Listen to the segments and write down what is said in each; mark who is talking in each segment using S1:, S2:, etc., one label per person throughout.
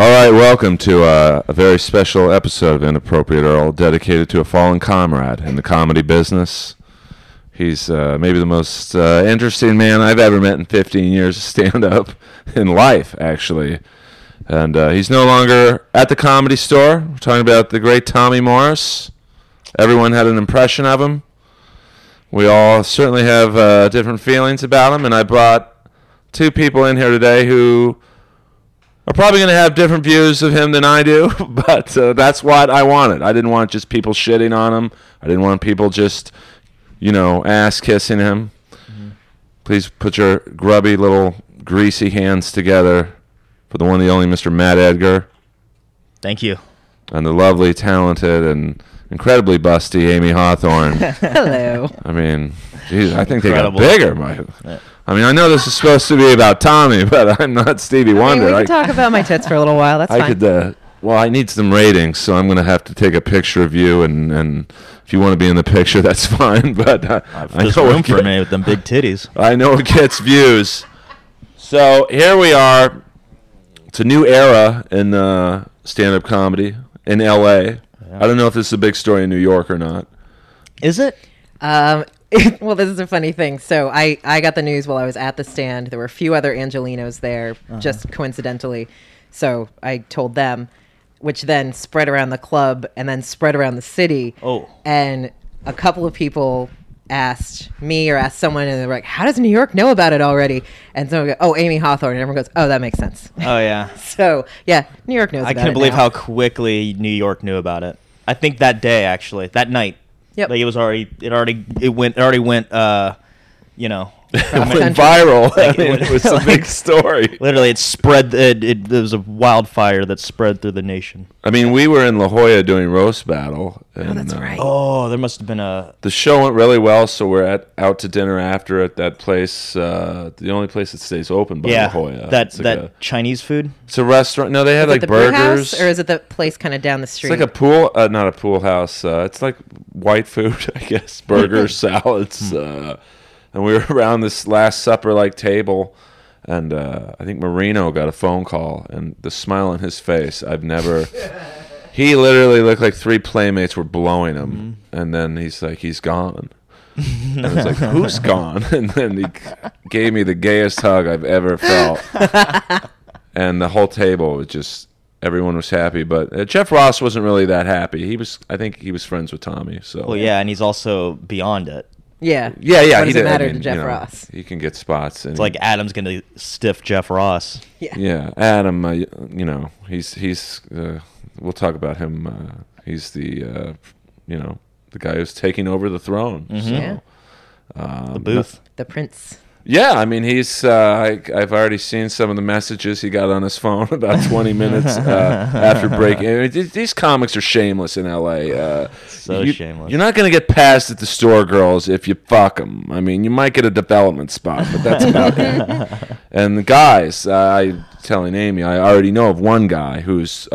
S1: All right, welcome to uh, a very special episode of Inappropriate Earl dedicated to a fallen comrade in the comedy business. He's uh, maybe the most uh, interesting man I've ever met in 15 years of stand up in life, actually. And uh, he's no longer at the comedy store. We're talking about the great Tommy Morris. Everyone had an impression of him. We all certainly have uh, different feelings about him, and I brought two people in here today who are probably going to have different views of him than I do, but uh, that's what I wanted. I didn't want just people shitting on him. I didn't want people just, you know, ass kissing him. Please put your grubby little greasy hands together for the one, the only Mr. Matt Edgar,
S2: Thank you.
S1: and the lovely, talented, and incredibly busty Amy Hawthorne.
S3: Hello.
S1: I mean, geez, I think
S2: Incredible.
S1: they got bigger. My, I mean, I know this is supposed to be about Tommy, but I'm not Stevie
S3: I mean,
S1: Wonder.
S3: we
S1: I-
S3: can talk about my tits for a little while. That's
S1: I
S3: fine.
S1: could. Uh, well, I need some ratings, so I'm gonna have to take a picture of you, and and if you want to be in the picture, that's fine. But uh, I
S2: There's
S1: know
S2: room
S1: it
S2: for
S1: get-
S2: me with them big titties.
S1: I know it gets views. So here we are. It's a new era in uh, stand-up comedy in L.A. I don't know if this is a big story in New York or not.
S2: Is it?
S3: Um, well, this is a funny thing. So I, I got the news while I was at the stand. There were a few other Angelinos there,
S1: Uh-huh.
S3: just coincidentally. So I told them, which then spread around the club and then spread around the city.
S2: Oh.
S3: And a couple of people asked me or asked someone, and they were like, "How does New York know about it already?" And someone go, "Oh, Amy Hawthorne," and everyone goes, "Oh, that makes sense."
S2: Oh yeah.
S3: so yeah, New York knows.
S2: I can't believe
S3: now.
S2: how quickly New York knew about it. I think that day actually, that night.
S3: Yep.
S2: Like it was already it already it went it already went uh you know
S1: It went viral.
S2: Like,
S1: I
S2: it
S1: mean,
S2: went-
S1: it was a
S2: like-
S1: big story.
S2: literally it spread it, it there was a wildfire that spread through the nation.
S1: I mean, we were in La Jolla doing roast battle. And,
S3: that's
S1: uh,
S3: right.
S2: Oh, there must have been a
S1: the show went really well, so we're at out to dinner after at that place. Uh, the only place that stays open by
S2: yeah
S1: La Jolla.
S2: that
S1: it's like a,
S2: Chinese food.
S1: it's a restaurant. No, they had
S3: Is
S1: like
S3: the
S1: burgers.
S3: or is it the place kind of down the street?
S1: it's like a pool, uh, not a pool house. Uh, it's like white food, I guess. Burgers, salads, uh, and we were around this Last Supper like table. And uh, I think Marino got a phone call, and the smile on his face, I've never. He literally looked like three playmates were blowing him, and then he's like, he's gone. and I was like, who's gone? And then he gave me the gayest hug I've ever felt. and the whole table was just, everyone was happy. But uh, Jeff Ross wasn't really that happy. He was, I think he was friends with Tommy. So
S2: Well, yeah, and he's also beyond it.
S3: Yeah,
S1: yeah, yeah.
S3: What
S1: he
S3: does it
S1: did, I
S3: matter
S1: mean,
S3: to Jeff
S1: you know,
S3: Ross?
S1: He can get spots. And
S2: It's like Adam's gonna stiff Jeff Ross.
S3: Yeah.
S1: Yeah, Adam. Uh, you know, he's he's. Uh, we'll talk about him. Uh, he's the, uh, you know, the guy who's taking over the throne. So,
S3: Yeah.
S1: um,
S2: The booth.
S3: The Prince.
S1: Yeah, I mean, he's. Uh, I, I've already seen some of the messages he got on his phone about 20 minutes uh, after breaking. These comics are shameless in L.A. Uh,
S2: So
S1: you,
S2: shameless.
S1: You're not going to get past at the store, girls, if you fuck them. I mean, you might get a development spot, but that's about it. And the guys, uh, I telling Amy, I already know of one guy who's.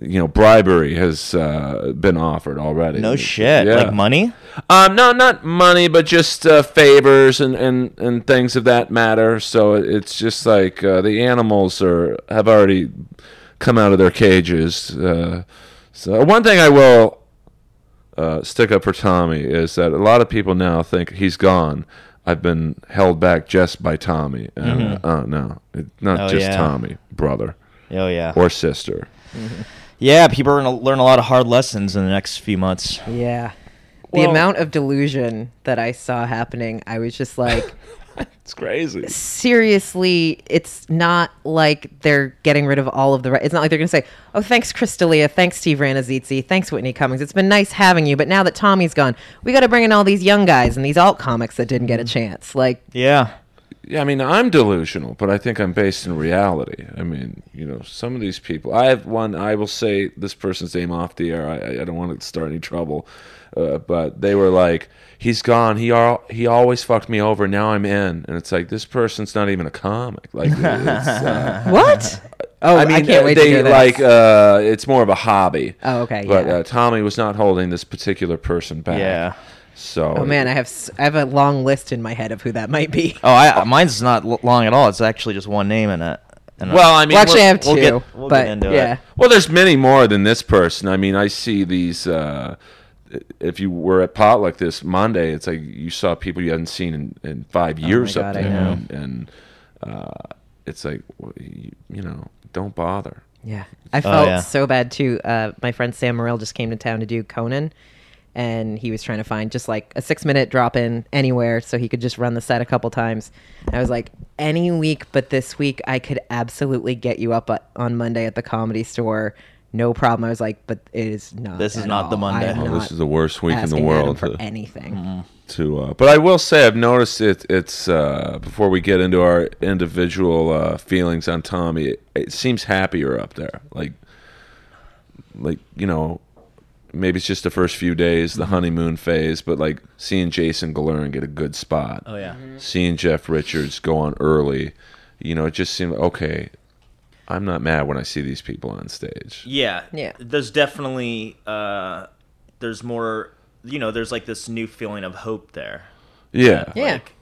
S1: You know, bribery has uh, been offered already.
S2: No shit.
S1: Yeah.
S2: Like money?
S1: Um, no, not money, but just uh, favors and, and, and things of that matter. So it's just like uh, the animals are have already come out of their cages. Uh, so one thing I will uh, stick up for Tommy is that a lot of people now think he's gone. I've been held back just by Tommy. Uh, uh, no, it, not
S2: Oh,
S1: just
S2: yeah.
S1: Tommy, brother
S2: Oh yeah.
S1: or sister.
S2: Yeah, people are gonna learn a lot of hard lessons in the next few months.
S3: Yeah. The
S1: Well-
S3: amount of delusion that I saw happening, I was just like,
S1: It's crazy.
S3: seriously, it's not like they're getting rid of all of the. Re- it's not like they're going to say, "Oh, thanks, Chris D'Elia, thanks, Steve Ranazzi, thanks, Whitney Cummings. It's been nice having you, but now that Tommy's gone, we got to bring in all these young guys and these alt comics that didn't get a chance." Like,
S2: Yeah.
S1: Yeah, I mean, I'm delusional, but I think I'm based in reality. I mean, you know, some of these people. I have one. I will say this person's name off the air. I, I don't want to start any trouble, uh, but they were like, "He's gone. He al- he always fucked me over. Now I'm in." And it's like this person's not even a comic. Like, it's, uh,
S3: what? Oh, I, mean,
S1: I mean,
S3: can't wait
S1: they
S3: to hear this.
S1: like uh, it's more of a hobby.
S3: Oh, okay,
S1: But
S3: yeah.
S1: uh, Tommy was not holding this particular person back.
S2: Yeah.
S1: So.
S3: Oh man, I have s- I have a long list in my head of who that might be.
S2: Oh, I mine's not l- long at all. It's actually just one name in it. don't.
S1: Well, I mean,
S3: well, actually, I have 2
S2: we'll get- we'll
S3: but
S2: get into it.
S3: yeah,
S1: Well, there's many more than this person. I mean, I see these. Uh, if you were at potluck this Monday, it's like you saw people you hadn't seen in, in five years up
S3: God, I
S1: there,
S3: know.
S1: and, and uh, it's like well, you, you know, don't bother.
S3: Yeah, I felt
S2: yeah.
S3: so bad too. Uh, my friend Sam Morril just came to town to do Conan, and he was trying to find just like a six minute drop in anywhere so he could just run the set a couple times. I was like, any week but this week, I could absolutely get you up on Monday at the comedy store. No problem. I was like, but it is not.
S2: This is
S3: at
S2: not the. Monday.
S3: I
S2: Oh,
S1: this is the worst week in the
S3: asking Adam
S1: world
S3: for
S1: to,
S3: anything.
S1: to uh, but I will say I've noticed it. It's uh, before we get into our individual uh, feelings on Tommy. It, it seems happier up there. Like, like you know, maybe it's just the first few days, the honeymoon phase. But like seeing Jason Galern get a good spot.
S2: Oh yeah.
S3: Mm-hmm.
S1: seeing Jeff Richards go on early, you know, it just seemed okay. I'm not mad when I see these people on stage.
S2: Yeah.
S3: Yeah.
S2: There's definitely uh there's more you know, there's like this new feeling of hope there.
S1: Yeah,
S2: That,
S3: Yeah.
S2: Like,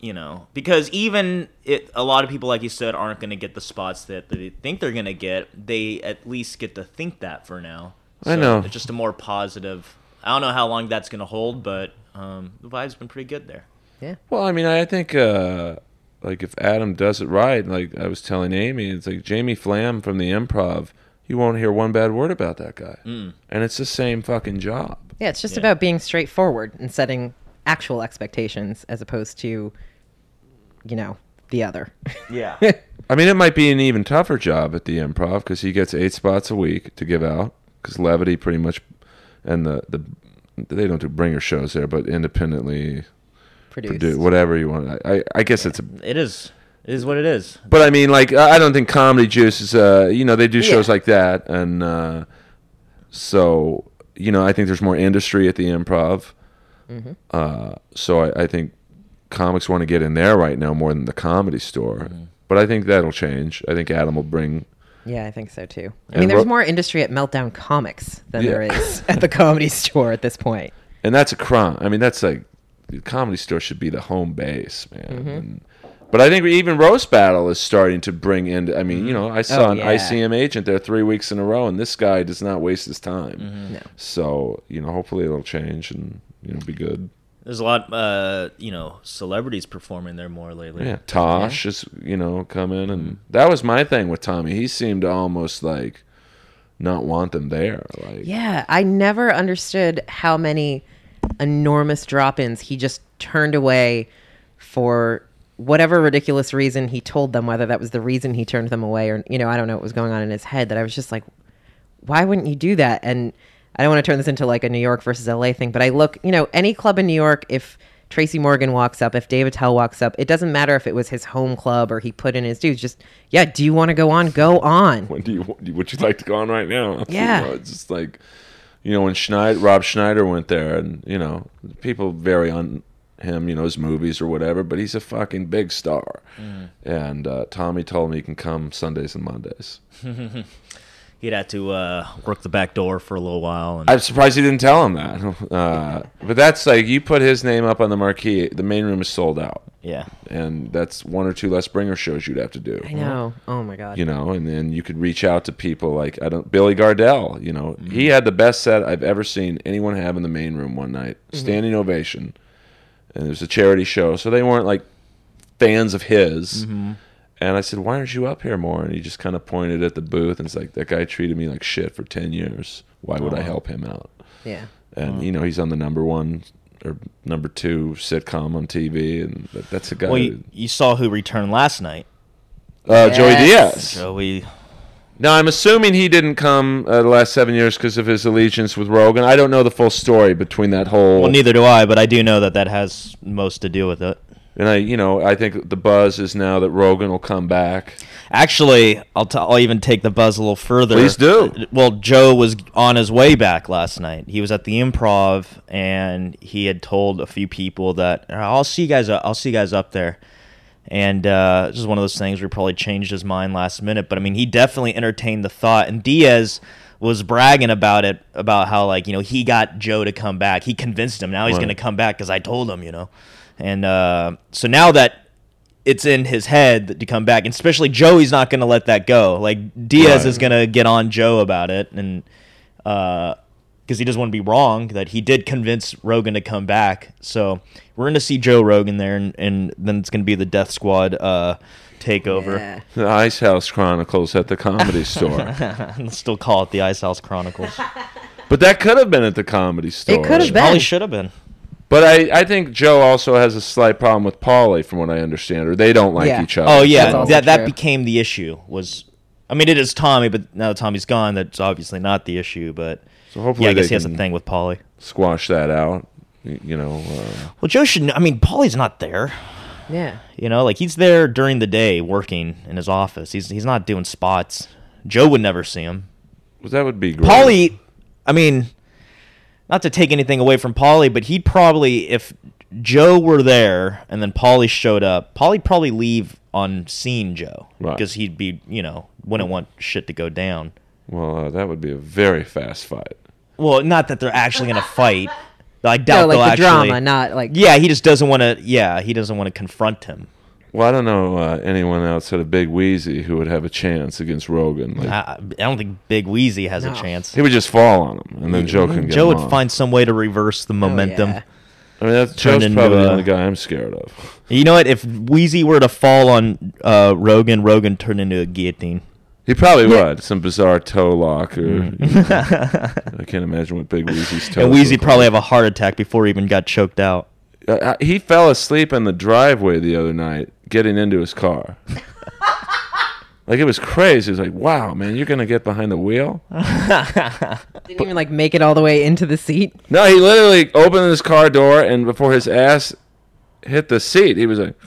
S2: you know, because even it, a lot of people, like you said, aren't going to get the spots that they think they're going to get. They at least get to think that for now.
S1: I know.
S2: It's just a more positive. I don't know how long that's going to hold, but um, the vibe's been pretty good there.
S3: Yeah.
S1: Well, I mean, I think uh, like if Adam does it right, like I was telling Amy, it's like Jamie Flam from the Improv. You won't hear one bad word about that guy,
S2: Mm.
S1: and it's the same fucking job.
S3: Yeah, it's just
S2: Yeah.
S3: about being straightforward and setting actual expectations as opposed to, you know, the other.
S2: Yeah.
S1: I mean, it might be an even tougher job at the Improv because he gets eight spots a week to give out. Because Levity pretty much, and the the they don't do bringer shows there, but independently
S3: Produced.
S1: whatever you want. I, I, I guess it's a.
S2: it is. It is what it is.
S1: But I mean, like I I don't think Comedy Juice is. Uh, you know, they do shows
S3: Yeah.
S1: like that, and uh, so you know, I think there's more industry at the Improv.
S3: Mm-hmm.
S1: Uh, so I, I think comics want to get in there right now more than the Comedy Store.
S3: Mm-hmm.
S1: But I think that'll change. I think Adam will bring.
S3: Yeah, I think so too. I
S1: And
S3: mean, there's
S1: Ro-
S3: more industry at Meltdown Comics than
S1: Yeah.
S3: there is at the comedy store at this point.
S1: and that's a crime. I mean, that's like the comedy store should be the home base, man.
S3: Mm-hmm.
S1: And, but I think even roast battle is starting to bring in. I mean, you know, I saw
S3: Oh,
S1: an
S3: yeah.
S1: ICM agent there three weeks in a row, and this guy does not waste his time.
S3: Mm-hmm. No.
S1: So you know, hopefully it'll change and you know be good.
S2: There's a lot, uh, you know, celebrities performing there more lately.
S1: Yeah, Tosh is you know come in, and that was my thing with Tommy. He seemed to almost like not want them there. Like
S3: Yeah, I never understood how many enormous drop-ins he just turned away for whatever ridiculous reason he told them whether that was the reason he turned them away or you know I don't know what was going on in his head that I was just like why wouldn't you do that and I don't want to turn this into like a New York versus LA thing but I look you know any club in New York if Tracy Morgan walks up if Dave Attell walks up it doesn't matter if it was his home club or he put in his dues just yeah do you want to go on go on
S1: when do you would you like to go on right now?
S3: Yeah.
S1: You know, it's just like you know when Schneider, Rob Schneider went there, and you know people vary on him, you know his movies or whatever, but he's a fucking big star. And uh, Tommy told me he can come Sundays and Mondays.
S2: He'd have to uh, work the back door for a little while. And
S1: I'm surprised he didn't tell him that. Uh, but that's like you put his name up on the marquee, the main room is sold out,
S2: yeah.
S1: and that's one or two less bringer shows you'd have to do.
S3: I know oh my god
S1: you know, and then you could reach out to people like I don't Billy Gardell. You know, he had the best set I've ever seen anyone have in the main room one night, standing ovation, and it was a charity show, so they weren't like fans of his. And I said, "Why aren't you up here more?" And he just kind of pointed at the booth and it's like, "That guy treated me like shit for ten years. Why would I help him out?"
S3: yeah
S1: And you know, he's on the number one or number two sitcom on TV, and that, that's a guy.
S2: Well, you, you saw who returned last night.
S1: uh, Joey Diaz.
S2: Joey.
S1: Now I'm assuming he didn't come uh, the last seven years because of his allegiance with Rogan. I don't know the full story between that whole.
S2: Well, neither do I, but I do know that that has most to do with it.
S1: And I, you know, I think the buzz is now that Rogan will come back.
S2: Actually, I'll, t- I'll even take the buzz a little further.
S1: Please do.
S2: Well, Joe was on his way back last night. He was at the Improv, and he had told a few people that I'll see you guys. I'll see you guys up there. And uh, this is one of those things where he probably changed his mind last minute. But I mean, he definitely entertained the thought. And Diaz was bragging about it, about how like you know he got Joe to come back. He convinced him. Now he's
S1: Right.
S2: going to come back because I told him, you know. And uh, so now that it's in his head to come back, and especially Joey's not going to let that go. Like Diaz
S1: Right.
S2: is going to get on Joe about it, and because he doesn't want to be wrong that he did convince Rogan to come back. So we're going to see Joe Rogan there, and, and then it's going to be the Death Squad uh, takeover.
S3: Yeah.
S1: The Ice House Chronicles at the comedy store.
S2: Let's still call it the Ice House Chronicles.
S1: But that could have been at the comedy store.
S3: It could have been.
S2: Probably should have been.
S1: But I, I think Joe also has a slight problem with Pauly, from what I understand, or they don't like
S3: Yeah.
S1: each other.
S2: Oh yeah,
S3: That's also
S2: that that
S3: true.
S2: became the issue. Was I mean, it is Tommy, but now that Tommy's gone, that's obviously not the issue. But
S1: So hopefully
S2: yeah, I guess
S1: they
S2: he has a
S1: can
S2: thing with Pauly.
S1: squash that out. y- You know, uh,
S2: Well, Joe should. kn- I mean, Pauly's not there.
S3: Yeah.
S2: You know, like he's there during the day working in his office. He's he's not doing spots. Joe would never see him.
S1: well, that would be great.
S2: Pauly, I mean, not to take anything away from Pauly, but he'd probably if Joe were there and then Pauly showed up, Pauly'd probably leave on seeing Joe
S1: Right.
S2: because he'd be you know wouldn't want shit to go down.
S1: Well, uh, that would be a very fast fight.
S2: Well, not that they're actually gonna fight. I doubt
S3: No, like
S2: they'll
S3: the
S2: actually.
S3: drama, not like
S2: Yeah, he just doesn't want to. Yeah, he doesn't want to confront him.
S1: Well, I don't know uh, anyone outside of Big Wheezy who would have a chance against Rogan. Like,
S2: I, I don't think Big Wheezy has
S3: No.
S2: a chance.
S1: he would just fall on him, and then Joe can get
S2: Joe
S1: him
S2: would
S1: off.
S2: find some way to reverse the momentum.
S3: Oh, yeah.
S1: I mean, that's
S2: turn
S1: Joe's
S2: into
S1: probably the
S2: a-
S1: only guy I'm scared of.
S2: You know what? If Wheezy were to fall on uh, Rogan, Rogan turned into a guillotine.
S1: He probably would. Some bizarre toe lock, or
S2: Mm.
S1: you know, I can't imagine what Big Wheezy's toe.
S2: And Wheezy probably have a heart attack before he even got choked out.
S1: Uh, he fell asleep in the driveway the other night, getting into his car. like it was crazy. He was like, "Wow, man, you're gonna get behind the wheel?"
S3: didn't even like make it all the way into the seat.
S1: No, he literally opened his car door, and before his ass hit the seat, he was like,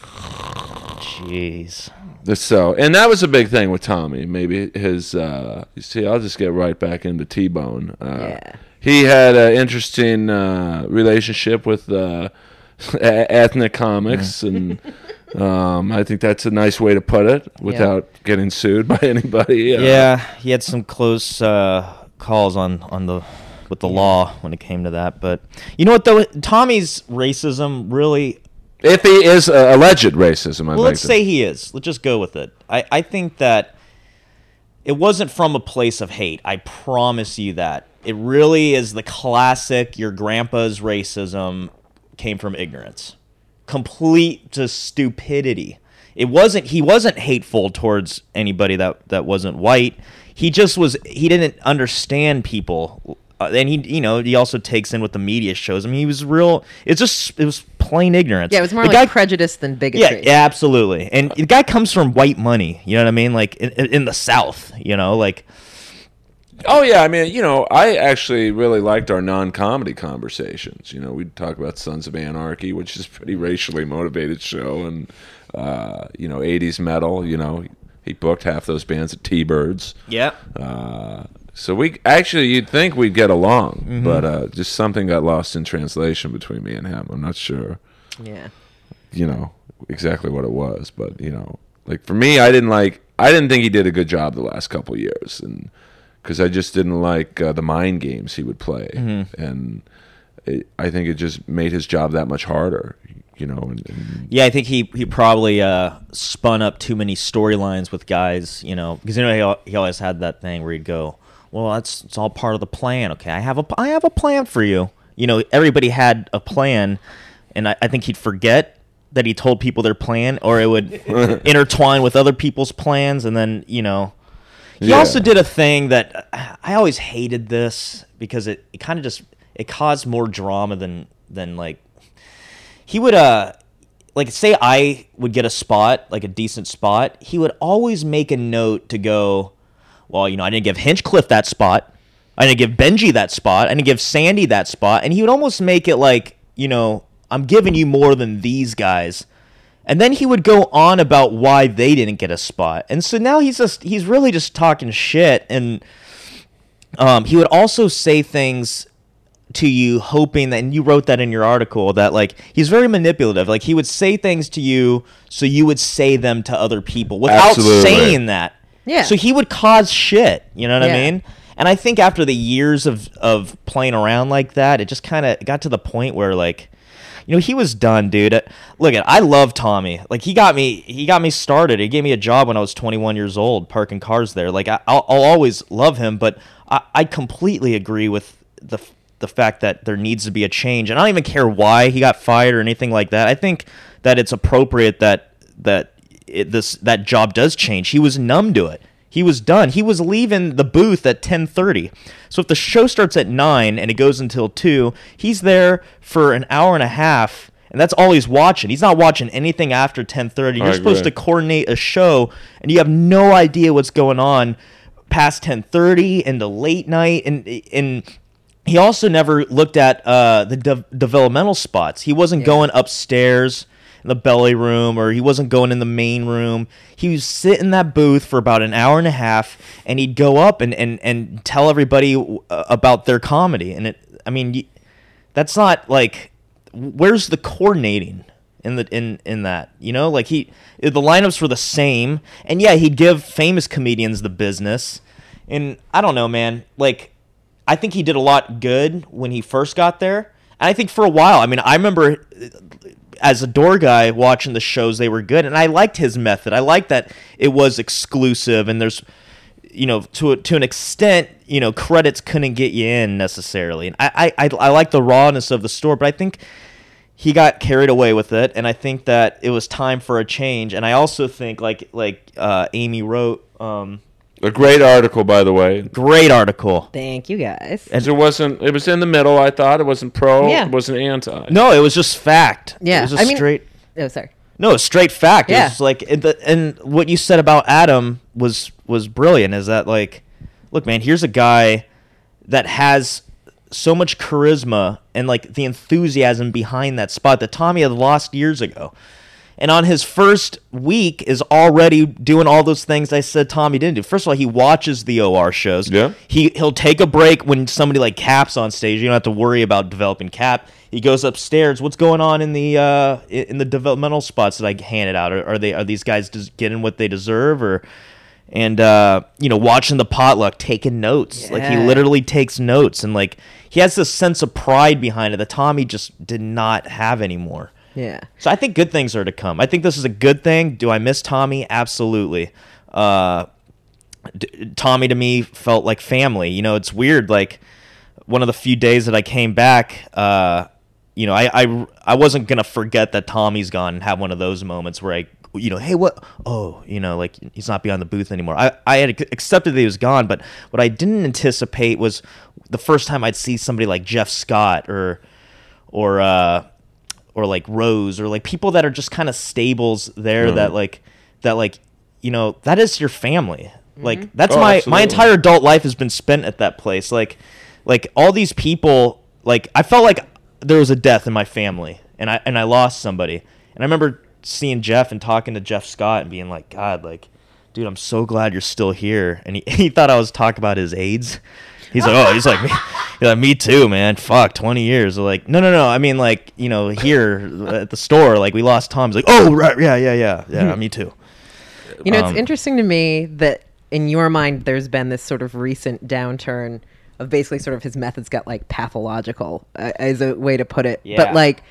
S2: Jeez.
S1: So, and that was a big thing with Tommy. Maybe his, uh, you see, I'll just get right back into T Bone. Uh,
S3: Yeah.
S1: He had an interesting uh, relationship with uh, ethnic comics, and um, I think that's a nice way to put it without getting sued by anybody. Uh,
S2: Yeah, he had some close uh, calls on on the with the law when it came to that. But you know what though, Tommy's racism really.
S1: If he is uh, alleged racism, I'd
S2: Well, let's
S1: to.
S2: say he is. Let's just go with it. I I think that it wasn't from a place of hate. I promise you that. It really is the classic. Your grandpa's racism came from ignorance, complete just stupidity. It wasn't. He wasn't hateful towards anybody that that wasn't white. He just was. He didn't understand people, uh, and he, you know, he also takes in what the media shows him. He was real. It's just. It was plain ignorance.
S3: Yeah, it was more
S2: The
S3: like
S2: guy-
S3: prejudice than bigotry.
S2: yeah, absolutely. And the guy comes from white money. You know what I mean? Like in, in the South. You know, like
S1: Oh yeah, I mean, you know, I actually really liked our non-comedy conversations. You know, we'd talk about Sons of Anarchy, which is a pretty racially motivated show, and uh, you know, '80s metal. You know, he booked half those bands at T-Birds.
S2: yeah.
S1: Uh, so we actually, you'd think we'd get along,
S2: Mm-hmm.
S1: but uh, just something got lost in translation between me and him. I'm not sure,
S3: yeah.
S1: you know, exactly what it was, but you know, like for me, I didn't like, I didn't think he did a good job the last couple of years, and because I just didn't like uh, the mind games he would play,
S2: Mm-hmm.
S1: and it, I think it just made his job that much harder, you know. And, and
S2: Yeah, I think he he probably uh, spun up too many storylines with guys, you know, because you know he, he always had that thing where he'd go, "Well, that's it's all part of the plan." Okay, I have a I have a plan for you. You know, everybody had a plan, and I, I think he'd forget that he told people their plan, or it would intertwine with other people's plans, and then you know. He
S1: Yeah.
S2: also did a thing that I always hated this because it, it kind of just it caused more drama than than like he would uh like say I would get a spot, like a decent spot, he would always make a note to go, well, you know, I didn't give Hinchcliffe that spot. I didn't give Benji that spot. I didn't give Sandy that spot. And he would almost make it like, you know, I'm giving you more than these guys. And then he would go on about why they didn't get a spot. And so now he's just he's really just talking shit and um, he would also say things to you hoping that and you wrote that in your article that like he's very manipulative like he would say things to you so you would say them to other people without
S1: Absolutely.
S2: saying that
S3: Yeah.
S2: so he would cause shit you know what i
S3: Yeah.
S2: mean and i think after the years of of playing around like that it just kind of got to the point where like you know, he was done, dude. Uh, Look at, I love Tommy. Like he got me, he got me started. He gave me a job when I was 21 years old, parking cars there. Like I, I'll, I'll always love him, but I, I completely agree with the the fact that there needs to be a change. And I don't even care why he got fired or anything like that. I think that it's appropriate that that it, this that job does change. He was numb to it. He was done. He was leaving the booth at 10:30. So if the show starts at 9 and it goes until 2, he's there for an hour and a half and that's all he's watching. He's not watching anything after 10:30. You're supposed to coordinate a show and you have no idea what's going on past 10:30 into late night and and he also never looked at uh, the de- developmental spots. He wasn't going upstairs the belly room or he wasn't going in the main room. He was sit in that booth for about an hour and a half and he'd go up and, and, and tell everybody uh, about their comedy. And it, I mean, that's not like, where's the coordinating? In the in in that you know like he the lineups were the same and yeah he'd give famous comedians the business and I don't know man like I think he did a lot good when he first got there. And I think for a while, I mean, I remember uh, as a door guy watching the shows, they were good. And I liked his method. I liked that it was exclusive and there's, you know, to, to an extent, you know, credits couldn't get you in necessarily. And I, I, I, I like the rawness of the store, but I think he got carried away with it. And I think that it was time for a change. And I also think, like, like uh, Amy wrote, um,
S1: A great article, by the way.
S2: great article.
S3: Thank you guys.
S1: And It wasn't. It was in the middle. I thought it wasn't pro.
S3: Yeah.
S1: It wasn't anti.
S2: No, it was just fact.
S3: Yeah,
S2: it was a
S3: I mean-
S2: straight.
S3: Oh, sorry.
S2: No, straight fact.
S3: Yeah.
S2: It's like and, the, and what you said about Adam was was brilliant. Is that like, look, man, here's a guy that has so much charisma and like the enthusiasm behind that spot that Tommy had lost years ago. And on his first week is already doing all those things I said Tommy didn't do. First of all, he watches the OR shows.
S1: Yeah.
S2: He he'll take a break when somebody like Cap's on stage. You don't have to worry about developing Cap. He goes upstairs. What's going on in the uh, in the developmental spots that I handed out? Are, are they are these guys just getting what they deserve or? And uh, you know, watching the potluck, taking notes. Like he literally takes notes, and like he has this sense of pride behind it that Tommy just did not have anymore.
S3: Yeah.
S2: So I think good things are to come. I think this is a good thing. Do I miss Tommy? Absolutely. Uh, d- Tommy to me felt like family. You know, it's weird. Like one of the few days that I came back, uh, you know, I, I I wasn't gonna forget that Tommy's gone and have one of those moments where I, you know, hey, what? Oh, you know, like he's not beyond the booth anymore. I I had accepted that he was gone, but what I didn't anticipate was the first time I'd see somebody like Jeff Scott or or uh or like Rose or like people that are just kind of stables there mm-hmm. that like that like you know that is your family. Mm-hmm. Like that's
S1: Oh,
S2: my my entire adult life has been spent at that place. Like like all these people like I felt like there was a death in my family and I and I lost somebody. And I remember seeing Jeff and talking to Jeff Scott and being like, God, like, dude, I'm so glad you're still here. And he, he thought I was talking about his AIDS. He's like, oh, he's like, me, he's like, me too, man. Fuck, 20 years. Like, no, no, no. I mean, like, you know, here at the store, like, we lost Tom. He's like, oh, right, yeah, yeah, yeah, yeah, me too.
S3: You know, it's
S2: Um,
S3: interesting to me that in your mind, there's been this sort of recent downturn of basically sort of his methods got like pathological, uh, as a way to put it.
S2: Yeah.
S3: But like,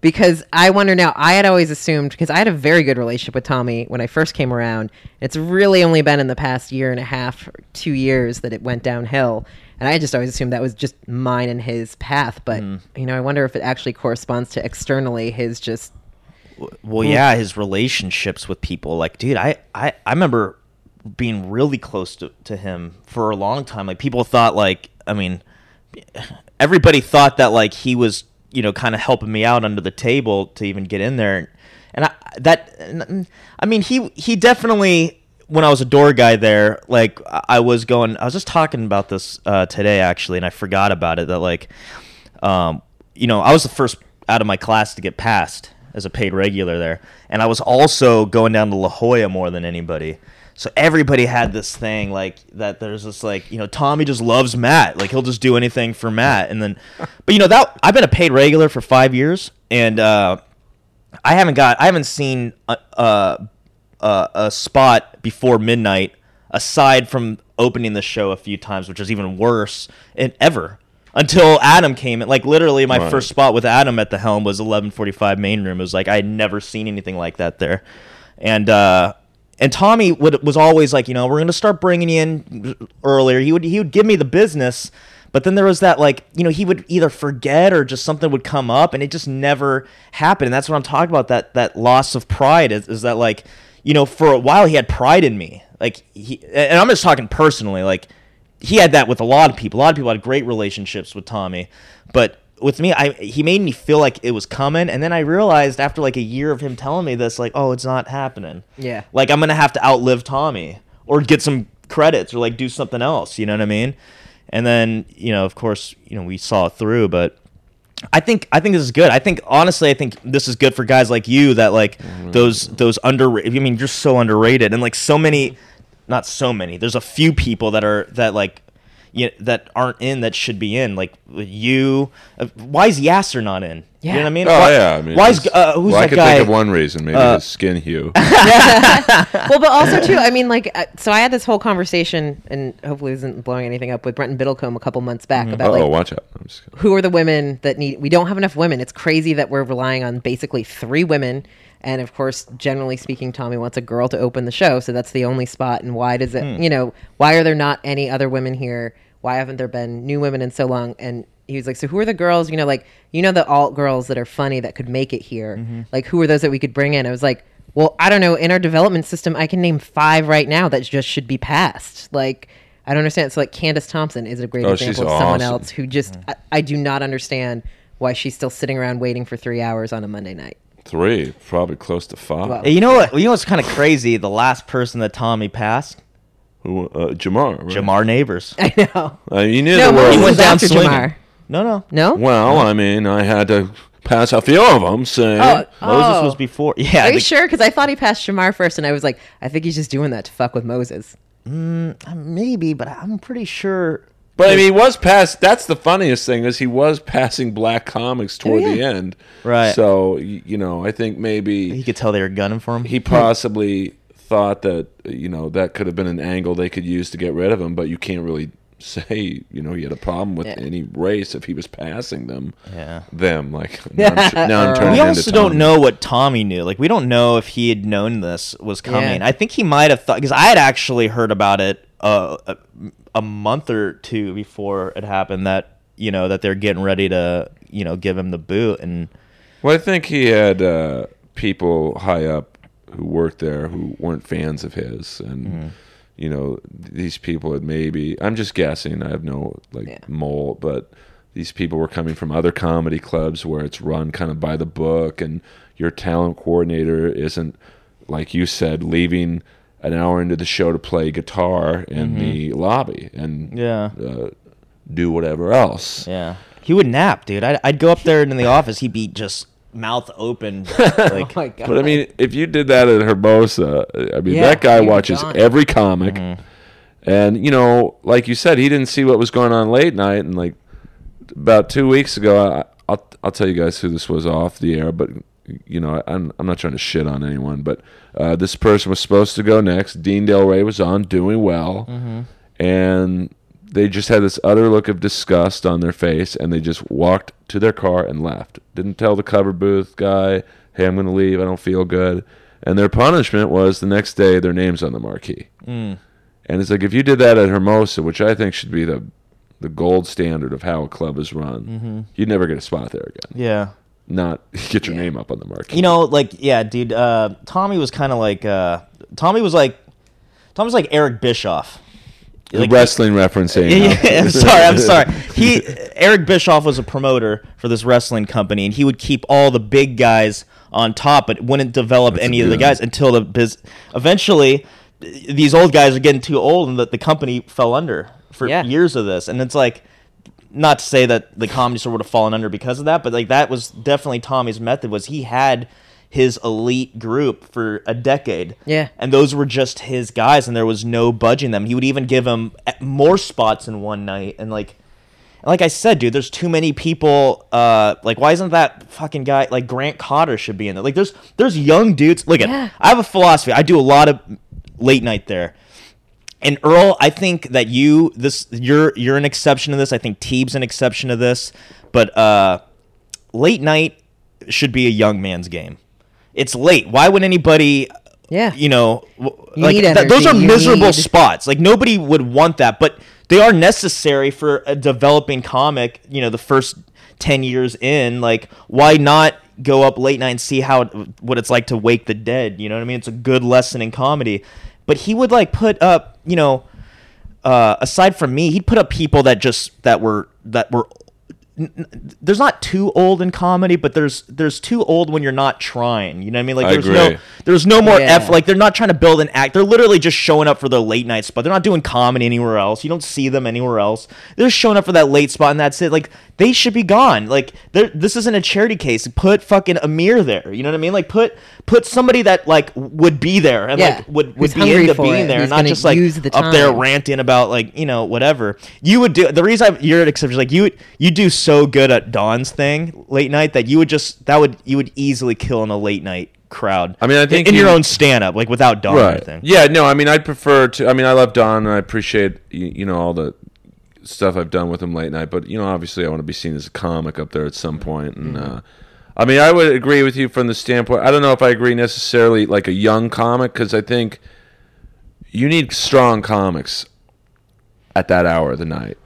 S3: because I wonder now, I had always assumed, because I had a very good relationship with Tommy when I first came around. It's really only been in the past year and a half, two years that it went downhill. And I just always assumed that was just mine and his path. But,
S2: Mm-hmm.
S3: you know, I wonder if it actually corresponds to externally his just
S2: Well, yeah, his relationships with people. Like, dude, I, I, I remember being really close to, to him for a long time. Like, people thought, like, I mean, everybody thought that, like, he was, you know, kind of helping me out under the table to even get in there. And I, that, I mean, he, he definitely, when I was a door guy there, like, I was going, I was just talking about this uh, today, actually, and I forgot about it. That, like, um, you know, I was the first out of my class to get passed as a paid regular there, and I was also going down to La Jolla more than anybody. So everybody had this thing like that. There's this like you know Tommy just loves Matt. Like he'll just do anything for Matt. And then, but you know that I've been a paid regular for five years, and uh, I haven't got I haven't seen a, a, a, spot before midnight aside from opening the show a few times, which is even worse and ever. until Adam came in. Like literally, my
S1: Right.
S2: first spot with Adam at the helm was 11:45 main room. It was like I had never seen anything like that there, and uh, and Tommy would was always like, you know, we're gonna start bringing you in earlier. He would he would give me the business. But then there was that like you know he would either forget or just something would come up and it just never happened and that's what I'm talking about that that loss of pride is, is that like you know for a while he had pride in me like he and I'm just talking personally like he had that with a lot of people. A lot of people had great relationships with Tommy, but with me, I he made me feel like it was coming, and then I realized after like a year of him telling me this, like, oh, it's not happening.
S3: Yeah.
S2: like I'm gonna have to outlive Tommy or get some credits or like do something else. You know what I mean? And then you know, of course, you know, we saw it through, but. I think I think this is good. I think honestly, I think this is good for guys like you that like mm-hmm. those those underrated. I mean, you're so underrated, and like so many, not so many. There's a few people that are that like, you that aren't in that should be in. Like you, uh, why is Yasser not in? You know
S3: Yeah.
S2: what I mean?
S1: Oh
S2: Why-
S1: yeah, I mean,
S2: why is
S1: just-
S2: uh, who's
S1: well, I could
S2: guy?
S1: think of one reason, maybe
S2: Uh,
S1: his skin hue.
S3: well, but also too, I mean, like, uh, so I had this whole conversation, and hopefully, it isn't blowing anything up with Brenton Biddlecombe a couple months back about
S1: oh,
S3: like
S1: watch out! I'm just
S3: who are the women that need. We don't have enough women. It's crazy that we're relying on basically three women, and of course, generally speaking, Tommy wants a girl to open the show, so that's the only spot. And why does it? Hmm. You know, why are there not any other women here? Why haven't there been new women in so long? And he was like, "So who are the girls? You know, like you know the alt girls that are funny that could make it here. Mm-hmm. Like who are those that we could bring in?" I was like, "Well, I don't know. In our development system, I can name five right now that just should be passed. Like." I don't understand. So, like, Candace Thompson is a great
S1: Oh,
S3: example of someone
S1: awesome.
S3: else who just mm-hmm. I, I do not understand why she's still sitting around waiting for three hours on a Monday night.
S1: Three, probably close to five.
S3: Well-
S2: You know what? You know what's kind of crazy? The last person that Tommy passed,
S1: Who? Uh, Jamar. Right?
S2: Jamar Neighbors.
S3: I know.
S1: Uh, you knew
S3: No,
S1: the word.
S3: Moses
S2: He went down
S3: after
S2: swinging.
S3: Jamar.
S2: No, no.
S3: No.
S1: Well, I mean, I had to pass a few of them. Saying,
S3: Oh,
S2: Moses
S3: oh.
S2: was before. Yeah.
S3: Are you
S2: the-
S3: sure? Because I thought he passed Shamar first, and I was like, I think he's just doing that to fuck with Moses.
S2: Maybe, but I'm pretty sure.
S1: But I mean, he was past. That's the funniest thing is he was passing black comics toward the
S3: yeah.
S1: end.
S2: Right.
S1: So you know, I think maybe He
S2: could tell they were gunning for him.
S1: he possibly thought that you know that could have been an angle they could use to get rid of him, but you can't really say you know he had a problem with
S3: Yeah.
S1: any race if he was passing them.
S2: Yeah.
S1: Them like now I'm, sh- now I'm turning
S2: we
S1: into
S2: also don't know what Tommy knew. Like, we don't know if he had known this was coming.
S3: Yeah.
S2: I think he might have thought because I had actually heard about it uh, a, a month or two before it happened that you know that they're getting ready to you know give him the boot and
S1: Well, I think he had uh, people high up who worked there who weren't fans of his, and
S3: Mm-hmm.
S1: you know these people had maybe. I'm just guessing. I have no like
S3: Yeah.
S1: mole, but these people were coming from other comedy clubs where it's run kind of by the book, and your talent coordinator isn't like you said leaving an hour into the show to play guitar in the lobby and
S2: Mm-hmm. yeah
S1: uh, do whatever else.
S2: yeah he would nap, dude. I'd, I'd go up there in the office. He'd be just mouth open, like
S3: Oh my god!
S1: But I mean, if you did that at Hermosa, I mean,
S3: Yeah,
S1: that guy watches
S3: gone.
S1: every comic,
S2: Mm-hmm.
S1: and you know, like you said, he didn't see what was going on late night. And like about two weeks ago, I, I'll I'll tell you guys who this was off the air, but you know, I'm I'm not trying to shit on anyone, but uh, this person was supposed to go next. Dean Delray was on, doing well,
S2: Mm-hmm.
S1: and they just had this utter look of disgust on their face, and they just walked to their car and left. Didn't tell the cover booth guy, "Hey, I'm going to leave. I don't feel good." And their punishment was the next day their names on the marquee.
S2: Mm.
S1: And it's like if you did that at Hermosa, which I think should be the the gold standard of how a club is run,
S2: Mm-hmm.
S1: you'd never get a spot there again.
S2: yeah.
S1: Not get your name up on the market.
S2: You know, like yeah, dude. Uh, Tommy was kind of like uh, Tommy was like Tommy was like Eric Bischoff. Like,
S1: wrestling referencing.
S2: Yeah, yeah, I'm sorry. I'm sorry. He Eric Bischoff was a promoter for this wrestling company, and he would keep all the big guys on top, but wouldn't develop
S1: That's
S2: any of the
S1: good-
S2: guys until the biz. Eventually, these old guys are getting too old, and the, the company fell under for
S3: Yeah.
S2: years of this. And it's like, not to say that the comedy store would have fallen under because of that, but like that was definitely Tommy's method. Was he had his elite group for a decade.
S3: Yeah.
S2: And those were just his guys, and there was no budging them. He would even give them more spots in one night. And like, and like I said, dude, there's too many people. Uh, like, why isn't that fucking guy like Grant Cotter should be in there? Like, there's there's young dudes. Look at,
S3: Yeah.
S2: I have a philosophy. I do a lot of late night there. And Earl, I think that you this you're you're an exception to this. I think Teeb's an exception to this. But uh, late night should be a young man's game. It's late. Why would anybody?
S3: Yeah.
S2: You know, w-
S3: You
S2: like th- those are
S3: you
S2: miserable
S3: need-
S2: spots. Like nobody would want that, but they are necessary for a developing comic. You know, the first ten years in, like why not go up late night and see how what it's like to wake the dead? You know what I mean? It's a good lesson in comedy. But he would like put up, you know, uh, aside from me, he'd put up people that just that were that were. N- n- There's not too old in comedy, but there's there's too old when you're not trying. You know what I mean? Like
S1: I
S2: there's
S1: agree.
S2: no there's no more
S3: Yeah.
S2: f. Like they're not trying to build an act. They're literally just showing up for their late night spot. They're not doing comedy anywhere else. You don't see them anywhere else. They're just showing up for that late spot, and that's it. Like they should be gone. Like they're- this isn't a charity case. Put fucking Amir there. You know what I mean? Like put put somebody that like would be there and
S3: Yeah.
S2: like would would
S3: Who's
S2: be
S3: hungry
S2: into
S3: for
S2: being
S3: it,
S2: there,
S3: who's
S2: and not
S3: gonna
S2: just like
S3: use the
S2: up there
S3: time.
S2: ranting about like you know whatever you would do. The reason I, you're an exception, like you you do so good at Don's thing late night that you would just that would you would easily kill in a late night crowd.
S1: I mean, I
S2: In-
S1: think
S2: in, your own stand up, like without Dawn or
S1: right.
S2: anything.
S1: Yeah, no, I mean, I'd prefer to. I mean, I love Don, and I appreciate you, you know all the stuff I've done with him late night. But you know, obviously, I want to be seen as a comic up there at some point. And uh, I mean, I would agree with you from the standpoint. I don't know if I agree necessarily like a young comic because I think you need strong comics at that hour of the night.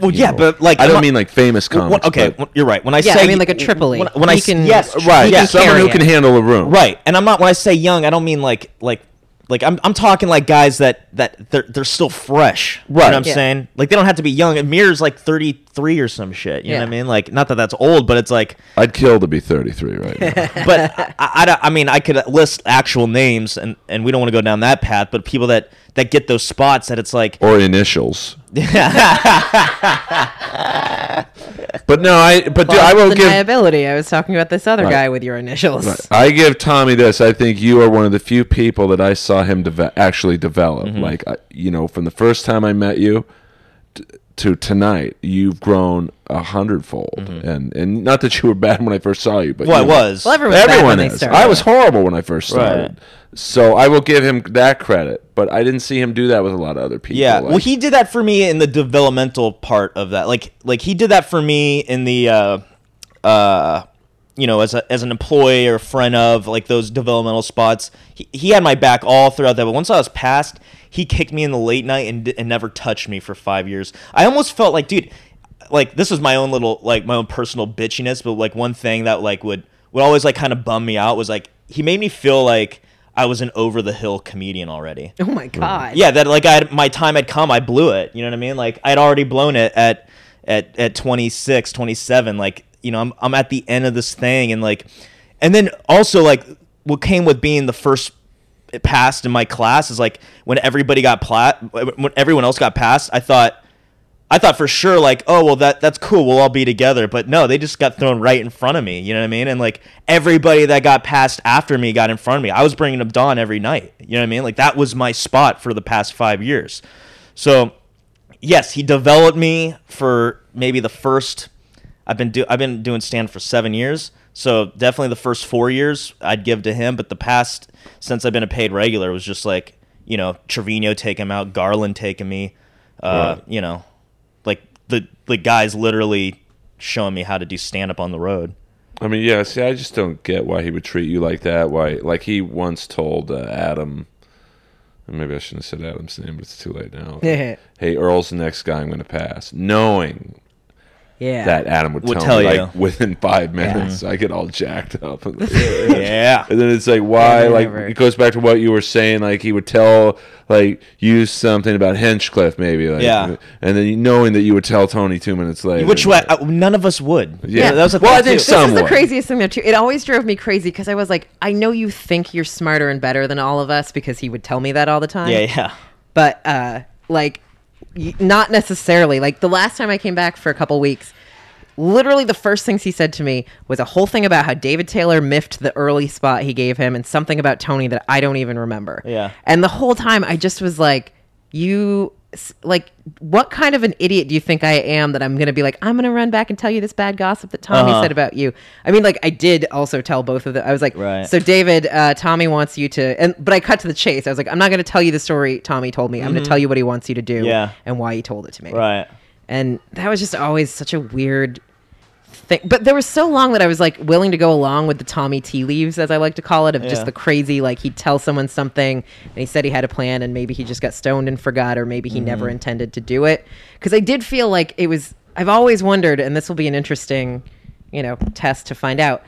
S2: Well,
S1: you
S2: yeah, but, like,
S1: I don't
S2: not-
S1: mean like famous
S2: Well, okay,
S1: but-
S2: well, you're right. When I
S3: Yeah,
S2: say
S3: I mean, like a Tripoli.
S2: When, when I
S3: can-
S2: yes,
S1: right,
S3: he
S1: yeah, someone who can handle a room.
S2: Right, and I'm not when I say young, I don't mean like like like I'm I'm talking like guys that that they're they're still fresh. You know
S1: Right.
S2: what I'm
S3: Yeah.
S2: saying? Like they don't have to be young. Amir's like 33 or some shit. You know what I mean? Like not that that's old, but it's like
S1: I'd kill to be 33 right now.
S2: but I, I, I mean, I could list actual names, and, and we don't want to go down that path. But people that that get those spots that it's like,
S1: or initials. but no, I but dude, I will give
S3: deniability. I was talking about this other
S1: Right.
S3: guy with your initials.
S1: I give Tommy this. I think you are one of the few people that I saw him deve- actually develop.
S2: Mm-hmm.
S1: Like I- you know, from the first time I met you t- to tonight, you've grown a hundredfold. And and not that you were bad when I first saw you, but
S2: well, I
S1: you know,
S2: was.
S3: Well, everyone's bad
S1: Everyone
S3: they
S1: is. I was horrible when I first started.
S2: Right.
S1: So I will give him that credit, but I didn't see him do that with a lot of other people.
S2: Yeah,
S1: Like-
S2: well, he did that for me in the developmental part of that. Like, like he did that for me in the, uh, uh, you know, as a, as an employee or friend of like those developmental spots. He, he had my back all throughout that. But once I was past, he kicked me in the late night and, and never touched me for five years. I almost felt like, dude, like this was my own little like my own personal bitchiness. But like one thing that like would would always like kind of bum me out was like he made me feel like I was an over the hill comedian already.
S3: Oh my mm. god.
S2: Yeah, that like I had, my time had come, I blew it. You know what I mean? Like I'd already blown it at at at 26, 27. Like you know, I'm I'm at the end of this thing, and like, and then also like what came with being the first passed in my class is like when everybody got plat, when everyone else got passed, I thought. I thought for sure, like, oh well, that that's cool. We'll all be together. But no, they just got thrown right in front of me. You know what I mean? And like everybody that got passed after me got in front of me. I was bringing up Don every night. You know what I mean? Like that was my spot for the past five years. So yes, he developed me for maybe the first. I've been do I've been doing stand for seven years. So definitely the first four years I'd give to him. But the past since I've been a paid regular was just like you know Trevino taking him out, Garland taking me. Uh,
S1: Right.
S2: You know, the the guys literally showing me how to do stand up on the road.
S1: I mean, yeah. See, I just don't get why he would treat you like that. Why, like he once told uh, Adam. and Maybe I shouldn't have said Adam's name, but it's too late now.
S3: Yeah.
S1: hey, Earl's the next guy I'm going to pass, knowing
S3: Yeah.
S1: that Adam would,
S2: Would
S1: tell,
S2: tell
S1: me
S2: you.
S1: like within five minutes. I get all jacked up.
S2: Yeah.
S1: And then it's like, why?
S3: Yeah,
S1: like,
S3: whatever.
S1: it goes back to what you were saying. Like, he would tell, like, you something about Hinchcliffe, maybe. Like,
S2: Yeah.
S1: And then knowing that you would tell Tony two minutes later.
S2: Which way, uh, none of us would.
S1: Yeah.
S2: that was the
S1: Well,
S2: thing,
S1: I think
S2: too.
S1: some-
S3: This is the
S1: Somewhat.
S3: craziest thing though too. It always drove me crazy because I was like, I know you think you're smarter and better than all of us because he would tell me that all the time.
S2: Yeah, yeah.
S3: But uh like y- not necessarily. Like the last time I came back for a couple weeks, literally the first things he said to me was a whole thing about how David Taylor miffed the early spot he gave him and something about Tony that I don't even remember.
S2: Yeah.
S3: And the whole time I just was like you like what kind of an idiot do you think I am that I'm going to be like I'm going to run back and tell you this bad gossip that Tommy
S2: Uh-huh.
S3: said about you? I mean, like I did also tell both of them. I was like,
S2: Right.
S3: so David, uh, Tommy wants you to, and but I cut to the chase. I was like, I'm not going to tell you the story Tommy told me. I'm going to tell you what he wants you to do,
S2: Mm-hmm. Yeah.
S3: and why he told it to me.
S2: Right.
S3: And that was just always such a weird thing. But there was so long that I was like willing to go along with the Tommy tea leaves, as I like to call it, of
S2: Yeah.
S3: just the crazy, like he'd tell someone something and he said he had a plan and maybe he just got stoned and forgot, or maybe he mm-hmm. never intended to do it. Because I did feel like it was, I've always wondered, and this will be an interesting, you know, test to find out.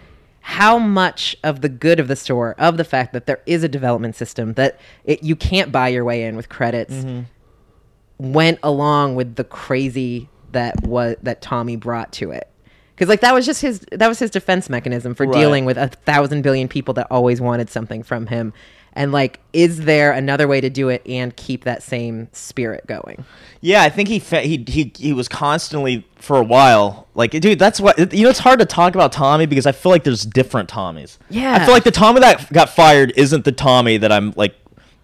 S3: How much of the good of the store, of the fact that there is a development system, that it, you can't buy your way in with credits, mm-hmm. went along with the crazy that was that Tommy brought to it. Because like that was just his that was his defense mechanism for
S2: Right.
S3: dealing with a thousand billion people that always wanted something from him. And like, is there another way to do it and keep that same spirit going?
S2: Yeah, I think he fa- he he he was constantly for a while like, dude. That's what you know. It's hard to talk about Tommy because I feel like there's different Tommies.
S3: Yeah.
S2: I feel like the Tommy that got fired isn't the Tommy that I'm like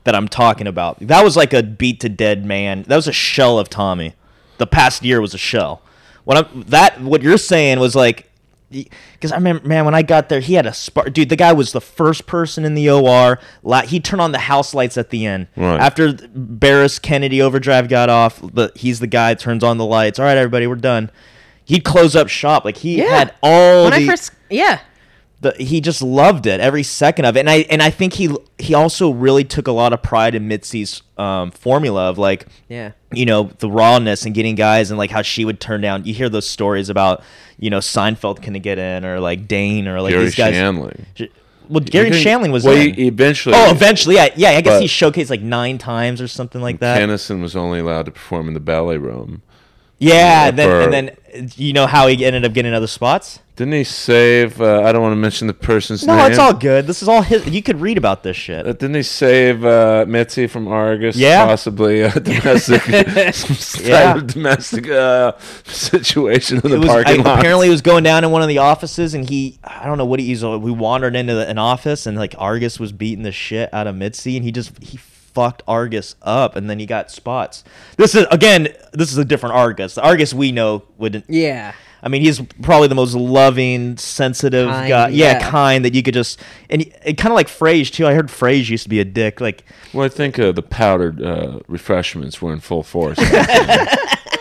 S2: that I'm talking about. That was like a beat to dead man. That was a shell of Tommy. The past year was a shell. What I'm that what you're saying was like. Because I remember, man, when I got there, he had a spark. Dude, the guy was the first person in the OR. La- he turned on the house lights at the end.
S1: Right.
S2: After Barris Kennedy overdrive got off, the, he's the guy that turns on the lights. All right, everybody, we're done. He'd close up shop. Like he had all
S3: when
S2: the,
S3: I first, yeah,
S2: the he just loved it every second of it. And I and I think he he also really took a lot of pride in Mitzi's um, formula of like
S3: yeah,
S2: you know the rawness and getting guys and like how she would turn down. You hear those stories about you know Seinfeld couldn't get in or like Dane or like
S1: Gary
S2: these guys.
S1: Shandling.
S2: Well, Gary
S1: He-
S2: Shandling was
S1: well,
S2: in.
S1: he eventually.
S2: oh, eventually, yeah, yeah. I guess
S1: But-
S2: he showcased like nine times or something like that.
S1: Kinison was only allowed to perform in the belly room.
S2: Yeah, then and then uh, you know how he ended up getting other spots.
S1: Didn't he save? Uh, I don't want to mention the person's
S2: No,
S1: name.
S2: No, it's all good. This is all his. You could read about this shit.
S1: Uh, didn't he save uh, Mitzi from Argus?
S2: Yeah.
S1: possibly a domestic, some type
S2: Yeah.
S1: of domestic uh, situation in the
S2: was,
S1: parking lot.
S2: apparently, he was going down in one of the offices, and he, I don't know what he, he's. We wandered into the, an office, and like Argus was beating the shit out of Mitzi, and he just he fucked Argus up, and then he got spots. This is again, this is a different Argus. The Argus we know wouldn't.
S3: yeah.
S2: I mean, he's probably the most loving, sensitive
S3: Kind,
S2: guy. Yeah,
S3: yeah.
S2: kind that you could just and, he- kind of like Frage too. I heard Frage used to be a dick. Like,
S1: Well, I think uh, the powdered uh, refreshments were in full force.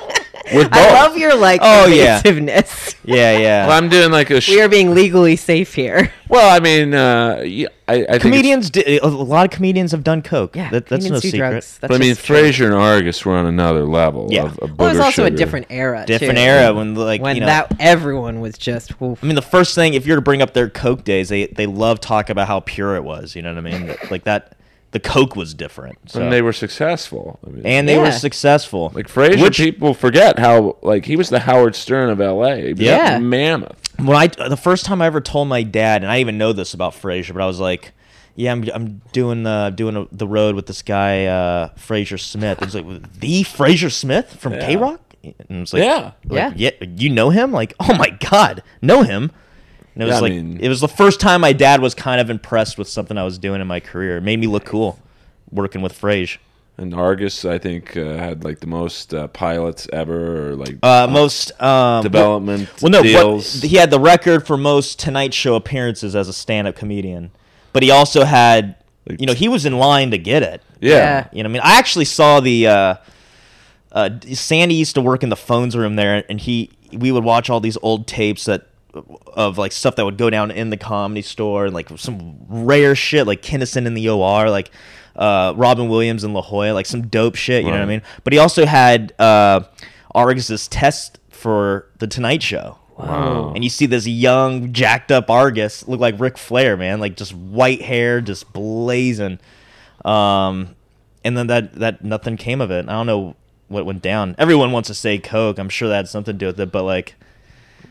S1: With both.
S3: I love your like
S2: Oh, yeah.
S3: evasiveness.
S2: yeah, yeah.
S1: Well, I'm doing like a. Sh-
S3: we are being legally safe here.
S1: well, I mean, uh, yeah, I, I think it's-
S2: comedians, di- a lot of comedians have done coke.
S3: Yeah,
S2: that, that's no secret.
S3: drugs. That's
S1: But I mean,
S3: just true.
S1: Frazer and Argus were on another level.
S2: Yeah.
S1: Of, of
S3: Well, it was
S1: booger
S3: also a different era.
S2: Different
S3: too.
S2: era when like
S3: when
S2: you know.
S3: that everyone was just. oof.
S2: I mean, the first thing if you're to bring up their coke days, they they love talk about how pure it was. You know what I mean? like that, the coke was different. So.
S1: and they were successful. I mean,
S2: and they were successful.
S1: like Frazer,
S2: Which-
S1: people forget how like he was the Howard Stern of L.A.
S3: Yeah.
S1: mammoth.
S2: when I the first time I ever told my dad, and I even know this about Frazer, but I was like, "Yeah, I'm, I'm doing uh, doing a, the road with this guy uh, Frazer Smith." It was like the Frazer Smith from
S1: Yeah.
S2: KROQ, and it was like,
S1: Yeah.
S2: like, yeah, you know him? Like, oh my god, know him? And it was
S1: Yeah, I
S2: like
S1: mean-
S2: it was the first time my dad was kind of impressed with something I was doing in my career. It made me look cool working with Frage.
S1: And Argus, I think, uh, had like the most uh, pilots ever, or like
S2: Uh, most um,
S1: development
S2: Well, no,
S1: deals.
S2: what, he had the record for most Tonight Show appearances as a stand-up comedian, but he also had, you know, he was in line to get it.
S1: yeah.
S3: Yeah.
S2: You know, I mean, I actually saw the. Uh, uh, Sandy used to work in the phones room there, and he we would watch all these old tapes that of like stuff that would go down in the comedy store, and like some rare shit like Kinnison in the OR, like uh, Robin Williams in La Jolla, like some dope shit. You know what I mean? But he also had uh, Argus's test for the Tonight Show.
S1: Wow.
S2: And you see this young, jacked up Argus look like Ric Flair, man, like just white hair, just blazing. Um, and then that that nothing came of it. I don't know what went down. Everyone wants to say Coke. I'm sure that had something to do with it, but like,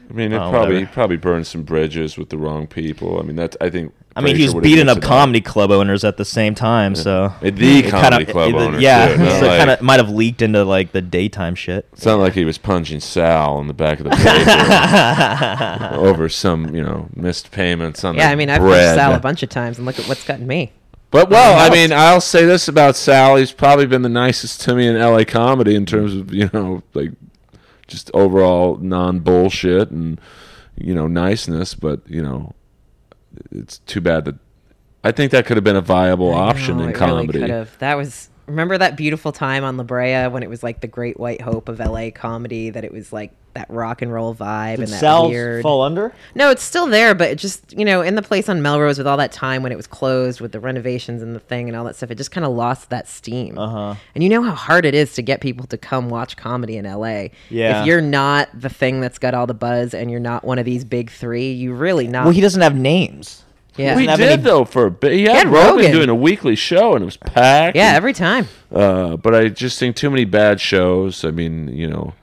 S1: I mean, it
S2: Oh,
S1: probably
S2: whatever.
S1: probably burned some bridges with the wrong people. I mean, that's I think.
S2: I mean, he was
S1: would've
S2: beating up
S1: considered-
S2: comedy club owners at the same time, so
S1: The
S2: It
S1: comedy
S2: kinda-
S1: club
S2: it-
S1: owner.
S2: yeah,
S1: too,
S2: so
S1: like-
S2: kind of might have leaked into like the daytime shit.
S1: It's not like he was punching Sal in the back of the paper over some, you know, missed payments on
S3: Yeah,
S1: the
S3: I mean, I've
S1: bread.
S3: punched Sal a bunch of times, and look at what's gotten me.
S1: But well, I mean, I'll say this about Sal: he's probably been the nicest to me in LA comedy in terms of you know like just overall non bullshit and you know niceness. But you know, it's too bad that I think that could have been a viable option
S3: No,
S1: in
S3: really
S1: comedy.
S3: could've. That was remember that beautiful time on La Brea when it was like the great white hope of LA comedy that it was like that rock and roll vibe
S2: Did
S3: and that weird.
S2: fall under?
S3: No, it's still there, but it just you know in the place on Melrose with all that time when it was closed with the renovations and the thing and all that stuff, it just kind of lost that steam.
S2: Uh-huh.
S3: And you know how hard it is to get people to come watch comedy in LA.
S2: Yeah.
S3: If you're not the thing that's got all the buzz and you're not one of these big three, you really not.
S2: Well, he doesn't have names.
S3: Yeah.
S1: we did
S2: any-
S1: though for a bit. He had
S3: had
S1: Rogan,
S3: Rogan.
S1: doing a weekly show, and it was packed.
S3: yeah,
S1: and-
S3: every time.
S1: Uh, but I just think too many bad shows. I mean, you know,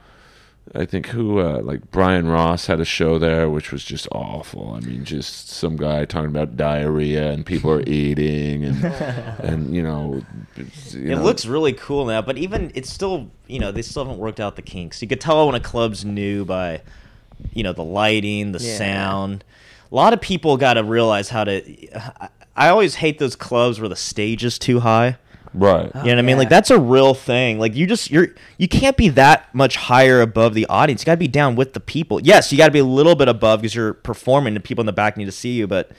S1: I think who uh, like Brian Ross had a show there, which was just awful. I mean, just some guy talking about diarrhea and people are eating and and you know, you
S2: It
S1: know,
S2: looks really cool now, but even it's still, you know, they still haven't worked out the kinks. You could tell when a club's new by, you know, the lighting, the
S3: Yeah.
S2: sound. A lot of people got to realize how to. I, I always hate those clubs where the stage is too high.
S1: right.
S2: You know what I mean?
S3: yeah.
S2: Like that's a real thing. Like you just you're you can't be that much higher above the audience. You got to be down with the people. Yes, you got to be a little bit above because you're performing and people in the back need to see you. But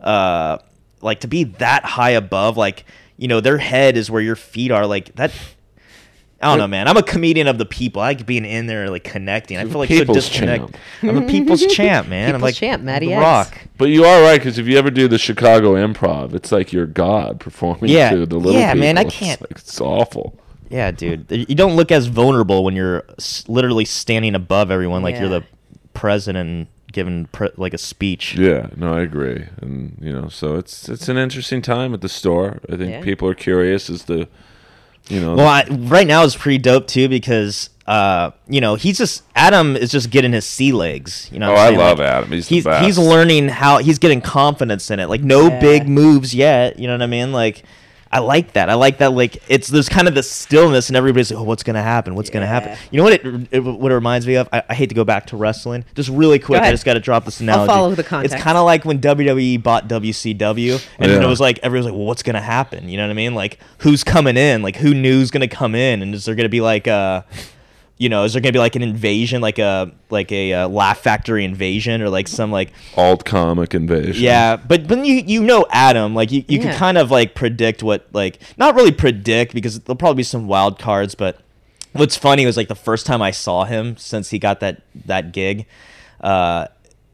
S2: uh, like to be that high above, like you know, their head is where your feet are. Like that. I don't know, man. I'm a comedian of the people. I like being in there, like connecting. I feel like so
S1: People's
S2: disconnect.
S1: champ.
S2: I'm a people's champ, man. I'm
S3: People's
S2: like
S3: champ, Matty
S2: the
S3: X.
S2: Rock.
S1: But you are right because if you ever do the Chicago Improv, it's like you're God performing
S2: Yeah.
S1: to the little
S2: Yeah, man, I can't-
S1: like- It's, awful.
S2: Yeah, dude. You don't look as vulnerable when you're literally standing above everyone, like you're the president and giving pre- like a speech.
S1: Yeah, no, I agree, and you know, so it's it's an interesting time at the store. I think
S3: Yeah.
S1: people are curious as to, you know,
S2: Well, I, right now is pretty dope too because uh, you know he's just Adam is just getting his sea legs. You know,
S1: Oh,
S2: I'm
S1: I
S2: saying?
S1: love
S2: Like,
S1: Adam. He's the
S2: he's
S1: best.
S2: he's learning how he's getting confidence in it. Like no
S3: Yeah.
S2: big moves yet. You know what I mean? Like. I like that. I like that. Like it's there's kind of the stillness, and everybody's like, "Oh, what's gonna happen? What's gonna happen?" You know what it, it what it reminds me of? I, I hate to go back to wrestling. Just really quick, I just got to drop this
S3: I'll
S2: analogy.
S3: follow the context.
S2: It's kind of like when WWE bought WCW, and then
S1: Yeah.
S2: it was like everyone's like, "Well, what's gonna happen?" You know what I mean? Like, who's coming in? Like, who knew's gonna come in? And is there gonna be like uh you know, is there gonna be like an invasion, like a like a uh, Laugh Factory invasion, or like some like
S1: alt comic invasion.
S2: yeah, but but you you know Adam, like you, you can kind of like predict what like not really predict because there'll probably be some wild cards, but what's funny was like the first time I saw him since he got that that gig, uh,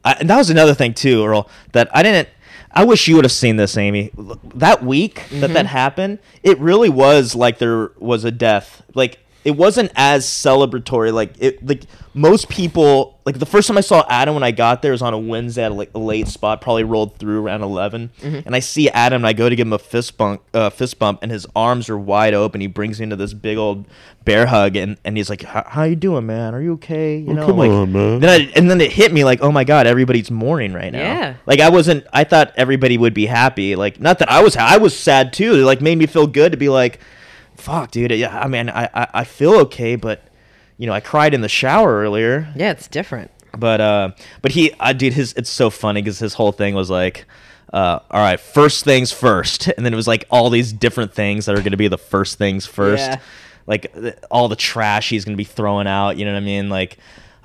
S2: I, and that was another thing too, Earl, that I didn't. I wish you would have seen this, Amy. That week that that happened, it really was like there was a death. Like it wasn't as celebratory. Like it, like most people, like the first time I saw Adam when I got there was on a Wednesday at like a late spot, probably rolled through around 11 and I see Adam and I go to give him a fist bump, uh, fist bump, and his arms are wide open. He brings me into this big old bear hug, and, and he's like, "How how you doing, man? Are you okay? You know,
S1: come
S2: like,
S1: on, man.
S2: Then I, and then it hit me like, oh my god, everybody's mourning right now.
S3: Yeah.
S2: Like I wasn't. I thought everybody would be happy. Like not that I was. I was sad too. It like made me feel good to be like, fuck, dude. Yeah, I mean, I, I I feel okay, but you know, I cried in the shower earlier.
S3: Yeah, it's different.
S2: But uh, but he, I did his. It's so funny because his whole thing was like, uh, all right, first things first, and then it was like all these different things that are going to be the first things first,
S3: Yeah.
S2: like th- all the trash he's going to be throwing out. You know what I mean? Like,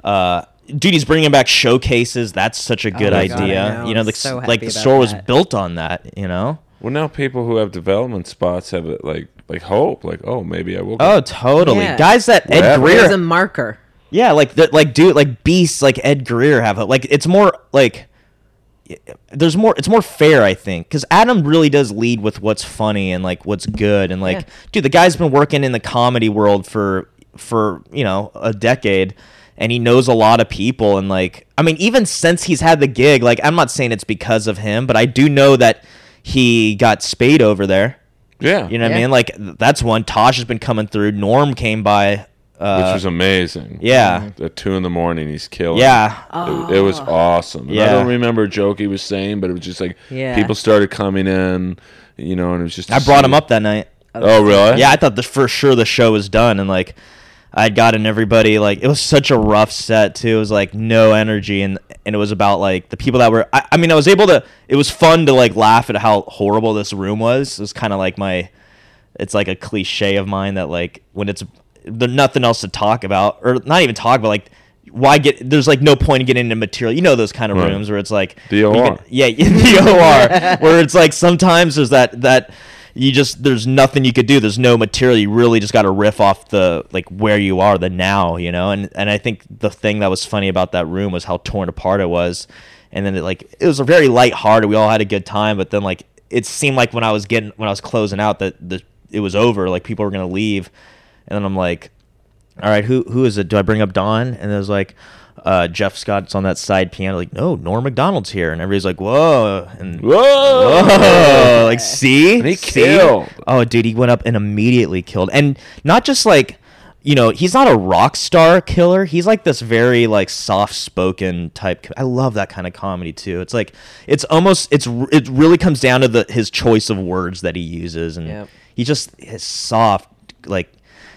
S2: uh, dude, he's bringing back showcases. That's such a good
S3: my God,
S2: idea.
S3: know.
S2: You know, the,
S3: so
S2: like the
S3: about
S2: store was built on that. You know.
S1: Well, now people who have development spots have it like like hope, like oh maybe I will.
S2: Oh, totally.
S3: Yeah.
S2: Guys that Ed
S1: Whatever.
S2: Greer
S3: There's a marker.
S2: Yeah, like the, like dude, like beasts like Ed Greer have a, like it's more like there's more it's more fair I think cuz Adam really does lead with what's funny and like what's good and like
S3: Yeah.
S2: dude the guy's been working in the comedy world for for, you know, a decade and he knows a lot of people and like I mean even since he's had the gig like I'm not saying it's because of him, but I do know that he got spayed over there.
S1: Yeah,
S2: You know what I mean? Like that's one Tosh has been coming through. Norm came by uh,
S1: which was amazing.
S2: yeah.
S1: At two in the morning, he's killing.
S2: Yeah.
S1: It, it was awesome. And I don't remember a joke he was saying, but it was just like
S3: Yeah.
S1: people started coming in, you know, and it was just.
S2: I brought him up that night.
S1: Oh really?
S2: Yeah, I thought the, for sure the show was done, and like, I'd gotten everybody like it was such a rough set too. It was like no energy and and it was about like the people that were I, I mean I was able to it was fun to like laugh at how horrible this room was. It was kind of like my it's like a cliche of mine that like when it's there's nothing else to talk about or not even talk about like why get there's like no point in getting into material you know those kind of
S1: Right.
S2: rooms where it's like
S1: The OR.
S2: can- yeah the OR where it's like sometimes there's that that you just there's nothing you could do. There's no material. You really just got to riff off the like where you are the now you know? And and I think the thing that was funny about that room was how torn apart it was. And then it like it was very lighthearted we all had a good time but then like it seemed like when I was getting when I was closing out that the it was over like people were gonna leave. And then I'm like all right, who who is it? Do I bring up Don? And it was like, uh, Jeff Scott's on that side piano. Like, no, Norm Macdonald's here, and everybody's like, whoa, and
S1: Whoa!
S2: whoa, like, see,
S1: And he
S2: See?
S1: killed.
S2: Oh, dude, he went up and immediately killed, and not just like. You know, he's not a rock star killer. He's like this very like soft-spoken type. I love that kind of comedy too. It's like it's almost it's it really comes down to the his choice of words that he uses, and
S3: Yep.
S2: he just is soft like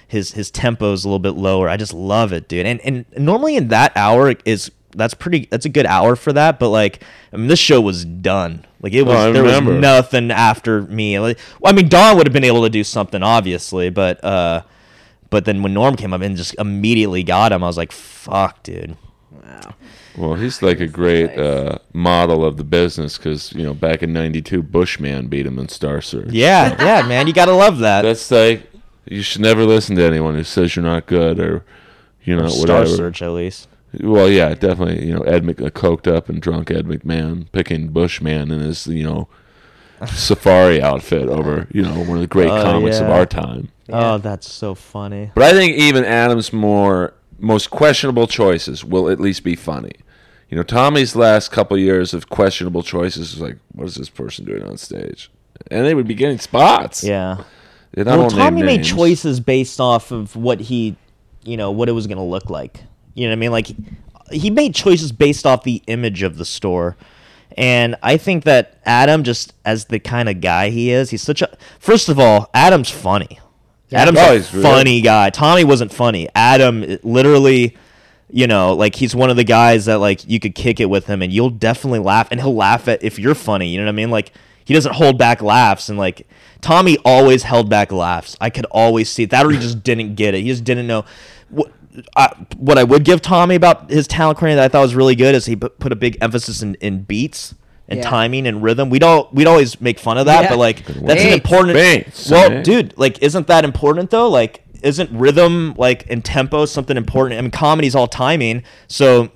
S2: his his tempo is a little bit lower. I just love it, dude. And and normally in that hour is that's pretty that's a good hour for that, but like I mean this show was done. Like it was
S1: I
S2: there
S1: remember.
S2: was nothing after me. Like, well, I mean Don would have been able to do something obviously, but uh but then when Norm came up and just immediately got him, I was like, "Fuck, dude."
S3: Wow.
S1: Well, he's like a great uh, model of the business because you know back in '92, Bushman beat him in Star Search.
S2: Yeah, yeah, man, you got to love that.
S1: That's like you should never listen to anyone who says you're not good or you know
S2: Star
S1: whatever.
S2: Star search at least.
S1: Well, yeah, definitely. You know, Ed Mc, a coked up and drunk Ed McMahon picking Bushman in his you know safari outfit over you know one of the great
S2: Oh,
S1: comics of our time.
S2: Oh, that's so funny.
S1: But I think even Adam's more most questionable choices will at least be funny. You know, Tommy's last couple years of questionable choices is like, what is this person doing on stage? And they would be getting spots.
S2: Yeah.
S1: And
S2: well,
S1: won't name
S2: Tommy made
S1: names.
S2: choices based off of what he, you know, what it was going to look like. You know what I mean? Like, he made choices based off the image of the store. And I think that Adam, just as the kind of guy he is, he's such a. First of all, Adam's funny.
S3: Yeah.
S2: Adam's
S1: Oh,
S2: a
S1: he's really-
S2: funny guy. Tommy wasn't funny. Adam, literally, you know, like he's one of the guys that like you could kick it with him and you'll definitely laugh, and he'll laugh at if you're funny. You know what I mean? Like he doesn't hold back laughs, and like Tommy always held back laughs. I could always see it. that, or he just didn't get it. He just didn't know. What, I, what I would give Tommy about his talent coordinator that I thought was really good is he put, put a big emphasis in, in beats and
S3: Yeah.
S2: timing and rhythm. We don't we'd always make fun of that,
S3: Yeah.
S2: but like that's an important.
S1: Beats,
S2: well,
S1: man.
S2: dude, like isn't that important though? Like isn't rhythm like and tempo something important? I mean, comedy's all timing, so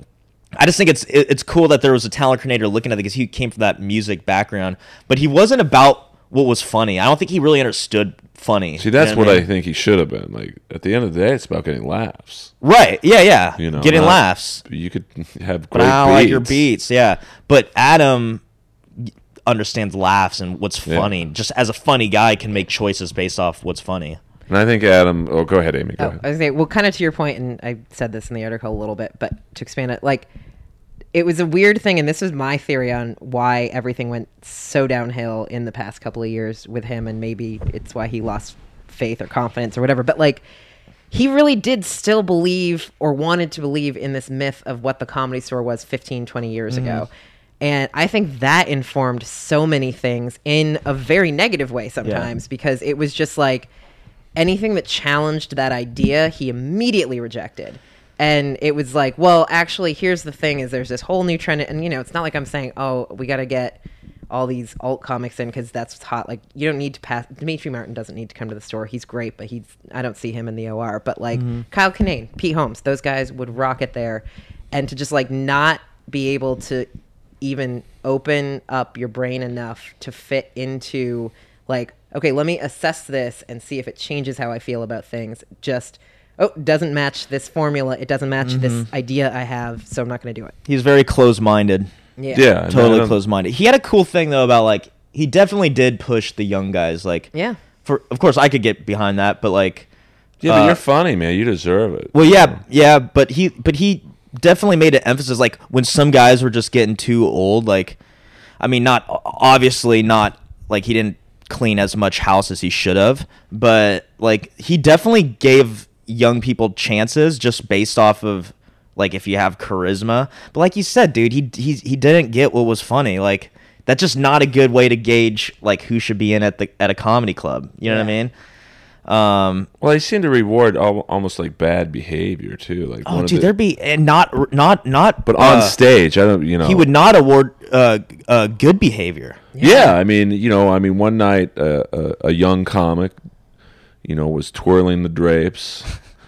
S2: I just think it's it's cool that there was a talent coordinator looking at it because he came from that music background, but he wasn't about what was funny. I don't think he really understood funny.
S1: See, that's
S2: You know
S1: what I
S2: mean?
S1: think he should have been. Like at the end of the day, it's about getting laughs.
S2: Right? Yeah, yeah.
S1: You know,
S2: getting
S1: not-
S2: laughs.
S1: You could have
S2: But
S1: great
S2: I don't like your
S1: beats.
S2: beats, yeah. But Adam understands laughs and what's
S1: Yeah.
S2: funny. Just as a funny guy, can make choices based off what's funny.
S1: And I think Adam. Oh, go ahead, Amy. Go
S3: Oh,
S1: ahead.
S3: I was say, well, kind of to your point, and I said this in the article a little bit, but to expand it, like it was a weird thing, and this was my theory on why everything went so downhill in the past couple of years with him, and maybe it's why he lost faith or confidence or whatever. But like, he really did still believe or wanted to believe in this myth of what the comedy store was 15, 20 years mm-hmm. ago. And I think that informed so many things in a very negative way sometimes because it was just like, anything that challenged that idea, he immediately rejected. And it was like, well, actually, here's the thing: is there's this whole new trend, and you know, it's not like I'm saying, oh, we got to get all these alt comics in because that's hot. Like, you don't need to pass. Demetri Martin doesn't need to come to the store. He's great, but he's I don't see him in the OR. But like mm-hmm. Kyle Kinane, Pete Holmes, those guys would rock it there, and to just like not be able to even open up your brain enough to fit into like okay let me assess this and see if it changes how i feel about things just oh doesn't match this formula it doesn't match this idea i have so i'm not going to do it
S2: He's very close-minded.
S3: yeah
S1: Yeah,
S2: totally
S1: don't-
S2: close-minded. He had a cool thing though about like he definitely did push the young guys. Like,
S3: yeah
S2: for of course I could get behind that, but like,
S1: Yeah, but
S2: uh,
S1: you're funny, man. You deserve it.
S2: Well, yeah, yeah, but he, but he definitely made an emphasis. Like when some guys were just getting too old. Like, I mean, not obviously not like he didn't clean as much house as he should have, but like he definitely gave young people chances just based off of like if you have charisma. But like you said, dude, he he he didn't get what was funny. Like that's just not a good way to gauge like who should be in at the at a comedy club. You know what I mean? Um,
S1: Well, they seem to reward al- almost like bad behavior too. Like,
S2: oh, dude,
S1: the-
S2: there'd be and not not not.
S1: but on
S2: uh,
S1: stage, I don't. You know,
S2: he would not award uh, uh good behavior.
S1: Yeah. I mean, you know, I mean, one night uh, a, a young comic, you know, was twirling the drapes,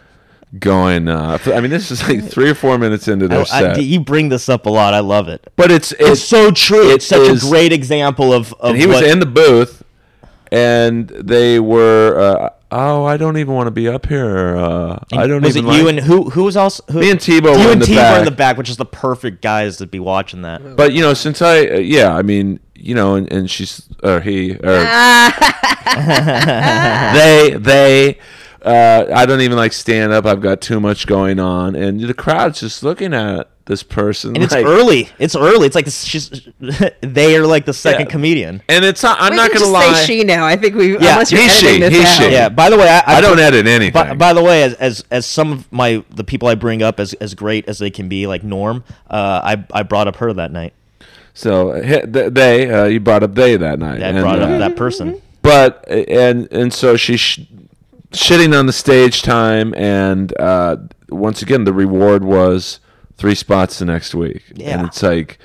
S1: going. Uh, I mean, this is like three or four minutes into their
S2: I-
S1: set,
S2: you bring this up a lot. I love it.
S1: but it's
S2: It's
S1: it's
S2: so true. It's such
S1: is-
S2: a great example of, of
S1: and he was in the booth, and they were. Uh, oh, I don't even want to be up here. Uh, I don't
S2: was
S1: even.
S2: it you
S1: like-"
S2: and who? Who was else? Who,
S1: Me and Tebow
S2: You
S1: were in
S2: and
S1: the
S2: Tebow
S1: back.
S2: in the back, which is the perfect guys to be watching that.
S1: But you know, since I, uh, yeah, I mean, you know, and, and she's or he or they they. Uh, I don't even like stand up. I've got too much going on, and the crowd's just looking at this person.
S2: And it's
S1: like-
S2: early. It's early. It's like she's, they are like the second
S1: Yeah.
S2: comedian.
S1: and it's not. I'm
S3: We
S1: not gonna lie.
S3: Say she now. I think we.
S2: Yeah,
S3: unless you're
S1: he's she,
S3: this
S1: he's
S3: out.
S1: she.
S2: Yeah. By the way, I,
S1: I don't edit anything.
S2: By, by the way, as, as as some of my the people I bring up as as great as they can be, like Norm, uh, I I brought up her that night.
S1: so they, uh, you brought up they that night.
S2: I
S1: and,
S2: brought
S1: uh,
S2: up that person.
S1: but and and so she's sh- shitting on the stage time and uh once again the reward was three spots the next week
S2: Yeah.
S1: and it's like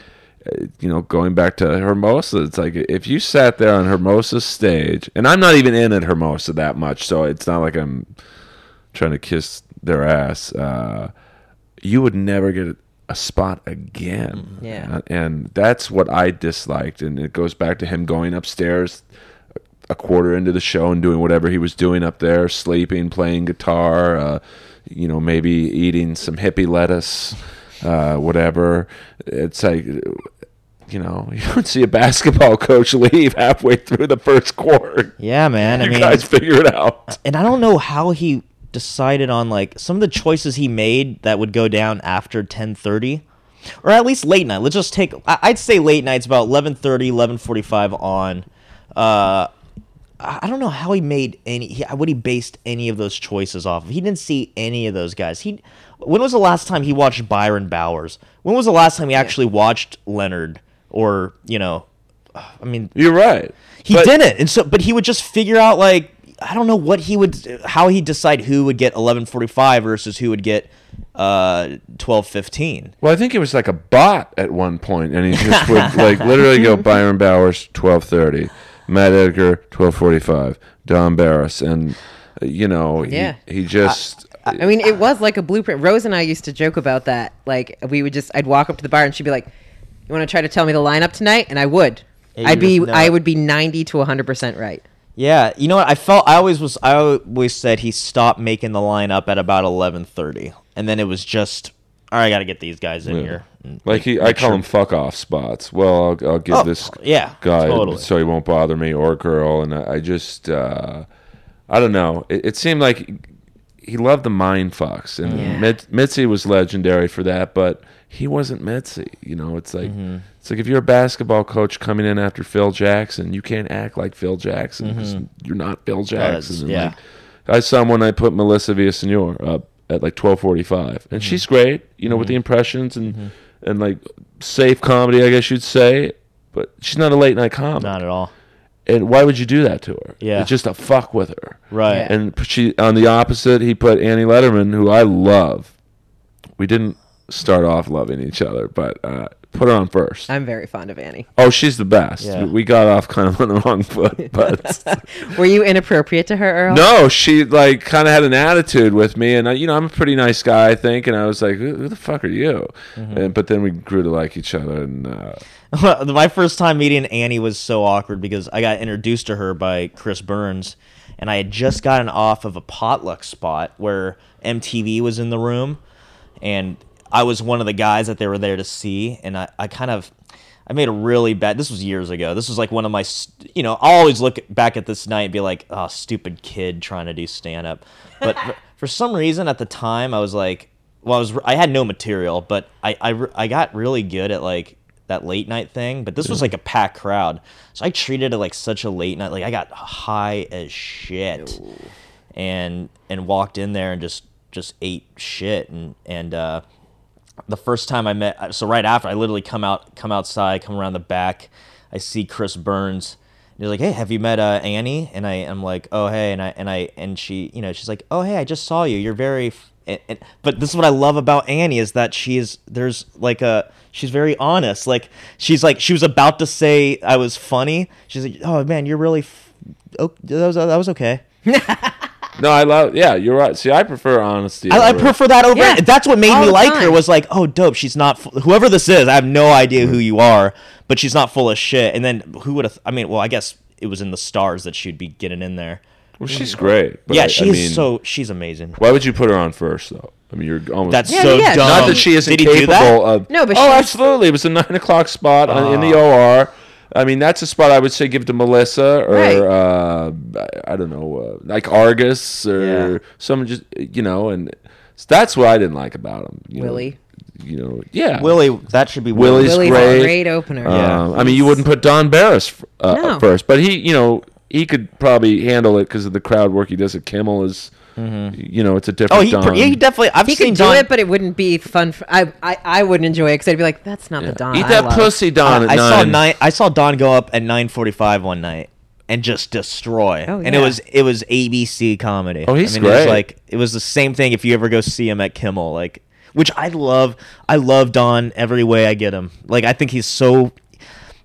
S1: uh, you know going back to hermosa it's like if you sat there on hermosa's stage and i'm not even in at hermosa that much so it's not like i'm trying to kiss their ass uh you would never get a spot again
S3: Yeah.
S1: Uh, and that's what i disliked and it goes back to him going upstairs a quarter into the show and doing whatever he was doing up there, sleeping, playing guitar, uh, you know, maybe eating some hippie lettuce, uh, whatever. It's like, you know, you don't see a basketball coach leave halfway through the first quarter.
S2: Yeah, man. I
S1: you
S2: mean,
S1: guys figure it out.
S2: and I don't know how he decided on like some of the choices he made that would go down after 10:30 or at least late night. Let's just take I- I'd say late nights about 11:30, 11:45 on uh I I don't know how he made any he- what he based any of those choices off of. He didn't see any of those guys. He when was the last time he watched Byron Bowers? When was the last time he actually watched Leonard or, you know, I mean,
S1: You're right.
S2: he
S1: But-
S2: didn't, and so but he would just figure out like I don't know what he would how he decide who would get eleven forty five versus who would get uh twelve fifteen.
S1: Well, I think it was like a bot at one point, and he just would like literally go Byron Bowers twelve thirty, Matt Edgar twelve forty five, Don Barris, and uh, you know, he,
S3: Yeah.
S1: he just
S3: I mean, it was like a blueprint. Rose and I used to joke about that. Like, we would just, I'd walk up to the bar and she'd be like, "You want to try to tell me the lineup tonight?" And I would.
S2: Yeah, you
S3: I'd be,
S2: just know
S3: I would be ninety to hundred percent right.
S2: Yeah, you know what? I felt I always was. I always said he stopped making the lineup at about eleven thirty, and then it was just, all right, I got to get these guys in
S1: Yeah.
S2: here.
S1: Like he, I call
S2: sure-
S1: them fuck off spots. Well, I'll, I'll give
S2: Oh,
S1: this
S2: yeah,
S1: guy
S2: totally.
S1: so he won't bother me or girl, and I, I just, uh, I don't know. It, it seemed like he loved the mind fucks, and
S3: Yeah.
S1: Mit, Mitzi was legendary for that, but he wasn't Mitzi. You know, it's like
S2: Mm-hmm.
S1: it's like if you're a basketball coach coming in after Phil Jackson, you can't act like Phil Jackson 'cause you're not Phil Jackson.
S2: Mm-hmm. yeah.
S1: like, I saw when I put Melissa Villasenor up at like twelve forty five, and
S2: Mm-hmm.
S1: she's great. You know, with the impressions and and like safe comedy, I guess you'd say. But she's not a late night comic.
S2: Not at all.
S1: And why would you do that to her?
S2: Yeah.
S1: it's just a fuck with her.
S2: Right.
S3: Yeah.
S1: And she on the opposite, he put Annie Lederman, who I love. We didn't start off loving each other, but uh, put her on first.
S3: I'm very fond of Annie.
S1: oh, she's the best.
S2: Yeah.
S1: We got off kind of on the wrong foot, but
S3: Were you inappropriate to her, Earl?
S1: no, she like kind of had an attitude with me, and I, you know I'm a pretty nice guy, I think, and I was like, who, who the fuck are you?
S2: Mm-hmm.
S1: And but then we grew to like each other, and uh,
S2: My first time meeting Annie was so awkward because I got introduced to her by Chris Burns, and I had just gotten off of a potluck spot where MTV was in the room, and I was one of the guys that they were there to see, and I, I kind of. I made a really bad. This was years ago. This was like one of my, you know, I'll always look back at this night and be like, "Oh, stupid kid trying to do stand up." But for, for some reason at the time, I was like, well, I was I had no material, but I I, I got really good at like that late night thing. But this was like a packed crowd, so I treated it like such a late night. Like I got high as shit, and and walked in there and just just ate shit and and uh, the first time I met so right after I literally come out come outside come around the back. I see Chris Burns. And he's like hey have you met uh, Annie? And I am like oh hey. And I and I and she you know she's like oh hey I just saw you. You're very f-" and, and, but this is what I love about Annie is that she is there's like a she's very honest. Like she's like she was about to say I was funny. She's like oh man you're really f- oh, that was that was okay
S1: No, I love. Yeah, you're right. See, I prefer honesty.
S2: I, I
S1: over-
S2: prefer that over.
S3: Yeah,
S2: That's what made
S3: all
S2: me
S3: the
S2: like her.
S3: time.
S2: Was like, oh, dope. She's not fu- whoever this is. I have no idea who you are, but she's not full of shit. And then who would have? I mean, well, I guess it was in the stars that she'd be getting in there.
S1: Well, she's great. But
S2: yeah,
S1: I- I
S2: she's
S1: mean,
S2: so she's amazing.
S1: Why would you put her on first, though? I mean, you're almost.
S2: That's
S3: Yeah,
S2: so
S3: yeah.
S2: dumb.
S1: not that she isn't
S2: Did he do that?
S1: capable of.
S3: No, but
S1: oh,
S3: she's-
S1: absolutely. It was a nine o'clock spot on, in the
S2: Ah.
S1: OR. I mean, that's a spot I would say give to Melissa or
S3: Right.
S1: uh, I I don't know, uh, like Argus or
S2: Yeah.
S1: someone just you know, and that's what I didn't like about him. You know.
S3: Willie.
S1: you know, yeah,
S2: Willie, that should be
S1: Willie's
S3: Willie's
S1: great.
S3: great opener.
S2: Yeah.
S1: Um, I mean, you wouldn't put Don Barris uh,
S3: No.
S1: first, but he, you know, he could probably handle it because of the crowd work he does at Kimmel. Is you know, it's a different.
S2: Oh, he,
S1: Don.
S2: he definitely. I've
S3: he
S2: seen
S3: could do
S2: Don.
S3: it, but it wouldn't be fun. For, I, I I wouldn't enjoy it because I'd be like, that's not
S1: Yeah.
S3: the Don.
S1: Eat
S3: I
S1: that
S3: love.
S1: pussy, Don.
S2: I,
S1: at
S2: I saw
S1: nine.
S2: nine. I saw Don go up at nine forty-five one night and just destroy.
S3: Oh,
S2: And it was it was ABC comedy.
S1: Oh, he's
S2: I mean, It was
S1: great.
S2: like it was the same thing if you ever go see him at Kimmel, like which I love. I love Don every way I get him. Like I think he's so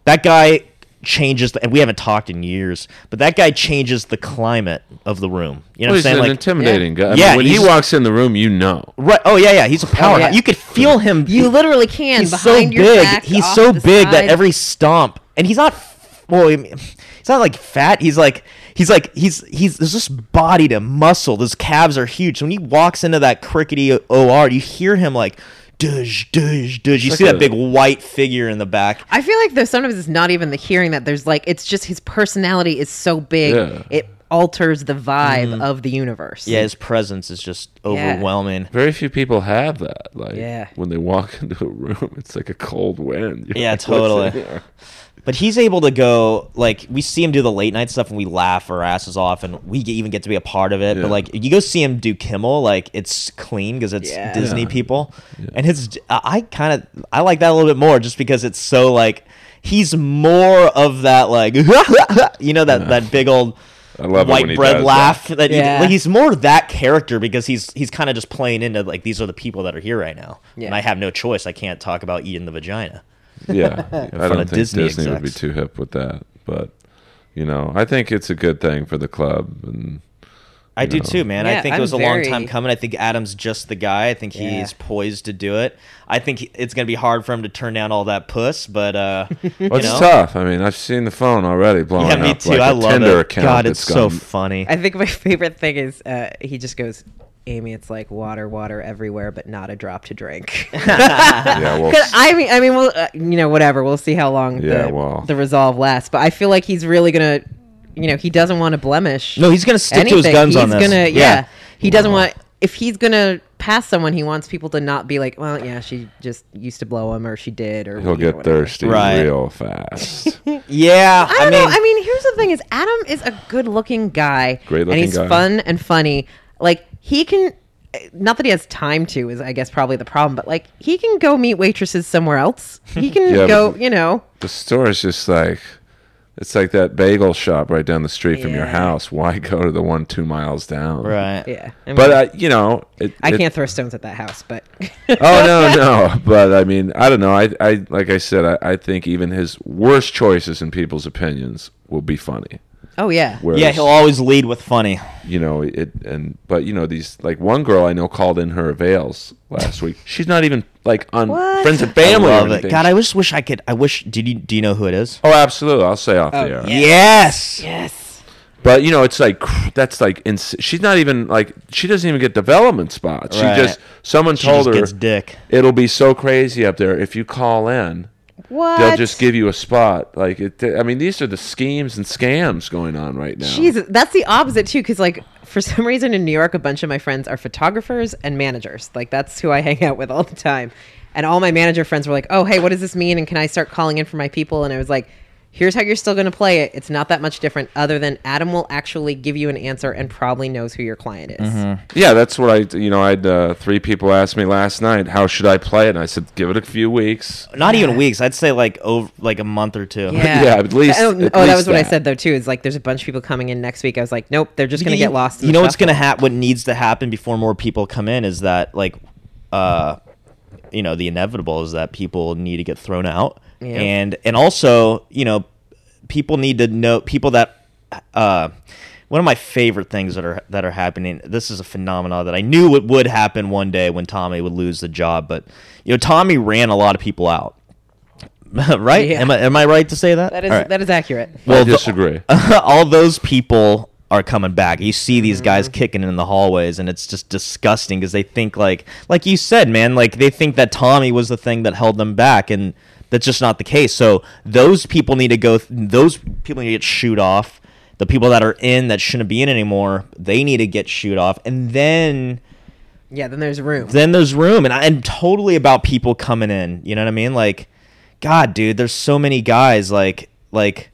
S2: that guy changes the, and we haven't talked in years, but that guy changes the climate of the room. You know
S1: Well,
S2: what I'm
S1: he's
S2: saying?
S1: an
S2: Like
S1: intimidating guy. I
S2: Yeah,
S1: mean, when he walks in the room, you know.
S2: right. Oh yeah, yeah. He's a oh, power.
S3: yeah.
S2: You could feel him.
S3: You literally can
S2: he's
S3: behind
S2: so
S3: your
S2: big.
S3: back,
S2: he's so
S3: the
S2: big that every stomp, and he's not. Well, I mean, he's not like fat. He's like he's like he's he's there's this body to muscle. Those calves are huge. So when he walks into that crickety OR, you hear him like. Dush, dush, dush. You
S1: It's
S2: see
S1: like
S2: that
S1: a-
S2: big white figure in the back.
S3: I feel like there's sometimes it's not even the hearing that there's like it's just his personality is so big
S1: Yeah.
S3: it alters the vibe mm. of the universe.
S2: Yeah, his presence is just
S3: Yeah.
S2: overwhelming.
S1: Very few people have that. Like
S3: Yeah.
S1: when they walk into a room, it's like a cold wind. You're
S2: Yeah,
S1: like, "What's in
S2: totally.
S1: Here?"
S2: But he's able to go like we see him do the late night stuff and we laugh our asses off and we get, even get to be a part of it.
S1: Yeah.
S2: But like you go see him do Kimmel, like it's clean because it's
S3: Yeah.
S2: Disney
S1: Yeah.
S2: people, and his I I kind of I like that a little bit more just because it's so like he's more of that like you know that that big old.
S1: I love it
S2: white
S1: when he
S2: bread
S1: does
S2: laugh that, you-
S3: Yeah.
S2: like he's more that character because he's he's kind of just playing into like these are the people that are here right now
S3: Yeah.
S2: and I have no choice I can't talk about eating the vagina
S1: Yeah, I don't think
S2: Disney
S1: Disney, would be too hip with that, but you know, I think it's a good thing for the club. And
S2: I do
S1: know.
S2: too, man. I think it
S3: I'm
S2: was a long time coming. I think Adam's just the guy. I think
S3: Yeah.
S2: he's poised to do it. I think he- it's going to be hard for him to turn down all that puss, but uh, you
S1: well, it's
S2: know?
S1: tough. I mean, I've seen the phone already blowing
S2: Yeah, me
S1: up
S2: too.
S1: like
S2: I
S1: a
S2: love
S1: Tinder
S2: it.
S1: account.
S2: God, it's so
S1: gone-
S2: funny.
S3: I think my favorite thing is uh, he just goes, Amy, it's like water, water everywhere, but not a drop to drink.
S1: yeah, well,
S3: 'Cause I mean, I mean, well, uh, you know, whatever. We'll see how long
S1: Yeah,
S3: the,
S1: well.
S3: the resolve lasts. But I feel like he's really gonna, you know, he doesn't want to blemish.
S2: No, he's going to stick
S3: anything.
S2: to his guns
S3: he's
S2: on this.
S3: Gonna, yeah.
S2: yeah.
S3: he doesn't want. If he's gonna pass someone, he wants people to not be like, well, yeah, she just used to blow him, or she did, or
S1: he'll get
S3: whatever.
S1: thirsty
S2: Right.
S1: real fast.
S2: Yeah,
S3: I don't know. I mean, here's the thing: is Adam is a good-looking guy,
S1: Great-looking
S3: and he's
S1: guy.
S3: fun and funny. Like he can, not that he has time to is I guess probably the problem, but like he can go meet waitresses somewhere else. He can
S1: Yeah,
S3: go, you know.
S1: the store is just like it's like that bagel shop right down the street from your house. Why go to the one two miles down?
S2: right.
S3: Yeah, I mean,
S1: But uh, you know, it,
S3: I
S1: it-
S3: can't throw stones at that house, but
S1: oh no, no. But I mean, I don't know. I, I like I said, I, I think even his worst choices in people's opinions will be funny.
S3: Oh yeah,
S1: Whereas,
S2: Yeah, he'll always lead with funny.
S1: you know it and but you know these like one girl I know called in her avails last week. She's not even like on
S3: What?
S1: friends and family.
S2: I love it. God, I just wish I could. I wish. Did you do you know who it is?
S1: Oh, absolutely. I'll say off
S3: Oh,
S1: the air.
S3: yeah.
S2: Yes.
S3: yes,
S1: But you know, it's like that's like ins- she's not even like she doesn't even get development spots. She just someone
S2: She
S1: told
S2: just
S1: her
S2: gets dick.
S1: it'll be so crazy up there if you call in.
S3: What?
S1: They'll just give you a spot. Like it, I mean, these are the schemes and scams going on right now.
S3: Jesus, that's the opposite too. Because like for some reason in New York, a bunch of my friends are photographers and managers. Like that's who I hang out with all the time. And all my manager friends were like, "Oh, hey, what does this mean? And can I start calling in for my people?" And I was like, Here's how you're still going to play it. It's not that much different, other than Adam will actually give you an answer and probably knows who your client is.
S1: Yeah, that's what I. You know, I had uh, three people ask me last night, "How should I play it?" And I said, "Give it a few weeks."
S2: Not even weeks. I'd say like over like a month or two.
S3: Yeah.
S1: Yeah, at least-
S3: Oh,
S1: at
S3: oh, that was what I said though too. Is like there's a bunch of people coming in next week. I was like, nope, they're just going to get lost. In
S2: you
S3: the
S2: know what's gonna happen? What needs to happen before more people come in is that like, uh, you know, the inevitable is that people need to get thrown out,
S3: Yeah.
S2: and and also you know, people need to know people that. Uh, one of my favorite things that are that are happening. This is a phenomenon that I knew it would happen one day when Tommy would lose the job, but you know, Tommy ran a lot of people out. right?
S3: Yeah.
S2: Am I am I right to say that?
S3: That is
S2: All right.
S3: that is accurate.
S1: I
S2: Well, the-
S1: disagree.
S2: all those people are coming back. You see these guys
S3: Mm-hmm.
S2: kicking in the hallways, and it's just disgusting because they think like, like you said, man, like they think that Tommy was the thing that held them back, and that's just not the case. So those people need to go. Th- those people need to get shoot off. The people that are in that shouldn't be in anymore, they need to get shoot off, and then
S3: Yeah, then there's room.
S2: then there's room and i'm totally about people coming in you know what i mean like god dude there's so many guys like like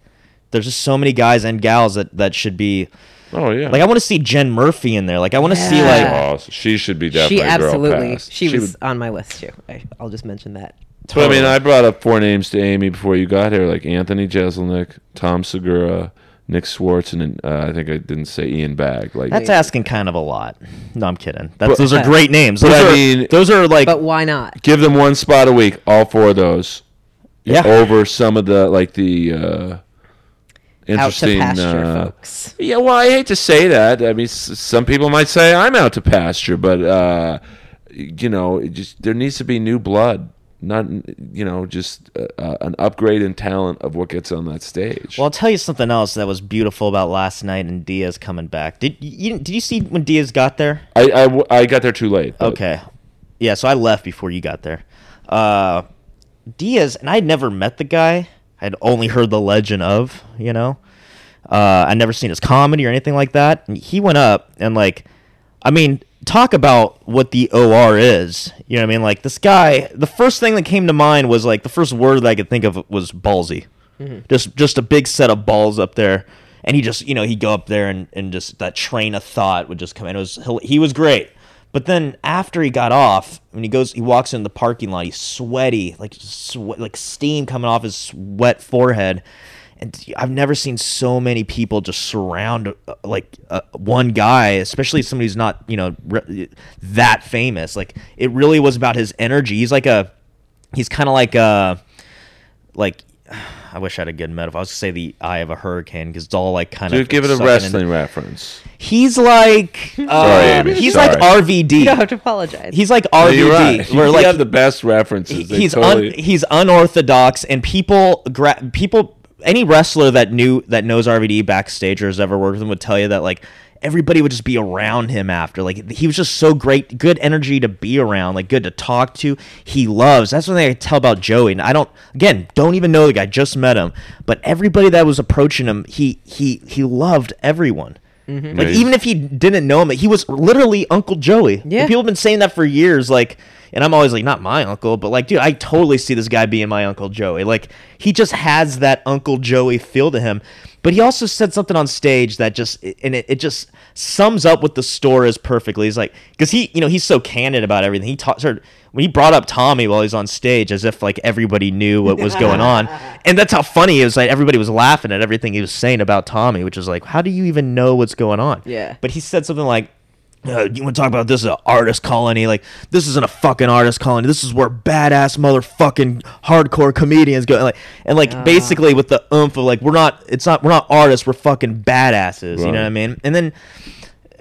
S2: there's just so many guys and gals that that should be
S1: oh yeah.
S2: like i want to see jen murphy in there like i want to see like
S1: oh, she should be definitely
S3: she
S1: a girl
S3: absolutely.
S1: pass.
S3: She, was
S1: would-
S3: on my list too. I, I'll just mention that.
S1: But I mean, I brought up four names to Amy before you got here, like Anthony Jeselnik, Tom Segura, Nick Swartz, and uh, I think I didn't say Ian Bagg. Like
S2: that's asking kind of a lot no i'm kidding that's,
S1: But-
S2: those are great names
S1: But
S2: those,
S1: I
S2: are,
S1: mean-
S2: those are like
S3: But why not?
S1: give them one spot a week, all four of those.
S2: Yeah.
S1: Over some of the like the uh,
S3: Out to
S1: interesting.
S3: pasture,
S1: uh,
S3: folks.
S1: Yeah, well, I hate to say that. I mean, s- some people might say I'm out to pasture, but uh, you know, it just there needs to be new blood, not you know, just uh, uh, an upgrade in talent of what gets on that stage.
S2: well, I'll tell you something else that was beautiful about last night and Diaz coming back. Did you did you see when Diaz got there?
S1: I I got there too late. but-
S2: Okay. Yeah, so I left before you got there. Uh, Diaz, and I'd never met the guy. I'd only heard the legend of, you know. Uh, I'd never seen his comedy or anything like that. And he went up and like, I mean, talk about what the OR is. You know what I mean? Like this guy, the first thing that came to mind was like the first word that I could think of was ballsy. Mm-hmm. Just just a big set of balls up there. And he just, you know, he'd go up there and, and just that train of thought would just come in. It was he was great. But then after he got off, when he goes, he walks in the parking lot. He's sweaty, like sweat, like steam coming off his wet forehead. And I've never seen so many people just surround uh, like uh, one guy, especially somebody who's not you know re- that famous. Like it really was about his energy. He's like a, he's kind of like a, like. I wish I had a good metaphor. I was gonna say the eye of a hurricane because it's all like kind
S1: Dude,
S2: of
S1: give it a
S2: sucking in-
S1: wrestling reference.
S2: He's like, uh,
S1: Sorry, Amy,
S2: he's
S1: sorry.
S2: like RVD.
S3: You don't have to apologize.
S2: He's like
S1: No,
S2: RVD.
S1: you're right.
S2: Where
S1: you
S2: like
S1: have the best references. They
S2: he's
S1: totally-
S2: un, he's unorthodox, and people gra- people any wrestler that knew that knows RVD backstage or has ever worked with him would tell you that like everybody would just be around him after. Like he was just so great, good energy to be around, like good to talk to. He loves. That's one thing I can tell about Joey. And I don't again don't even know the guy, just met him, but everybody that was approaching him, he he he loved everyone. Mm-hmm. Like
S1: Yeah, he's-
S2: even if he didn't know him, he was literally Uncle Joey. And
S3: Yeah.
S2: people have been saying that for years. Like, and I'm always like, not my uncle, but like, dude, I totally see this guy being my Uncle Joey. Like, he just has that Uncle Joey feel to him. But he also said something on stage that just, and it, it just sums up what the store is perfectly. He's like, because he, you know, he's so candid about everything. He talked, started, when he brought up Tommy while he's on stage, as if like everybody knew what was going on, and that's how funny it was. Like everybody was laughing at everything he was saying about Tommy, which is like, how do you even know what's going on?
S3: Yeah.
S2: But he said something like, uh, you want to talk about this is an artist colony? Like this isn't a fucking artist colony. This is where badass motherfucking hardcore comedians go. Like and like basically with the oomph of like we're not. It's not. We're not artists. We're fucking badasses. You know what I mean? And then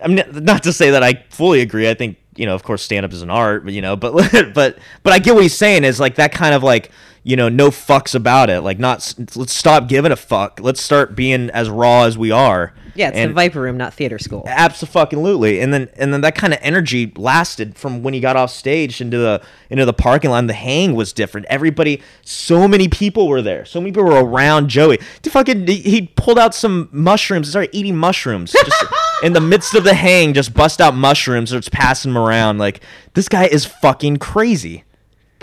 S2: I mean, not to say that I fully agree. I think you know, of course, stand up is an art, but you know, but but but I get what he's saying is like that kind of like you know, no fucks about it. Like, not let's stop giving a fuck. Let's start being as raw as we are.
S3: yeah, it's
S2: and
S3: the Viper Room, not theater school.
S2: Absolutely, and then and then that kind of energy lasted from when he got off stage into the into the parking lot. And the hang was different. Everybody, so many people were there. So many people were around Joey. The fucking he- he pulled out some mushrooms and started eating mushrooms just in the midst of the hang. Just bust out mushrooms, starts passing them around. Like this guy is fucking crazy.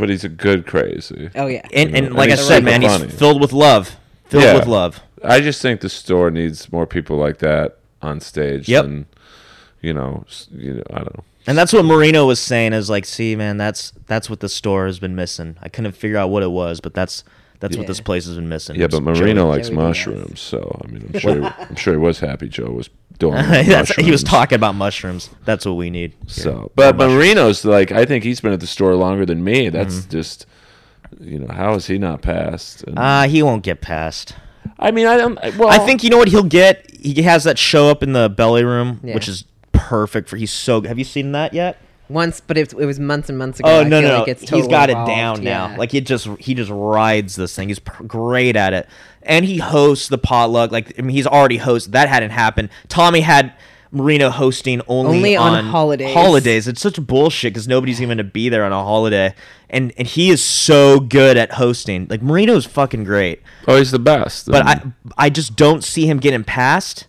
S1: But he's a good crazy.
S3: Oh yeah.
S2: And
S1: You know,
S2: and
S1: and
S2: like I
S1: he's
S2: said,
S1: super
S2: man,
S1: funny.
S2: he's filled with love. filled
S1: Yeah.
S2: with love.
S1: I just think the store needs more people like that on stage.
S2: Yep.
S1: Than, you know, s- you know, I don't know.
S2: And that's what Marino was saying is like, see, man, that's that's what the store has been missing. I couldn't figure out what it was, but that's that's what
S3: Yeah.
S2: this place has been missing.
S1: Yeah, but Marino
S2: Joey.
S1: likes
S3: Joey Diaz.
S1: mushrooms, so I mean, I'm sure, he, I'm sure he was happy Joe was doing
S2: That's- he was talking about mushrooms. That's what we need.
S1: So, but
S2: More mushrooms.
S1: Marino's like, I think he's been at the store longer than me. That's
S2: Mm-hmm.
S1: just, you know, how is he not passed? And-
S2: Uh, he won't get past.
S1: I mean, I don't. Well,
S2: I think you know what he'll get. He has that show up in the belly room,
S3: Yeah.
S2: which is perfect for. He's so. Have you seen that yet?
S3: Once, but it, it was months and months ago.
S2: Oh
S3: I
S2: no
S3: feel
S2: no!
S3: like it's
S2: He's
S3: totally
S2: got it
S3: evolved.
S2: down now. Like he just he just rides this thing. He's pr- great at it, and he hosts the potluck. Like I mean, he's already hosted. That hadn't happened. Tommy had Marino hosting only,
S3: Only on holidays.
S2: Holidays. It's such bullshit because nobody's even to be there on a holiday, and and he is so good at hosting. Like Marino's fucking great.
S1: oh, he's the best.
S2: But I I just don't see him getting past.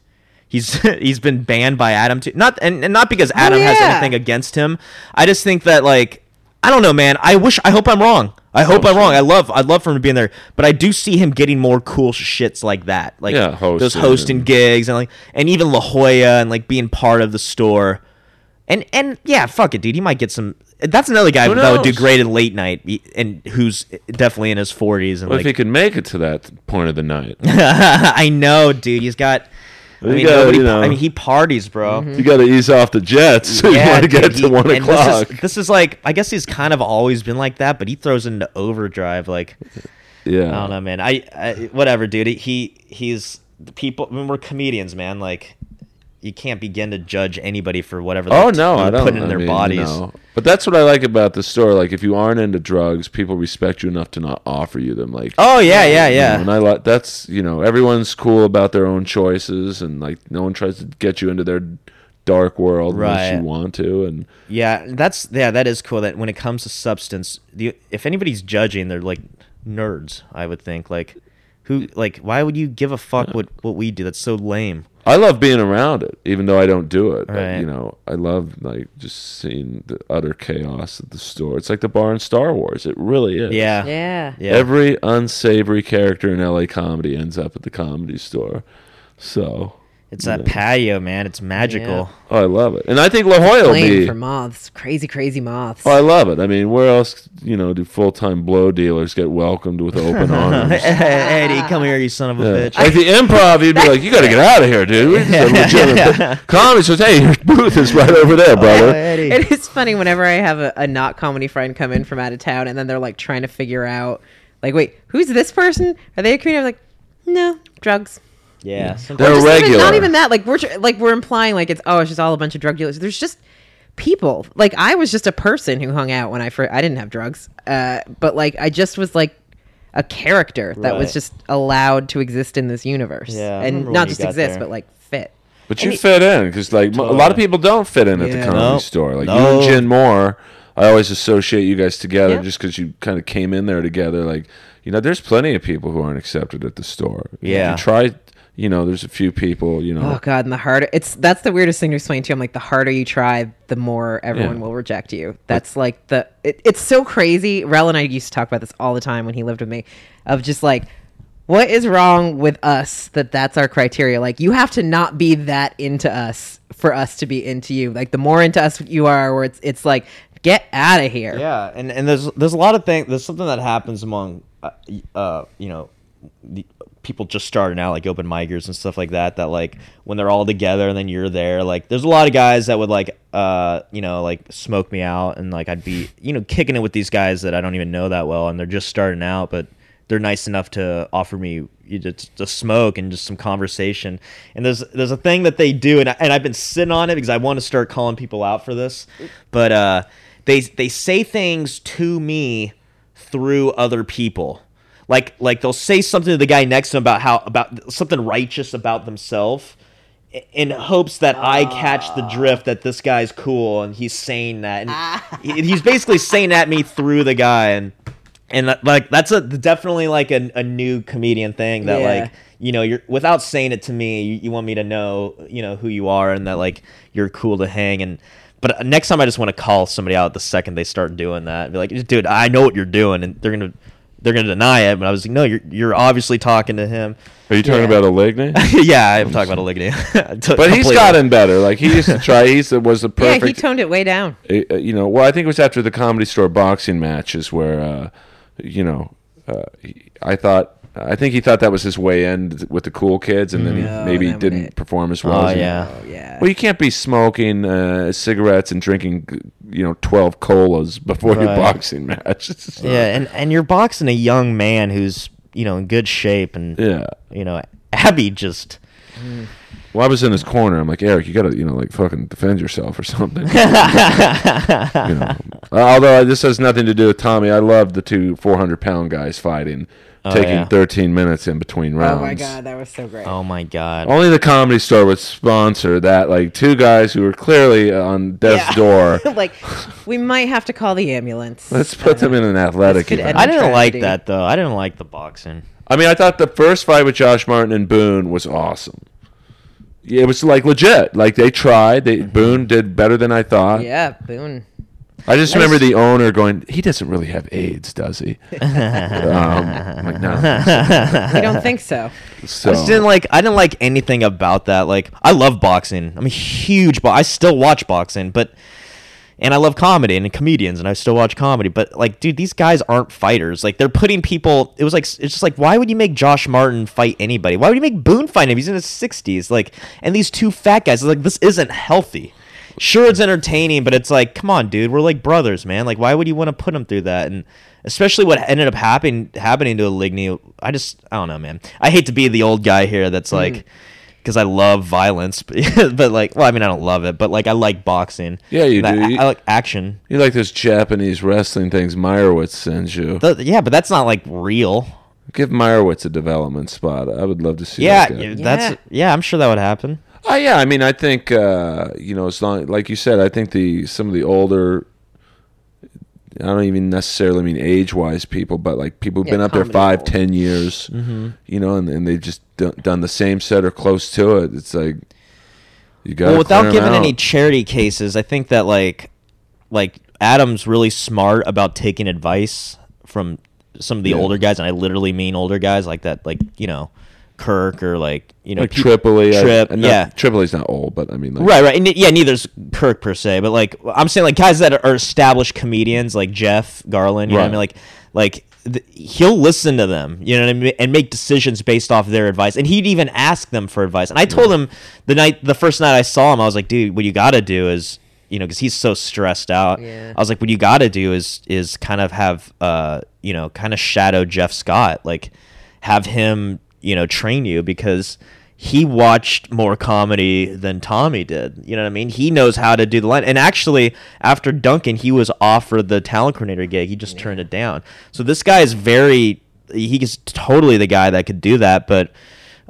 S2: He's he's been banned by Adam too. Not and, and not because oh, Adam has
S3: yeah.
S2: anything against him. I just think that like I don't know, man. I wish I hope I'm wrong. I oh, hope
S1: Oh,
S2: I'm wrong. I love I'd love for him to be in there, but I do see him getting more cool shits like that. Like
S1: Yeah,
S2: those
S1: hosting
S2: hosting gigs and like and even La Jolla and like being part of the store. And and yeah, fuck it, dude. He might get some. That's another guy that would do great in late night, and who's definitely in his forties. And
S1: what
S2: like,
S1: if he could make it to that point of the night?
S2: I know, dude. He's got. I mean,
S1: gotta,
S2: nobody,
S1: you know.
S2: I mean, he parties, bro. Mm-hmm.
S1: You got to ease off the jets. So you want to get
S2: dude,
S1: to one o'clock.
S2: This is, this is like, I guess he's kind of always been like that, but he throws into overdrive. Like,
S1: yeah.
S2: I don't know, man. I, I whatever, dude. He he's the people. I mean, we're comedians, man. Like, you can't begin to judge anybody for whatever.
S1: Oh
S2: they're
S1: no,
S2: they're
S1: I don't.
S2: putting in
S1: I
S2: their
S1: mean,
S2: bodies.
S1: know. But that's what I like about the store. Like, if you aren't into drugs, people respect you enough to not offer you them. Like,
S2: Oh yeah, yeah,
S1: you know,
S2: yeah.
S1: and I like that's you know everyone's cool about their own choices, and like no one tries to get you into their dark world unless you want to. And
S2: Yeah, that's yeah, that is cool. That when it comes to substance, the, if anybody's judging, they're like nerds. I would think like, who like why would you give a fuck what what we do? That's so lame.
S1: I love being around it, even though I don't do it. I-
S2: Right.
S1: you know, I love like just seeing the utter chaos at the store. It's like the bar in Star Wars. It really is.
S2: Yeah,
S3: yeah.
S2: yeah.
S1: Every unsavory character in LA comedy ends up at the comedy store. So
S2: it's that
S1: yeah.
S2: patio, man. It's magical.
S1: Oh, I love it, and I think La Jolla will be.
S3: for moths. Crazy, crazy moths.
S1: Oh, I love it. I mean, where else, you know, do full time blow dealers get welcomed with open arms?
S2: Eddie, come here, you son of a
S1: Yeah.
S2: bitch.
S1: Like the improv, you'd be like, "You got to get out of here, dude." It's a legitimate comedy says, "Hey, your booth is right over there,
S2: Oh,
S1: brother."
S2: Eddie.
S3: It is funny whenever I have a, a not comedy friend come in from out of town and then they're like trying to figure out, like, wait, who's this person? Are they a comedian? I'm like, no, drugs.
S2: Yeah,
S3: Or
S1: They're
S3: just even-
S1: regular.
S3: not even that. Like we're like we're implying like it's oh it's just all a bunch of drug dealers. There's just people. Like I was just a person who hung out when I first. I didn't have drugs, uh, but like I just was like a character that was just allowed to exist in this universe,
S2: Yeah, I
S3: and not just exist,
S2: there.
S3: but like fit.
S1: But
S3: And
S1: you
S3: it-
S1: fit in because, like, mo- a lot of people don't fit in at the
S3: Yeah.
S1: comedy
S2: Nope.
S1: store. Like you and Jen Moore, I always associate you guys together
S3: Yeah.
S1: just because you kind of came in there together. Like, you know, there's plenty of people who aren't accepted at the store.
S2: Yeah.
S1: you try. You know, there's a few people. You know,
S3: Oh god, and the harder it's that's the weirdest thing to explain too. I'm like the harder you try, the more everyone
S1: Yeah.
S3: will reject you. That's like the it, it's so crazy. Rel and I used to talk about this all the time when he lived with me, of just like what is wrong with us that that's our criteria. Like you have to not be that into us for us to be into you. Like the more into us you are, where it's it's like get out of here.
S2: Yeah, and and there's there's a lot of things. There's something that happens among, uh, uh you know, the people just starting out, like open micers and stuff like that. That like when they're all together and then you're there, like there's a lot of guys that would like, uh, you know, like smoke me out, and like I'd be, you know, kicking it with these guys that I don't even know that well, and they're just starting out, but they're nice enough to offer me just smoke and just some conversation. And there's there's a thing that they do, and I, and I've been sitting on it because I want to start calling people out for this, but uh, they they say things to me through other people. Like like they'll say something to the guy next to them about how about something righteous about themselves in hopes that I catch the ah. drift that this guy's cool and he's saying that. And ah. he- he's basically saying at me through the guy. And and that- like that's a definitely like a, a new comedian thing that
S3: Yeah.
S2: like you know you're without saying it to me you, you want me to know you know who you are and that like you're cool to hang. And but uh, next time I just want to call somebody out the second they start doing that be like dude I know what you're doing. And they're gonna they're gonna deny it, but I was like, no, you're you're obviously talking to him.
S1: Are you talking
S3: Yeah.
S1: about Oligny?
S2: yeah, I'm talking about Oligny.
S1: But he's gotten better. Like he used to try. He's the, was the perfect.
S3: Yeah,
S1: perfect.
S3: he toned it way down.
S1: uh, uh, you know, well, I think it was after the comedy store boxing matches where, uh, you know, uh, I thought, I think he thought that was his way in with the cool kids, and then he
S3: Oh,
S1: maybe
S3: then
S1: didn't
S3: it-
S1: perform as well.
S2: Oh
S1: as he-
S2: yeah.
S3: Oh yeah.
S1: Well, you can't be smoking uh, cigarettes and drinking, you know, twelve colas before your
S2: Right.
S1: boxing match. It's
S2: Yeah, and and you're boxing a young man who's you know in good shape, and
S1: yeah.
S2: you know Abby just.
S1: Well, I was in his corner. I'm like, Eric, you gotta, you know, like fucking defend yourself or something. you know. Although this has nothing to do with Tommy. I love the two 400 pound guys fighting, Oh, taking
S2: yeah.
S1: 13 minutes in between rounds.
S3: oh my god, that was so great.
S2: Oh my god.
S1: Only the comedy store would sponsor that. Like two guys who were clearly on death's
S3: Yeah.
S1: door.
S3: like, we might have to call the ambulance.
S1: Let's put them in an athletic event.
S2: I didn't like that though. I didn't like the boxing.
S1: I mean, I thought the first fight with Josh Martin and Boone was awesome. Yeah, It was like legit. Like they tried. They mm-hmm. Boone did better than I thought.
S3: yeah, Boone.
S1: I just remember the owner going, "He doesn't really have AIDS, does he?" um, I'm like, no.
S3: I don't think so.
S1: So,
S2: I just didn't like. I didn't like anything about that. Like, I love boxing. I'm a huge. Bo- I still watch boxing, but and I love comedy and comedians, and I still watch comedy. But like, dude, these guys aren't fighters. Like, they're putting people. It was like it's just like, why would you make Josh Martin fight anybody? Why would you make Boone fight him? He's in his 60s. Like, and these two fat guys. Like, this isn't healthy. Sure, it's entertaining, but it's like, come on, dude, we're like brothers, man. Like, why would you want to put him through that? And especially what ended up happening happening to Ligny, I just, I don't know, man. I hate to be the old guy here. That's mm-hmm. like, because I love violence, but, but like, well, I mean, I don't love it, but like, I like boxing.
S1: Yeah, you
S2: I,
S1: do.
S2: I,
S1: You-
S2: I like action.
S1: you like those Japanese wrestling things Meyerowitz sends you.
S2: Th- yeah, but that's not like real.
S1: Give Meyerowitz a development spot. I would love to see.
S2: Yeah,
S1: that guy.
S2: yeah, that's
S3: Yeah.
S2: yeah. I'm sure that would happen.
S1: Oh yeah, I mean, I think uh, you know, as long like you said, I think the some of the older, I don't even necessarily mean age wise people, but like people who've
S3: Yeah,
S1: been up there
S3: comedy
S1: five,
S3: gold.
S1: ten years,
S2: Mm-hmm.
S1: you know, and, and they've just done, done the same set or close to it. It's like you got
S2: well, without giving any charity cases, I think that like like Adam's really smart about taking advice from some of the
S1: Yeah.
S2: older guys, and I literally mean older guys like that, like you know, Kirk or like you know,
S1: like
S2: peop-
S1: Tripoli. I-
S2: Trip,
S1: and not-
S2: yeah.
S1: Tripoli's not old, but I mean, like,
S2: Right, right, and yeah, neither's Kirk per se, but like I'm saying, like guys that are established comedians, like Jeff Garlin, you know what I mean, like like th- he'll listen to them, you know what I mean, and make decisions based off their advice, and he'd even ask them for advice. And I told him the night, the first night I saw him, I was like, dude, what you got to do is, you know, because he's so stressed out.
S3: Yeah.
S2: I was like, what you got to do is is kind of have, uh, you know, kind of shadow Jeff Scott, like have him, you know, train you because he watched more comedy than Tommy did. You know what I mean? He knows how to do the line. And actually, after Duncan, he was offered the talent coordinator gig. He just turned it down. So this guy is very. He he's totally the guy that could do that, but.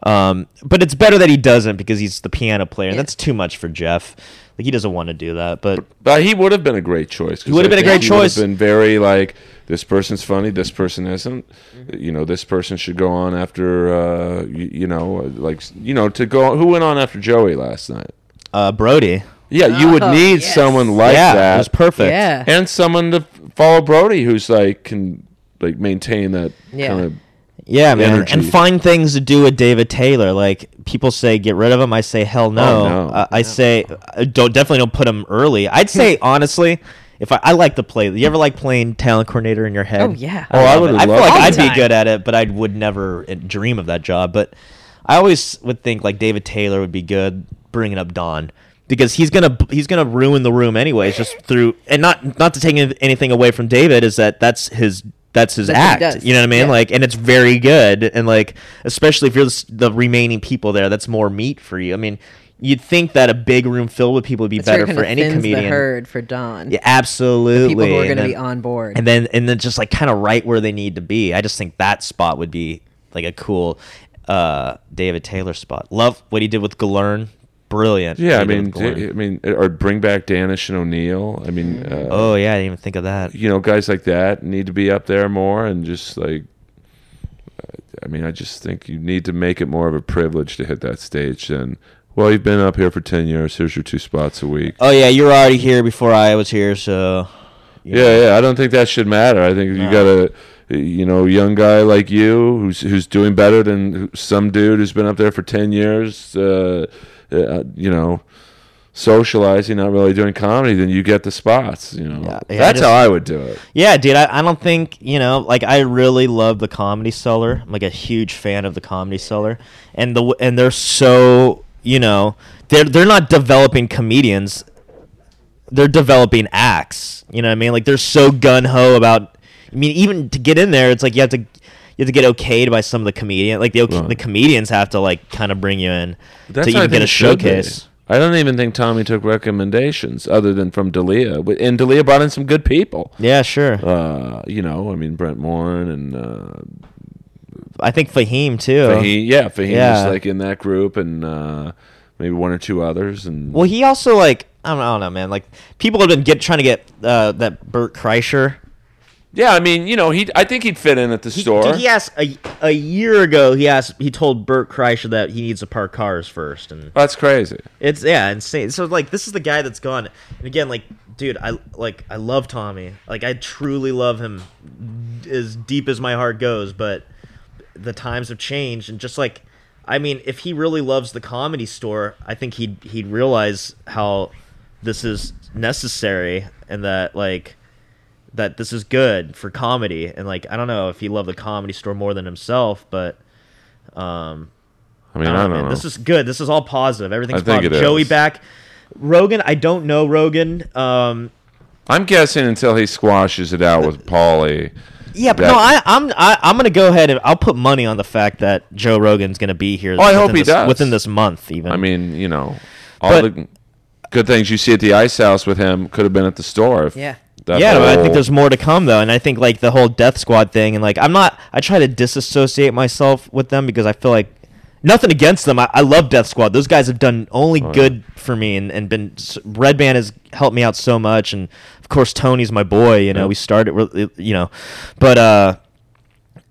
S2: Um, but it's better that he doesn't because he's the piano player.
S3: Yeah.
S2: That's too much for Jeff. Like he doesn't want to do that. But
S1: But he would have been a great choice.
S2: He would have been a
S1: think
S2: great
S1: he would have
S2: choice.
S1: Been very like this person's funny, this person isn't.
S2: Mm-hmm.
S1: You know, this person should go on after. Uh, you, you know, like you know, to go. Who went on after Joey last night?
S2: uh, Brody,
S1: Yeah, you would
S3: Oh,
S1: need
S3: yes.
S1: someone like
S2: yeah,
S1: that,
S2: it was perfect.
S3: Yeah.
S1: and someone to follow Brody, who's like can like maintain that
S3: Yeah.
S1: kind of.
S2: Yeah, man,
S1: energy.
S2: and find things to do with David Taylor. Like people say, get rid of him. I say, hell no.
S1: Oh, no.
S2: Uh, I say, uh, don't definitely don't put him early. I'd say honestly, if I, I like to play, you ever like playing talent coordinator in your head?
S3: Oh, yeah.
S1: Oh, I
S2: love
S1: would.
S2: I feel like. I'd
S3: All the
S2: be good at it, but I would never uh, dream of that job. But I always would think like David Taylor would be good bringing up Don because he's gonna he's gonna ruin the room anyways, just through and not not to take anything away from David is that that's his that's his
S3: That's
S2: act. You know what I mean?
S3: Yeah.
S2: Like, and it's very good, and like especially if you're the, the remaining people there, that's more meat for you. I mean. You'd think that a big room filled with people would be
S3: That's
S2: better for any comedian.
S3: The herd for Don.
S2: Yeah, absolutely.
S3: People who are going to be on board.
S2: and then and then just like kind of right where they need to be. I just think that spot would be like a cool uh, David Taylor spot. Love what he did with Galern. Brilliant.
S1: Yeah, I mean. I mean, or bring back Danish and O'Neill. I mean, uh,
S2: oh yeah, I didn't even think of that.
S1: you know, guys like that need to be up there more and just like. I mean, I just think you need to make it more of a privilege to hit that stage than, well, you've been up here for 10 years. Here's your two spots a week.
S2: Oh yeah, you were already here before I was here, so you know.
S1: Yeah, yeah. I don't think that should matter. I think you got to, you know, young guy like you who's who's doing better than some dude who's been up there for ten years. Uh, uh, you know, socializing, not really doing comedy, then you get the spots. You know,
S2: Yeah, yeah, I
S1: that's
S2: just-
S1: how I would do it.
S2: Yeah, dude, I, I don't think, you know, like I really love the Comedy Cellar. I'm like a huge fan of the Comedy Cellar. And the and they're so, you know, they're they're not developing comedians. They're developing acts. You know what I mean? Like they're so gun ho about I mean, even to get in there, it's like you have to you have to get okayed by some of the comedian. Like the ok-
S1: Right.
S2: the comedians have to like kind of bring you in
S1: That's
S2: to even
S1: think
S2: get a
S1: it should be.
S2: showcase.
S1: I don't even think Tommy took recommendations other than from D'Elia. And D'Elia brought in some good people.
S2: Yeah, sure.
S1: Uh, you know, I mean Brent Morin and uh,
S2: I think Fahim too.
S1: Fahim. Yeah, Fahim
S2: Yeah.
S1: was like in that group, and uh, maybe one or two others. And
S2: Well, he also like I don't, I don't know, man. Like people have been get trying to get uh, that Bert Kreischer.
S1: Yeah, I mean, you know, he. I think he'd fit in at the
S2: He,
S1: store.
S2: he asked a, a year ago. He asked. He told Bert Kreischer that he needs to park cars first, and
S1: That's crazy.
S2: it's yeah, insane. So like, this is the guy that's gone. And again, like, dude, I like I love Tommy. Like, I truly love him as deep as my heart goes. But the times have changed, and just like, I mean, if he really loves the comedy store, I think he'd he'd realize how this is necessary, and that like that this is good for comedy. And like, I don't know if he loved the comedy store more than himself, but. Um,
S1: I mean, I
S2: I
S1: don't,
S2: don't know,
S1: know.
S2: This is good. This is all positive. Everything's
S1: I think
S2: positive.
S1: it
S2: Joey
S1: is.
S2: back. Rogan, I don't know Rogan. Um,
S1: I'm guessing until he squashes it out with Pauly.
S2: yeah, but no, I, I'm I, I'm gonna go ahead and I'll put money on the fact that Joe Rogan's gonna be here.
S1: Oh, I hope
S2: within
S1: he
S2: this,
S1: does.
S2: within this month. Even
S1: I mean, you know, all
S2: But-
S1: the good things you see at the Ice House with him could have been at the store. If
S3: Yeah.
S1: That
S2: yeah, but I think there's more to come though, and I think like the whole Death Squad thing, and like I'm not, I try to disassociate myself with them because I feel like nothing against them. I, I love Death Squad; those guys have done only
S1: Oh, yeah.
S2: good for me, and and been Redban has helped me out so much, and of course Tony's my boy. You know,
S1: Yeah.
S2: we started, you know, but uh.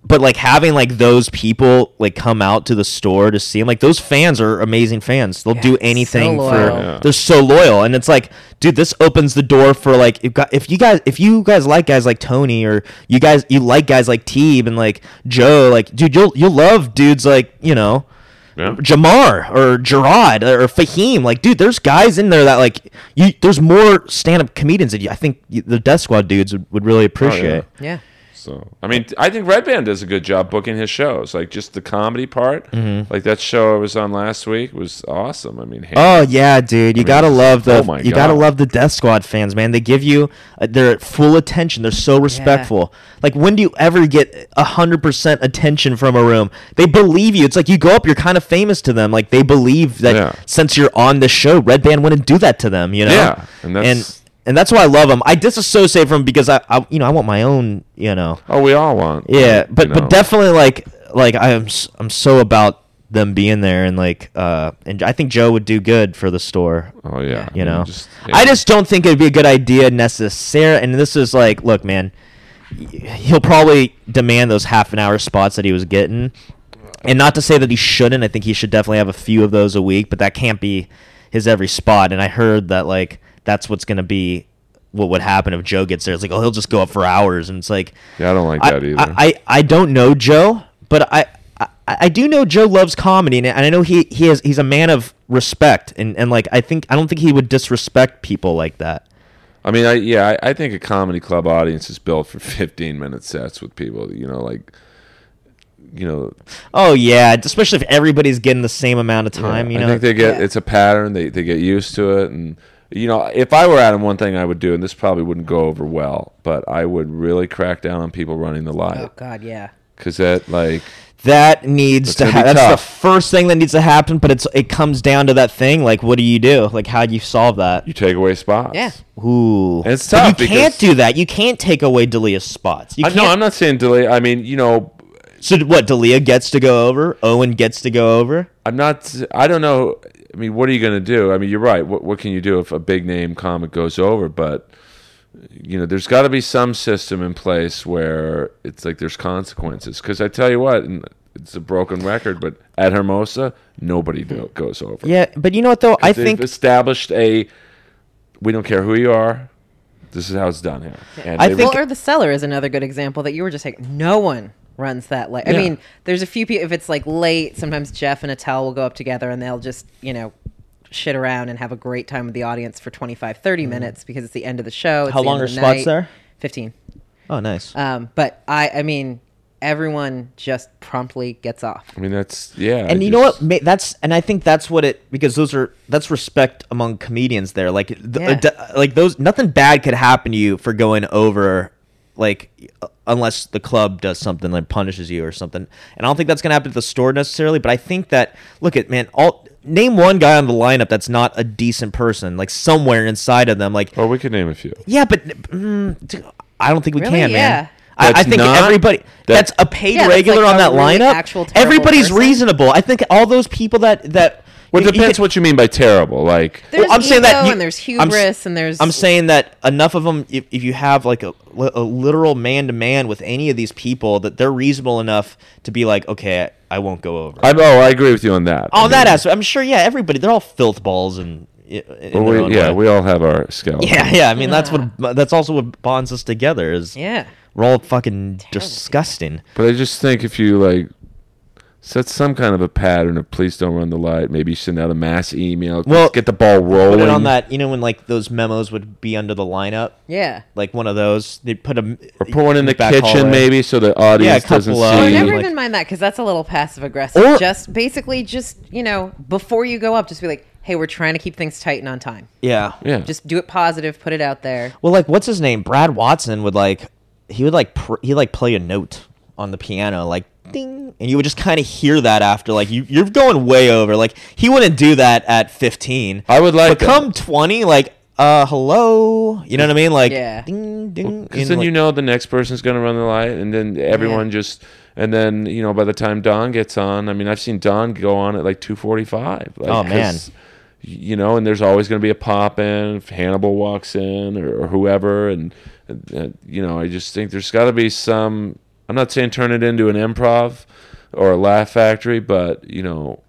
S2: But like having like those people like come out to the store to see him, like those fans are amazing fans. They'll
S3: Yeah,
S2: do
S3: so
S2: anything for
S3: loyal.
S1: Yeah.
S2: they're so loyal and it's like dude this opens the door for like if, you guys if you guys like guys like tony or you guys you like guys like Teeb and like joe like dude you'll you'll love dudes like you know
S1: Yeah.
S2: jamar or gerard or fahim like dude there's guys in there that like you there's more stand-up comedians that you, i think the death squad dudes would, would really oh, appreciate
S3: Yeah.
S1: So I mean, I think Redban does a good job booking his shows. Like just the comedy part,
S2: Mm-hmm.
S1: like that show I was on last week was awesome. I mean,
S2: Oh yeah, dude! You
S1: mean,
S2: gotta love the
S1: oh my
S2: you gotta love the Death Squad fans, man. They give you uh, their full attention. They're so respectful. Like when do you ever get hundred percent attention from a room? They believe you. It's like you go up, you're kind of famous to them. Like they believe that
S1: Yeah.
S2: since you're on the show, Redban wouldn't do that to them. You know?
S1: Yeah, and that's-
S2: and and that's why I love them. I disassociate from 'em because I, I you know I want my own you know
S1: oh, we all want.
S2: yeah,
S1: you
S2: but
S1: know.
S2: but definitely like like I'm I'm so about them being there and like uh and I think Joe would do good for the store.
S1: Oh yeah,
S2: You
S1: I mean,
S2: know,
S1: yeah.
S2: I just don't think it'd be a good idea necessarily. And this is like, look, man, he'll probably demand those half an hour spots that he was getting. And not to say that he shouldn't. I think he should definitely have a few of those a week, but that can't be his every spot. And I heard that like that's what's gonna be what would happen if Joe gets there. It's like, oh, he'll just go up for hours, and it's like,
S1: Yeah, I don't like
S2: I,
S1: that either.
S2: I, I, I don't know Joe, but I, I I do know Joe loves comedy, and I know he he has he's a man of respect, and and like I think I don't think he would disrespect people like that.
S1: I mean, I yeah, I, I think a comedy club audience is built for 15 minute sets with people. You know, like, you know,
S2: Oh yeah, especially if everybody's getting the same amount of time.
S1: yeah,
S2: you know,
S1: I think they get
S3: Yeah.
S1: it's a pattern. They they get used to it, and you know, if I were Adam, one thing I would do, and this probably wouldn't go over well, but I would really crack down on people running the
S3: live.
S1: Oh
S3: God, yeah.
S1: because that like
S2: that needs to.
S1: gonna
S2: Ha-
S1: be
S2: that's the first thing that needs to happen. But it's it comes down to that thing. Like, what do you do? Like, how do you solve that?
S1: you take away spots.
S3: Yeah.
S2: Ooh,
S1: It's
S2: But
S1: tough
S2: you can't do that. You can't take away D'Elia's spots. You
S1: I,
S2: can't.
S1: no, I'm not saying D'Elia. I mean, you know,
S2: so what? D'Elia gets to go over. Owen gets to go over.
S1: I'm not. I don't know. I mean, what are you going to do? I mean, you're right. What what can you do if a big name comic goes over? But you know, there's got to be some system in place where it's like there's consequences. Because I tell you what, and it's a broken record, but at Hermosa, nobody do, goes over.
S2: Yeah, but you know what though? I think
S1: established a. We don't care who you are. This is how it's done here. And
S2: I
S1: they-
S2: think-
S3: well, or the cellar is another good example that you were just like, no one runs that late. I mean, there's a few people. If it's like late, sometimes Jeff and Attell will go up together and they'll just you know shit around and have a great time with the audience for 25, 30 minutes because it's the end of the show. It's.
S2: How
S3: the
S2: long are
S3: the
S2: spots
S3: night.
S2: there?
S3: Fifteen.
S2: Oh, nice.
S3: Um, but I, I mean, everyone just promptly gets off.
S1: I mean, that's yeah.
S2: and
S1: I
S2: you know what? Ma- That's and I think that's what it because those are that's respect among comedians there. Like, th-
S3: Yeah.
S2: d- like those nothing bad could happen to you for going over, like unless the club does something like punishes you or something. And I don't think that's gonna happen at the store necessarily. But I think that look at man, all name one guy on the lineup that's not a decent person, like somewhere inside of them, like
S1: Oh, we could name a few.
S2: yeah, but mm, d- I don't think we
S3: Really?
S2: can,
S3: Yeah.
S2: man. I, I think
S1: not-
S2: everybody
S1: that-
S2: that's a paid
S3: Yeah,
S2: regular
S3: like
S2: on that
S3: really
S2: lineup.
S3: actual
S2: Everybody's
S3: person.
S2: reasonable. I think all those people that that
S1: Well, it depends what you mean by terrible. Like,
S3: There's
S2: I'm saying that
S3: ego
S2: you-
S3: and there's
S2: I'm
S3: hubris and there's.
S2: I'm saying that enough of them, if, if you have like a, a literal man to man with any of these people, that they're reasonable enough to be like, okay, I, I won't go over.
S1: I, oh, I agree with you on that. I
S2: on that
S1: mean,
S2: aspect, I'm sure. Yeah, everybody, they're all filth balls and. In
S1: well, we- yeah,
S2: way.
S1: we all have our skeletons.
S2: yeah, yeah. I mean, that's what that's also what bonds us together. Is
S3: yeah.
S2: we're all fucking disgusting.
S1: But I just think if you like set some kind of a pattern of please don't run the light, maybe send out a mass email,
S2: Well,
S1: get the ball rolling.
S2: Put it on that, you know, when like those memos would be under the lineup,
S3: Yeah.
S2: like one of those. They put them
S1: Or put one in the
S2: back
S1: kitchen
S2: hallway.
S1: maybe so the audience
S2: couple
S1: doesn't
S2: of-
S3: I
S1: see.
S3: never
S2: like-
S3: even mind that because that's a little passive aggressive.
S2: Or-
S3: just basically, just you know, before you go up, just be like, "Hey, we're trying to keep things tight and on time.
S2: Yeah.
S1: yeah.
S3: Just do it positive, put it out there."
S2: Well, like what's his name? Brad Watson would like he would like pr- he like play a note on the piano like ding and you would just kind of hear that after like you you're going way over like he wouldn't do that at 15
S1: I would like
S2: but
S1: that.
S2: come 20 like uh hello you know what i mean like
S3: Yeah.
S2: ding ding
S1: Because
S2: and,
S1: then
S2: like-
S1: you know the next person's going to run the light, and then everyone just, and then you know by the time Don gets on, I mean I've seen Don go on at like two forty five. Like,
S2: Oh, man.
S1: 'cause, You know, and there's always going to be a pop in if Hannibal walks in or, or whoever, and, and, and, you know I just think there's got to be some. I'm not saying turn it into an improv or a laugh factory, but you know,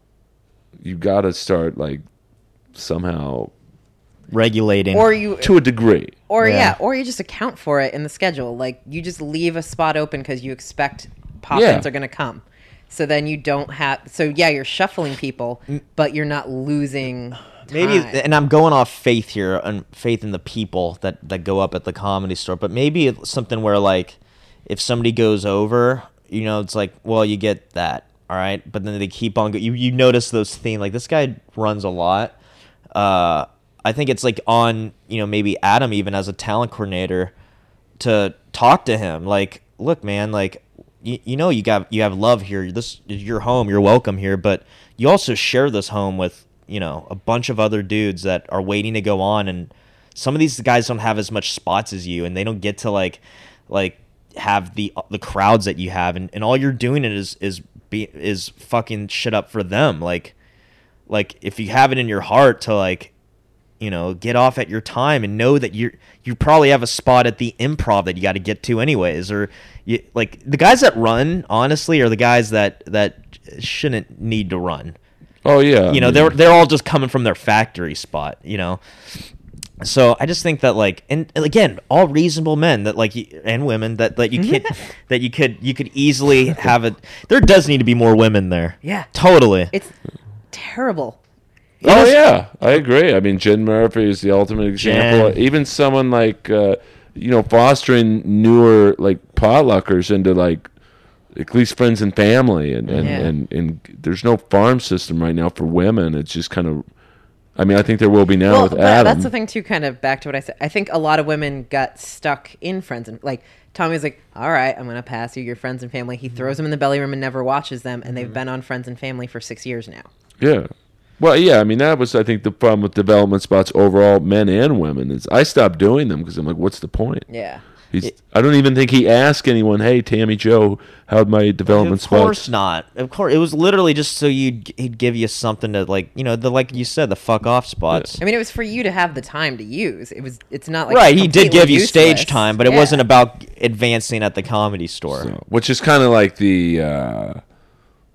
S1: you got to start like somehow
S2: regulating
S3: Or you,
S1: to a degree.
S3: or yeah.
S2: Yeah.
S3: or you just account for it in the schedule. Like you just leave a spot open because you expect pop-ins
S1: Yeah.
S3: are going to come. So then you don't have. So yeah, you're shuffling people, but you're not losing.
S2: maybe
S3: time.
S2: and i'm going off faith here and faith in the people that that go up at the comedy store but maybe it's something where like if somebody goes over you know it's like well you get that all right? But then they keep on go- you you notice those themes like this guy runs a lot. Uh i think it's like on you know maybe adam even as a talent coordinator to talk to him like look man like you, you know you got you have love here. This is your home you're welcome here but you also share this home with you know a bunch of other dudes that are waiting to go on and some of these guys don't have as much spots as you and they don't get to like like have the the crowds that you have and, and all you're doing is is be is fucking shit up for them. Like like if you have it in your heart to like you know get off at your time and know that you're you probably have a spot at the improv that you got to get to anyways or you, like the guys that run honestly are the guys that that shouldn't need to run.
S1: Oh yeah,
S2: you know they're they're all just coming from their factory spot you know so i just think that like and and again all reasonable men that like y- and women that that you could that you could you could easily have it there does need to be more women there
S3: Yeah.
S2: totally
S3: It's terrible.
S1: Oh yeah, I agree. I mean, Jen Murphy is the ultimate example.
S2: Jen.
S1: Even someone like uh, you know fostering newer like potluckers into like at least friends and family, and and,
S3: Yeah.
S1: and and there's no farm system right now for women. It's just kind of. I mean, I think there will be now
S3: well,
S1: with Adam.
S3: that's the thing too. Kind of back to what I said. I think a lot of women got stuck in friends and like Tommy's like, "All right, I'm gonna pass you your friends and family." He throws them in the belly room and never watches them, and they've mm-hmm. been on friends and family for six years now.
S1: Yeah. Well, yeah. I mean, that was I think the problem with development spots overall, men and women. Is I stopped doing them because I'm like, what's the point?
S3: Yeah.
S1: He's, I don't even think he asked anyone, "Hey, Tammy Joe, how'd my development spots?
S2: Of course
S1: spots?"
S2: not. Of course, it was literally just so you'd he'd give you something to like, you know, the like you said, the fuck off spots.
S3: I mean, it was for you to have the time to use. It was. It's not like
S2: right, he did
S3: completely
S2: give you stage time, but it
S3: Yeah.
S2: wasn't about advancing at the comedy store.
S1: So, which is kind of like the uh,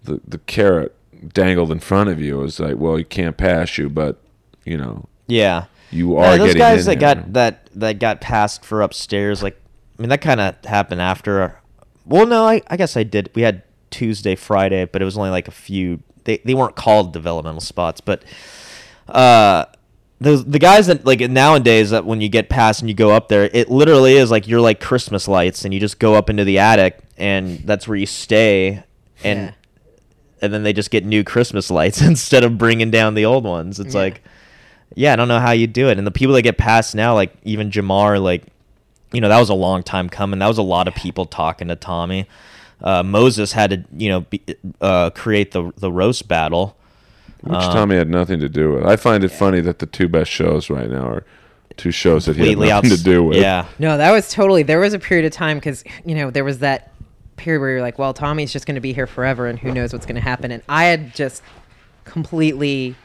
S1: the the carrot dangled in front of you. Is like, well, he can't pass you, but you know,
S2: Yeah.
S1: you
S2: Yeah,
S1: are
S2: those
S1: getting
S2: guys
S1: in
S2: that
S1: there.
S2: got that that got passed for upstairs, like I mean that kind of happened after. Well, no, I, I guess I did. We had Tuesday, Friday, but it was only like a few. They they weren't called developmental spots, but uh, the the guys that like nowadays that when you get past and you go up there, it literally is like you're like Christmas lights, and you just go up into the attic, and that's where you stay, and
S3: Yeah.
S2: and then they just get new Christmas lights instead of bringing down the old ones. It's
S3: Yeah.
S2: like, yeah, I don't know how you do it. And the people that get past now, like even Jamar, like, you know, that was a long time coming. That was a lot of people talking to Tommy. Uh, Moses had to, you know, be, uh, create the the roast battle.
S1: Which
S2: Um,
S1: Tommy had nothing to do with. I find it funny that the two best shows right now are two shows that he had nothing
S2: outs-
S1: to do with.
S2: Yeah,
S3: No, that was totally. There was a period of time because you know there was that period where you're like, well, Tommy's just going to be here forever, and who knows what's going to happen. And I had just completely,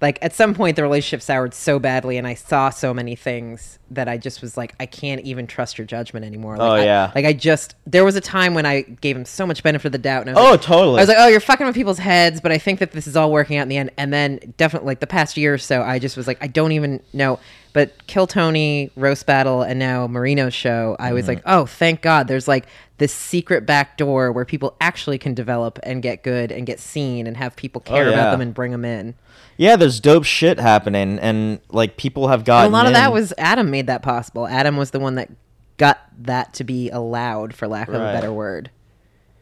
S3: like, at some point the relationship soured so badly, and I saw so many things that I just was like, I can't even trust your judgment anymore. Like,
S2: Oh,
S3: I-
S2: yeah.
S3: like I just there was a time when I gave him so much benefit of the doubt. And I was
S2: Oh,
S3: like-
S2: totally.
S3: I was like, oh, you're fucking with people's heads, but I think that this is all working out in the end. And then definitely like the past year or so, I just was like, I don't even know. But Kill Tony, Roast Battle, and now Marino's show, I
S2: Mm-hmm.
S3: was like, oh, thank God. There's like this secret back door where people actually can develop and get good and get seen and have people care
S2: Oh,
S3: about them and bring them in.
S2: Yeah. There's dope shit happening, and like people have
S3: And
S2: gotten
S3: a lot of that was Adam made that possible. Adam was the one that got that to be allowed, for lack of
S2: Right.
S3: a better word.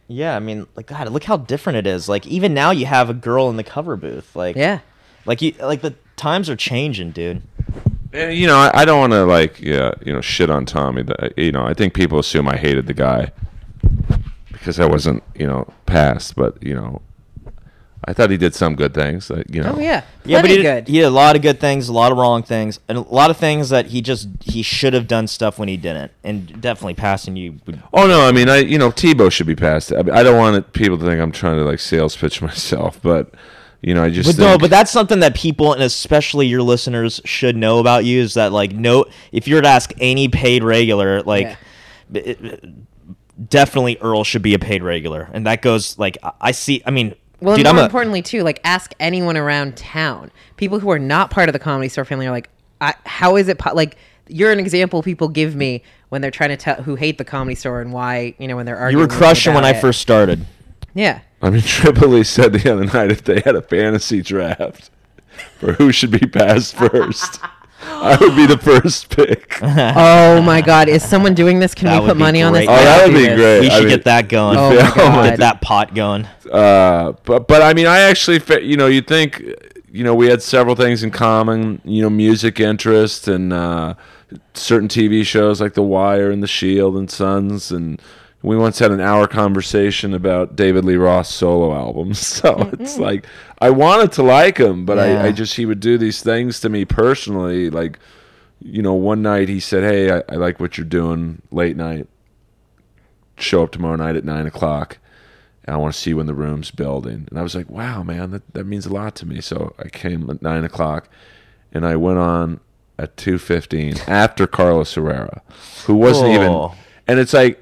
S2: Yeah, I mean, like God, look how different it is. Like even now, you have a girl in the cover booth. Like
S3: Yeah.
S2: like you like the times are changing, dude.
S1: And, you know, I, I don't want to like, yeah, you know, shit on Tommy. That you know, I think people assume I hated the guy because I wasn't, you know, passed. But you know, I thought he did some good things. That you know,
S3: Oh, yeah.
S2: Yeah, but he did,
S3: good.
S2: he did a lot of good things, a lot of wrong things, and a lot of things that he just he should have done stuff when he didn't, and definitely passing you. Would,
S1: Oh no, I mean, I you know, Tebow should be passed. I, mean, I don't want it, people to think I'm trying to like sales pitch myself, but you know, I just
S2: but
S1: think,
S2: no, but that's something that people and especially your listeners should know about you is that like no, if you were to ask any paid regular, like
S3: Yeah.
S2: it- it- definitely Earl should be a paid regular, and that goes like I- I see. I mean,
S3: Well,
S2: dude,
S3: and more
S2: a
S3: importantly, too, like ask anyone around town. People who are not part of the comedy store family are like, I, how is it po-? like? You're an example people give me when they're trying to tell who hate the comedy store and why you know when they're arguing. you were
S2: crushing when
S3: about
S2: I first started.
S3: Yeah.
S1: I mean, Tripoli said the other night if they had a fantasy draft for who should be passed first, I would be the first pick.
S3: oh my God! Is someone doing this? Can
S2: That
S3: we
S2: would
S3: put
S2: be
S3: money on this?
S2: great.
S1: Oh,
S3: I
S1: that
S3: will
S1: would
S3: do
S1: be
S3: this.
S1: great.
S2: We
S1: I
S2: should
S1: mean-
S2: get that going.
S3: Oh my
S1: Yeah, oh my
S3: God.
S2: that pot going.
S1: Uh, but but I mean, I actually, fe- you know, you think, you know, we had several things in common. You know, music interest and uh, certain TV shows like The Wire and The Shield and Sons, and we once had an hour conversation about David Lee Roth's solo albums. So it's mm-hmm. like I wanted to like him, but
S2: Yeah.
S1: I, I just he would do these things to me personally. Like, you know, one night he said, "Hey, I, I like what you're doing late night. Show up tomorrow night at nine o'clock." and I want to see when the room's building. And I was like, wow, man, that, that means a lot to me. So I came at nine o'clock and I went on at two fifteen after Carlos Herrera, who wasn't even and it's like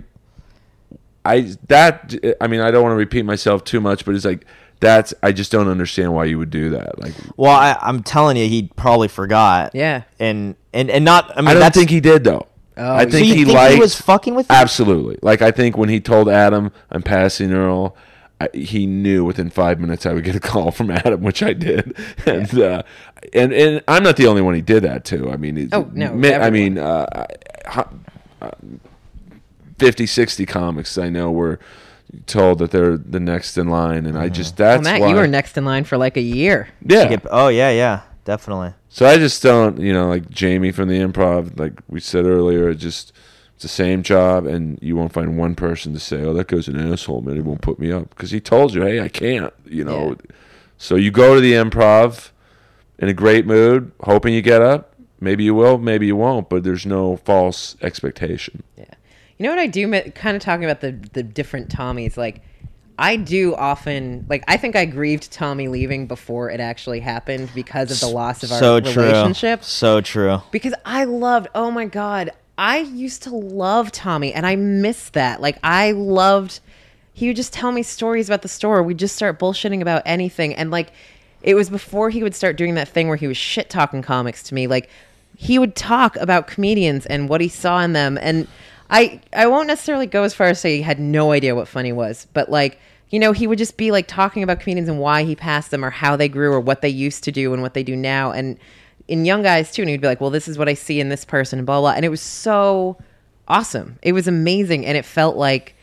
S1: I that I mean, I don't want to repeat myself too much, but it's like that's I just don't understand why you would do that. Like
S2: Well, I, I'm telling you, he probably forgot.
S3: Yeah.
S2: and and and not. I mean,
S1: I don't
S2: that's,
S1: think he did though.
S3: Oh,
S1: I
S3: so
S1: think
S2: you
S1: he
S2: think
S1: liked
S2: he was fucking with you?
S1: Absolutely. Like I think when he told Adam I'm passing Earl, I, he knew within five minutes I would get a call from Adam, which I did, and uh, and and I'm not the only one he did that to. I mean, it-
S3: Oh, no,
S1: mi- I mean, uh, 50, 60 comics I know were told that they're the next in line, and I mm-hmm. just
S3: Well,
S1: that's
S3: Matt,
S1: why.
S3: you were next in line for like a year.
S1: yeah.
S2: Get- oh yeah, yeah, definitely.
S1: So I just don't, you know, like Jamie from the improv, like we said earlier, it just it's the same job, and you won't find one person to say, "Oh, that guy's an asshole, man. He won't put me up," because he told you, "Hey, I can't," you know.
S3: Yeah.
S1: So you go to the improv in a great mood, hoping you get up. Maybe you will, maybe you won't, but there's no false expectation.
S3: Yeah. You know what I do? Kind of talking about the the different Tommies. Like, I do often like. I think I grieved Tommy leaving before it actually happened because of the loss of our relationship.
S2: so true.
S3: relationship.
S2: So true.
S3: Because I loved. Oh my god, I used to love Tommy, and I miss that. Like, I loved. He would just tell me stories about the store. We'd just start bullshitting about anything, and like. it was before he would start doing that thing where he was shit talking comics to me. Like he would talk about comedians and what he saw in them, and I I won't necessarily go as far as say he had no idea what funny was, but like you know he would just be like talking about comedians and why he passed them or how they grew or what they used to do and what they do now. And in young guys too and he'd be like well this is what i see in this person and blah blah and it was so awesome. It was amazing and it felt like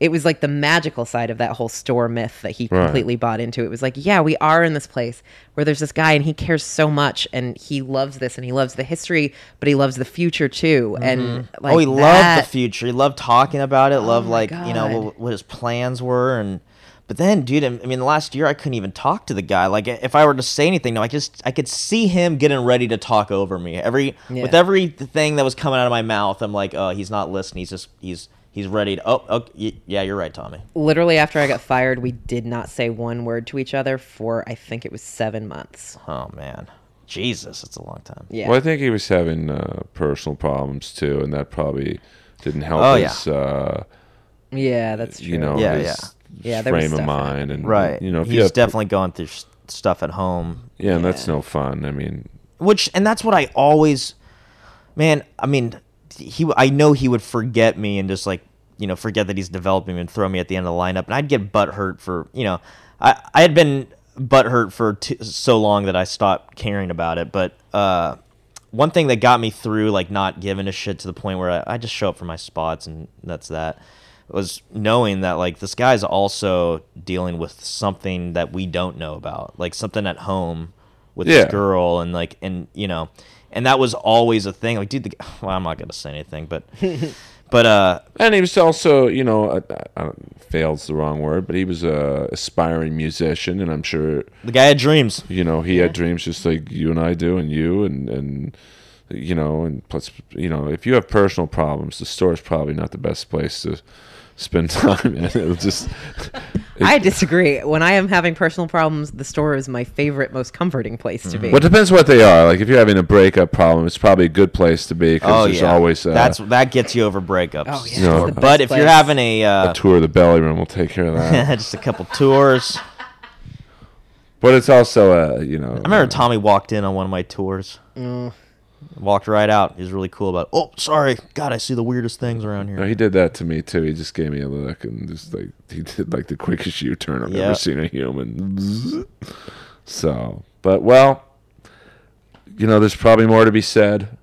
S3: it was like the magical side of that whole store myth that he
S1: Right.
S3: completely bought into. It was like, yeah, we are in this place where there's this guy and he cares so much and he loves this and he loves the history, but he loves the future too. And mm-hmm. like
S2: oh, he loved the future. He loved talking about it. loved oh
S3: my
S2: like you know what, what his plans were and. But then, dude, I mean, the last year I couldn't even talk to the guy. Like, if I were to say anything, no, I just I could see him getting ready to talk over me. Every
S3: Yeah.
S2: with every thing that was coming out of my mouth, I'm like, oh, he's not listening. He's just he's he's ready to. Oh, oh yeah, you're right, Tommy.
S3: Literally after I got fired, we did not say one word to each other for I think it was seven months.
S2: Oh man, Jesus, it's a long time.
S3: Yeah.
S1: Well, I think he was having uh, personal problems too, and that probably didn't help
S2: Oh,
S1: his, uh,
S3: Yeah, that's true.
S1: you know,
S2: Yeah,
S1: his
S2: yeah.
S3: Yeah, there was
S1: frame of mind, and
S2: Right.
S1: You know, if
S2: he's
S1: you have,
S2: definitely going through stuff at home
S1: yeah, and that's no fun. I mean,
S2: which and that's what I always man I mean he I know he would forget me and just like you know forget that he's developing and throw me at the end of the lineup and I'd get butt hurt for you know I I had been butt hurt for t- so long that I stopped caring about it but uh one thing that got me through like not giving a shit to the point where I, I just show up for my spots and that's that was knowing that like this guy's also dealing with something that we don't know about like something at home with
S1: Yeah.
S2: this girl and like and you know and that was always a thing. Like dude the, well i'm not gonna say anything but but uh
S1: and he was also, you know, uh, uh, fail's the wrong word, but he was a aspiring musician, and I'm sure,
S2: the guy had dreams.
S1: You know, he had dreams just like you and I do, and you, and and you know, and plus, you know, if you have personal problems, the store is probably not the best place to spend time in. It'll just
S3: I disagree. When I am having personal problems, the store is my favorite, most comforting place to be.
S1: Well, it depends what they are. Like if you're having a breakup problem, it's probably a good place to be because
S2: oh
S1: there's
S2: yeah
S1: always uh,
S2: that's that gets you over breakups
S3: Oh, yeah,
S1: No.
S3: it's the
S2: but
S3: best
S2: if you're having a uh
S1: a tour of the belly room will take care of that.
S2: just a couple tours
S1: but it's also a you know.
S2: i remember tommy walked in on one of my tours
S3: Mm.
S2: Walked right out He's really cool about oh sorry god i see the weirdest things around here
S1: No, he did that to me too. He just gave me a look and just like he did like the quickest U-turn I've
S2: Yeah.
S1: ever seen a human. So, but well, you know, there's probably more to be said.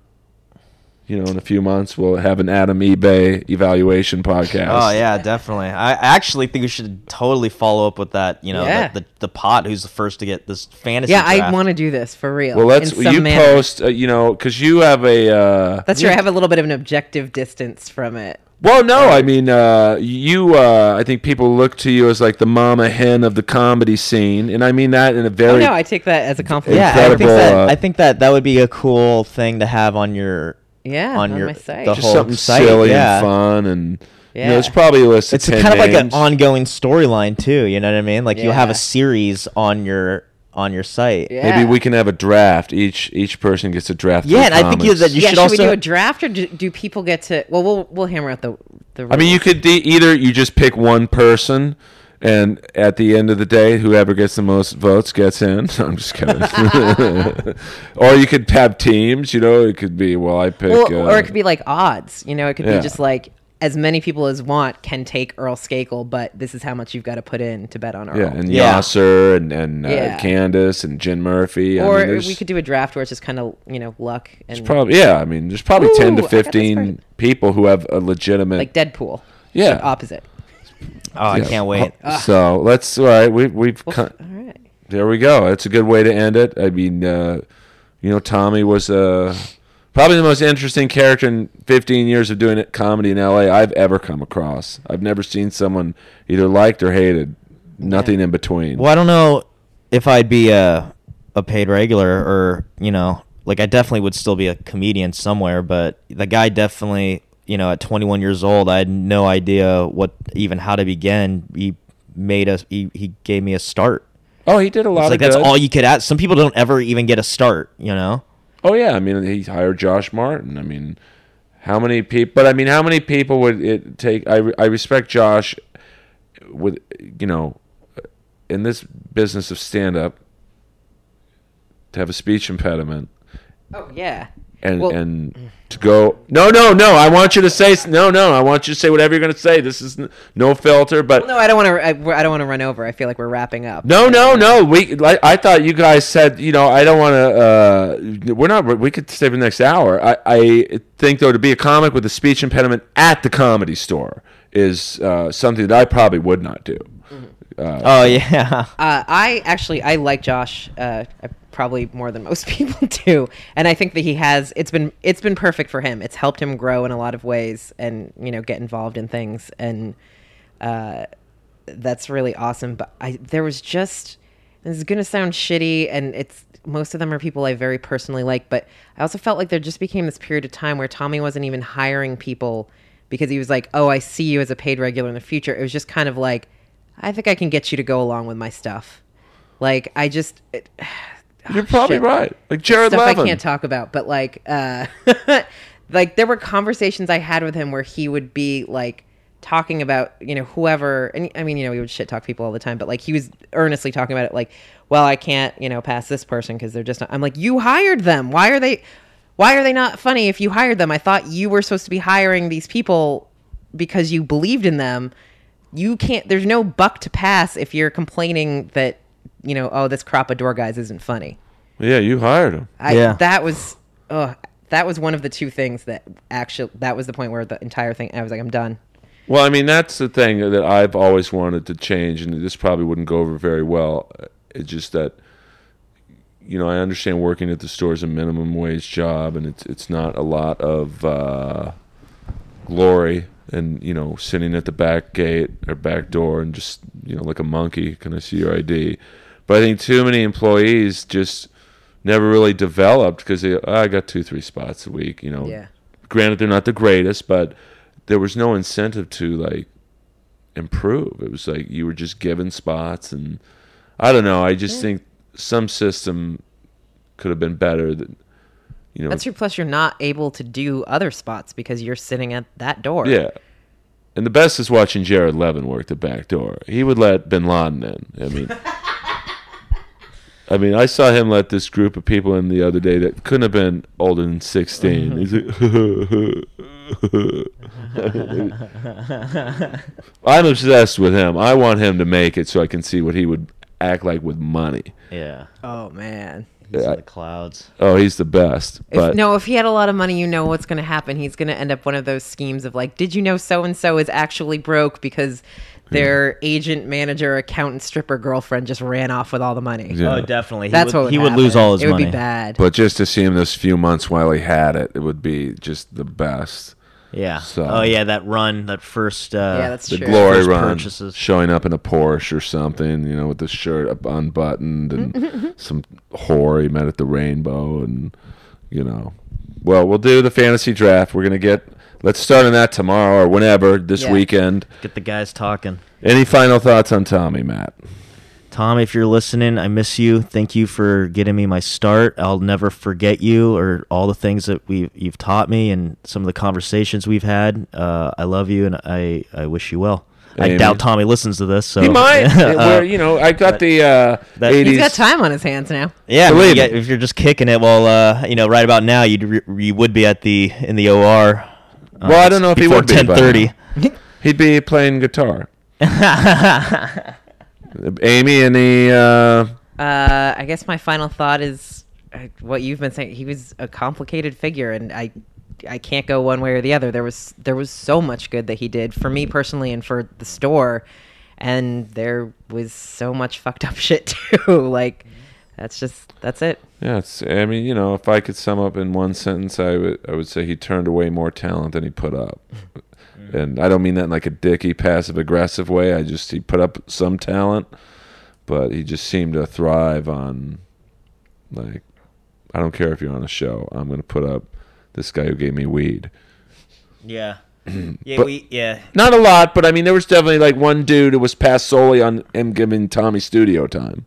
S1: You know, in a few months we'll have an Adam eBay evaluation podcast.
S2: Oh yeah, definitely. I I actually think we should totally follow up with that. You know,
S3: Yeah.
S2: the, the the pot who's the first to get this fantasy.
S3: yeah, I want to do this for real.
S1: Well, let's
S3: in some
S1: you
S3: manner.
S1: post. Uh, you know, because you have a. Uh,
S3: That's true. I have a little bit of an objective distance from it.
S1: Well, no, I mean, uh, you. Uh, I think people look to you as like the mama hen of the comedy scene, and I mean that in a
S3: Oh
S1: very.
S3: no, I take that as a compliment.
S2: Yeah, I think
S1: incredible,
S2: that
S1: uh,
S2: I think that that would be a cool thing to have on your
S3: yeah,
S2: on
S3: on,
S2: your-
S3: my site.
S2: the
S1: just
S2: whole
S1: something
S2: site,
S1: silly
S2: yeah.
S1: and fun, and you know,
S3: Yeah.
S1: it's probably a list.
S2: It's
S1: of 10
S2: kind of like an ongoing storyline too. You know what I mean? Like you'll have a series on your on your site.
S3: Yeah.
S1: Maybe we can have a draft. Each each person gets a draft.
S2: Yeah,
S1: the
S2: and I think you- that you
S3: yeah,
S2: should
S3: should,
S2: also-
S3: we do a draft or do, do people get to? Well, we'll we'll hammer out the the.
S1: I mean, you could de- either you just pick one person, and at the end of the day, whoever gets the most votes gets in. I'm just kidding. or you could have teams. You know, it could be well, I pick.
S3: Well,
S1: uh,
S3: or it could be like odds. You know, it could
S1: Yeah.
S3: be just like as many people as want can take Earl Skakel, but this is how much you've got to put in to bet on Earl.
S1: yeah, and
S2: Yeah.
S1: Yasser and and uh,
S3: Yeah.
S1: Candace and Jen Murphy. I
S3: or
S1: mean,
S3: we could do a draft where it's just kind of you know luck and
S1: Probably, yeah. I mean, there's probably
S3: Ooh,
S1: ten to fifteen people who have a legitimate.
S3: like Deadpool.
S1: Yeah.
S3: Opposite.
S2: Oh, I
S1: yeah.
S2: can't wait.
S1: So let's. All right, we, we've.
S3: Well,
S1: cut-
S3: all right.
S1: there we go. That's a good way to end it. I mean, uh, you know, Tommy was uh, probably the most interesting character in 15 years of doing it comedy in LA I've ever come across. I've never seen someone either liked or hated. Nothing in between.
S2: Well, I don't know if I'd be a a paid regular or you know, like I definitely would still be a comedian somewhere. But the guy definitely, you know, at 21 years old, I had no idea what even how to begin. He made us. He, he gave me a start.
S1: Oh, he did a lot
S2: It's
S1: of
S2: like that's
S1: good.
S2: all you could ask. Some people don't ever even get a start. You know.
S1: Oh yeah, I mean he hired Josh Martin. I mean, how many people? But I mean, how many people would it take? I re- I respect Josh. With you know, in this business of stand up, to have a speech impediment
S3: Oh yeah.
S1: And
S3: Well-
S1: and to go no no no I want you to say no no I want you to say whatever you're going to say this is n- no filter but
S3: No, I don't want to. I, I don't want to run over. I feel like we're wrapping up.
S1: no no no we like, I thought you guys said you know I don't want to uh we're not we could stay for the next hour I I think though to be a comic with a speech impediment at the comedy store is uh, something that I probably would not do
S2: Oh yeah.
S3: Uh, I actually I like Josh uh, probably more than most people do, and I think that he has. It's been it's been perfect for him. It's helped him grow in a lot of ways, and you know get involved in things, and uh, that's really awesome. But I there was just this is gonna sound shitty, and it's most of them are people I very personally like, but I also felt like there just became this period of time where Tommy wasn't even hiring people because he was like, "Oh, I see you as a paid regular in the future." It was just kind of like, "I think I can get you to go along with my stuff." Like I just. It,
S1: you're probably
S3: shit.
S1: right like Jared
S3: stuff
S1: Levin
S3: I can't talk about, but like, uh, like there were conversations I had with him where he would be like talking about you know whoever, and I mean you know we would shit talk people all the time, but like he was earnestly talking about it, like, well I can't you know pass this person because they're just not. I'm like, you hired them. Why are they? Why are they not funny if you hired them? I thought you were supposed to be hiring these people because you believed in them. You can't. There's no buck to pass if you're complaining that you know oh this crop of door guys isn't funny.
S1: yeah you hired him
S3: I,
S2: Yeah.
S3: that was ugh, that was one of the two things that actually that was the point where the entire thing I was like I'm done.
S1: Well, I mean, that's the thing that I've always wanted to change, and this probably wouldn't go over very well. It's just that, you know, I understand working at the store is a minimum wage job, and it's it's not a lot of uh, glory, and you know, sitting at the back gate or back door and just you know, like a monkey, can I see your ID? But I think too many employees just never really developed because they, "Oh, I got two, three spots a week, you know
S3: Yeah.
S1: granted they're not the greatest, but there was no incentive to like improve. It was like you were just given spots, and I don't know. I just think some system could have been better. That you know,
S3: That's true. Plus, you're not able to do other spots because you're sitting at that door.
S1: yeah. And the best is watching Jared Levin work the back door. He would let Bin Laden in. I mean. I mean, I saw him let this group of people in the other day that couldn't have been older than 16. Mm-hmm. He's like, I'm obsessed with him. I want him to make it so I can see what he would act like with money.
S2: Yeah.
S3: Oh man.
S2: He's
S1: Yeah.
S2: in the clouds.
S1: Oh, he's the best.
S3: If,
S1: But
S3: no, if he had a lot of money, you know what's going to happen. He's going to end up one of those schemes of like, did you know so and so is actually broke because their agent, manager, accountant, stripper girlfriend just ran off with all the money.
S1: Yeah.
S2: Oh, definitely. He
S3: That's
S2: would,
S3: what would
S2: he would lose all his
S3: It would
S2: money.
S3: be bad.
S1: but just to see him those few months while he had it, it would be just the best.
S2: Yeah.
S1: So-
S2: oh yeah, that run, that first. Uh,
S3: Yeah, that's
S1: the
S3: true.
S1: glory
S2: First
S1: run,
S2: purchases.
S1: showing up in a Porsche or something, you know, with the shirt up unbuttoned and some whore he met at the Rainbow, and you know, well, we'll do the fantasy draft. We're gonna get. Let's start on that tomorrow or whenever this
S3: Yeah.
S1: weekend.
S2: Get the guys talking.
S1: Any final thoughts on Tommy, Matt?
S2: Tom, if you're listening, I miss you. Thank you for getting me my start. I'll never forget you or all the things that we you've taught me and some of the conversations we've had. Uh, I love you and I, I wish you well. I
S1: Amen.
S2: doubt Tommy listens to this. So
S1: He might.
S2: Uh,
S1: Where, you know, I got the uh,
S2: that-
S1: 80s.
S3: He's got time on his hands now.
S2: yeah,
S1: Believe
S2: yeah,
S1: me.
S2: if you're just kicking it, well, uh, you know, right about now, you'd re- you would be at the in the OR. Uh,
S1: Well, I don't know if he
S2: before
S1: would be by
S2: 10:30.
S1: He'd be playing guitar. Amy, any uh,
S3: Uh, I guess my final thought is uh, what you've been saying. He was a complicated figure, and I, I can't go one way or the other. There was there was so much good that he did for me personally and for the store, and there was so much fucked up shit too. like, that's just that's it.
S1: Yeah, it's, I mean, you know, if I could sum up in one sentence, I would I would say he turned away more talent than he put up. And I don't mean that in like a dicky, passive aggressive way. I just he put up some talent, but he just seemed to thrive on like I don't care if you're on a show. I'm going to put up this guy who gave me weed.
S2: Yeah, yeah,
S1: But-
S2: we yeah.
S1: Not a lot, but I mean, there was definitely like one dude who was passed solely on him giving Tommy studio time.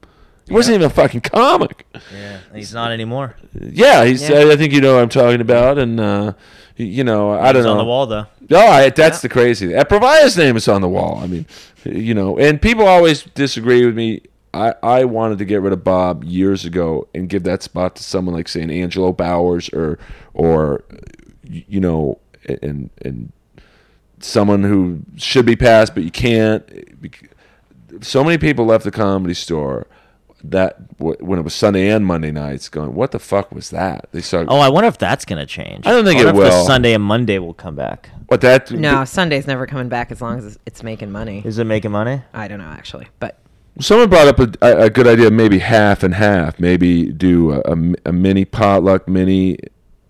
S1: He wasn't even a fucking comic.
S2: Yeah, he's not anymore.
S1: Yeah, he's.
S3: Yeah.
S1: I think you know what I'm talking about, and uh, you know, I don't
S2: He's
S1: know.
S2: on the wall though.
S1: No, I, that's the crazy. thing. Provaya's name is on the wall. I mean, you know, and people always disagree with me I, I wanted to get rid of Bob years ago and give that spot to someone like say an Angelo Bowers or or you know and and someone who should be passed but you can't. So many people left the comedy store that w- when it was Sunday and Monday nights going what the fuck was that they saw
S2: Oh, I wonder if that's gonna change.
S1: I don't think
S2: wonder
S1: it
S2: if the
S1: will.
S2: Sunday and Monday will come back.
S1: what that
S3: No, Sunday's never coming back as long as it's making money.
S2: Is it making money?
S3: I don't know actually, but
S1: Someone brought up a, a, a good idea, maybe half and half. Maybe do a, a, a mini potluck, mini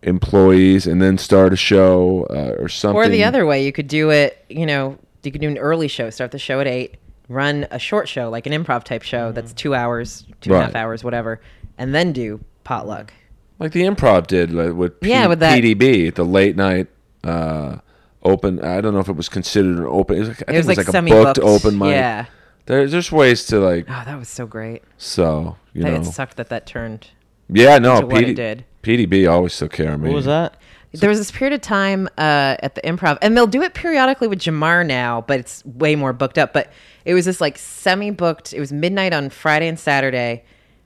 S1: employees, and then start a show uh, or something.
S3: or the other way, you could do it. You know, you could do an early show, start the show at eight, run a short show like an improv type show that's two hours, two and a half
S1: Right.
S3: hours, whatever, and then do potluck.
S1: like the improv did like, with P-
S3: Yeah, with that-
S1: PDB, the late night uh, open. I don't know if it was considered an open. It was like, I
S3: It was
S1: think
S3: like
S1: it was like a
S3: semi-booked.
S1: open mic.
S3: Yeah.
S1: There, there's ways to like
S3: Oh, that was so great.
S1: so you
S3: That-
S1: know.
S3: It sucked that that turned.
S1: yeah, no,
S3: into what it
S1: PD,
S3: did.
S1: PDB always took care of me.
S2: What was that?
S3: There was this period of time uh, at the improv, and they'll do it periodically with Jamar now, but it's way more booked up. But it was this like semi booked, it was midnight on Friday and Saturday.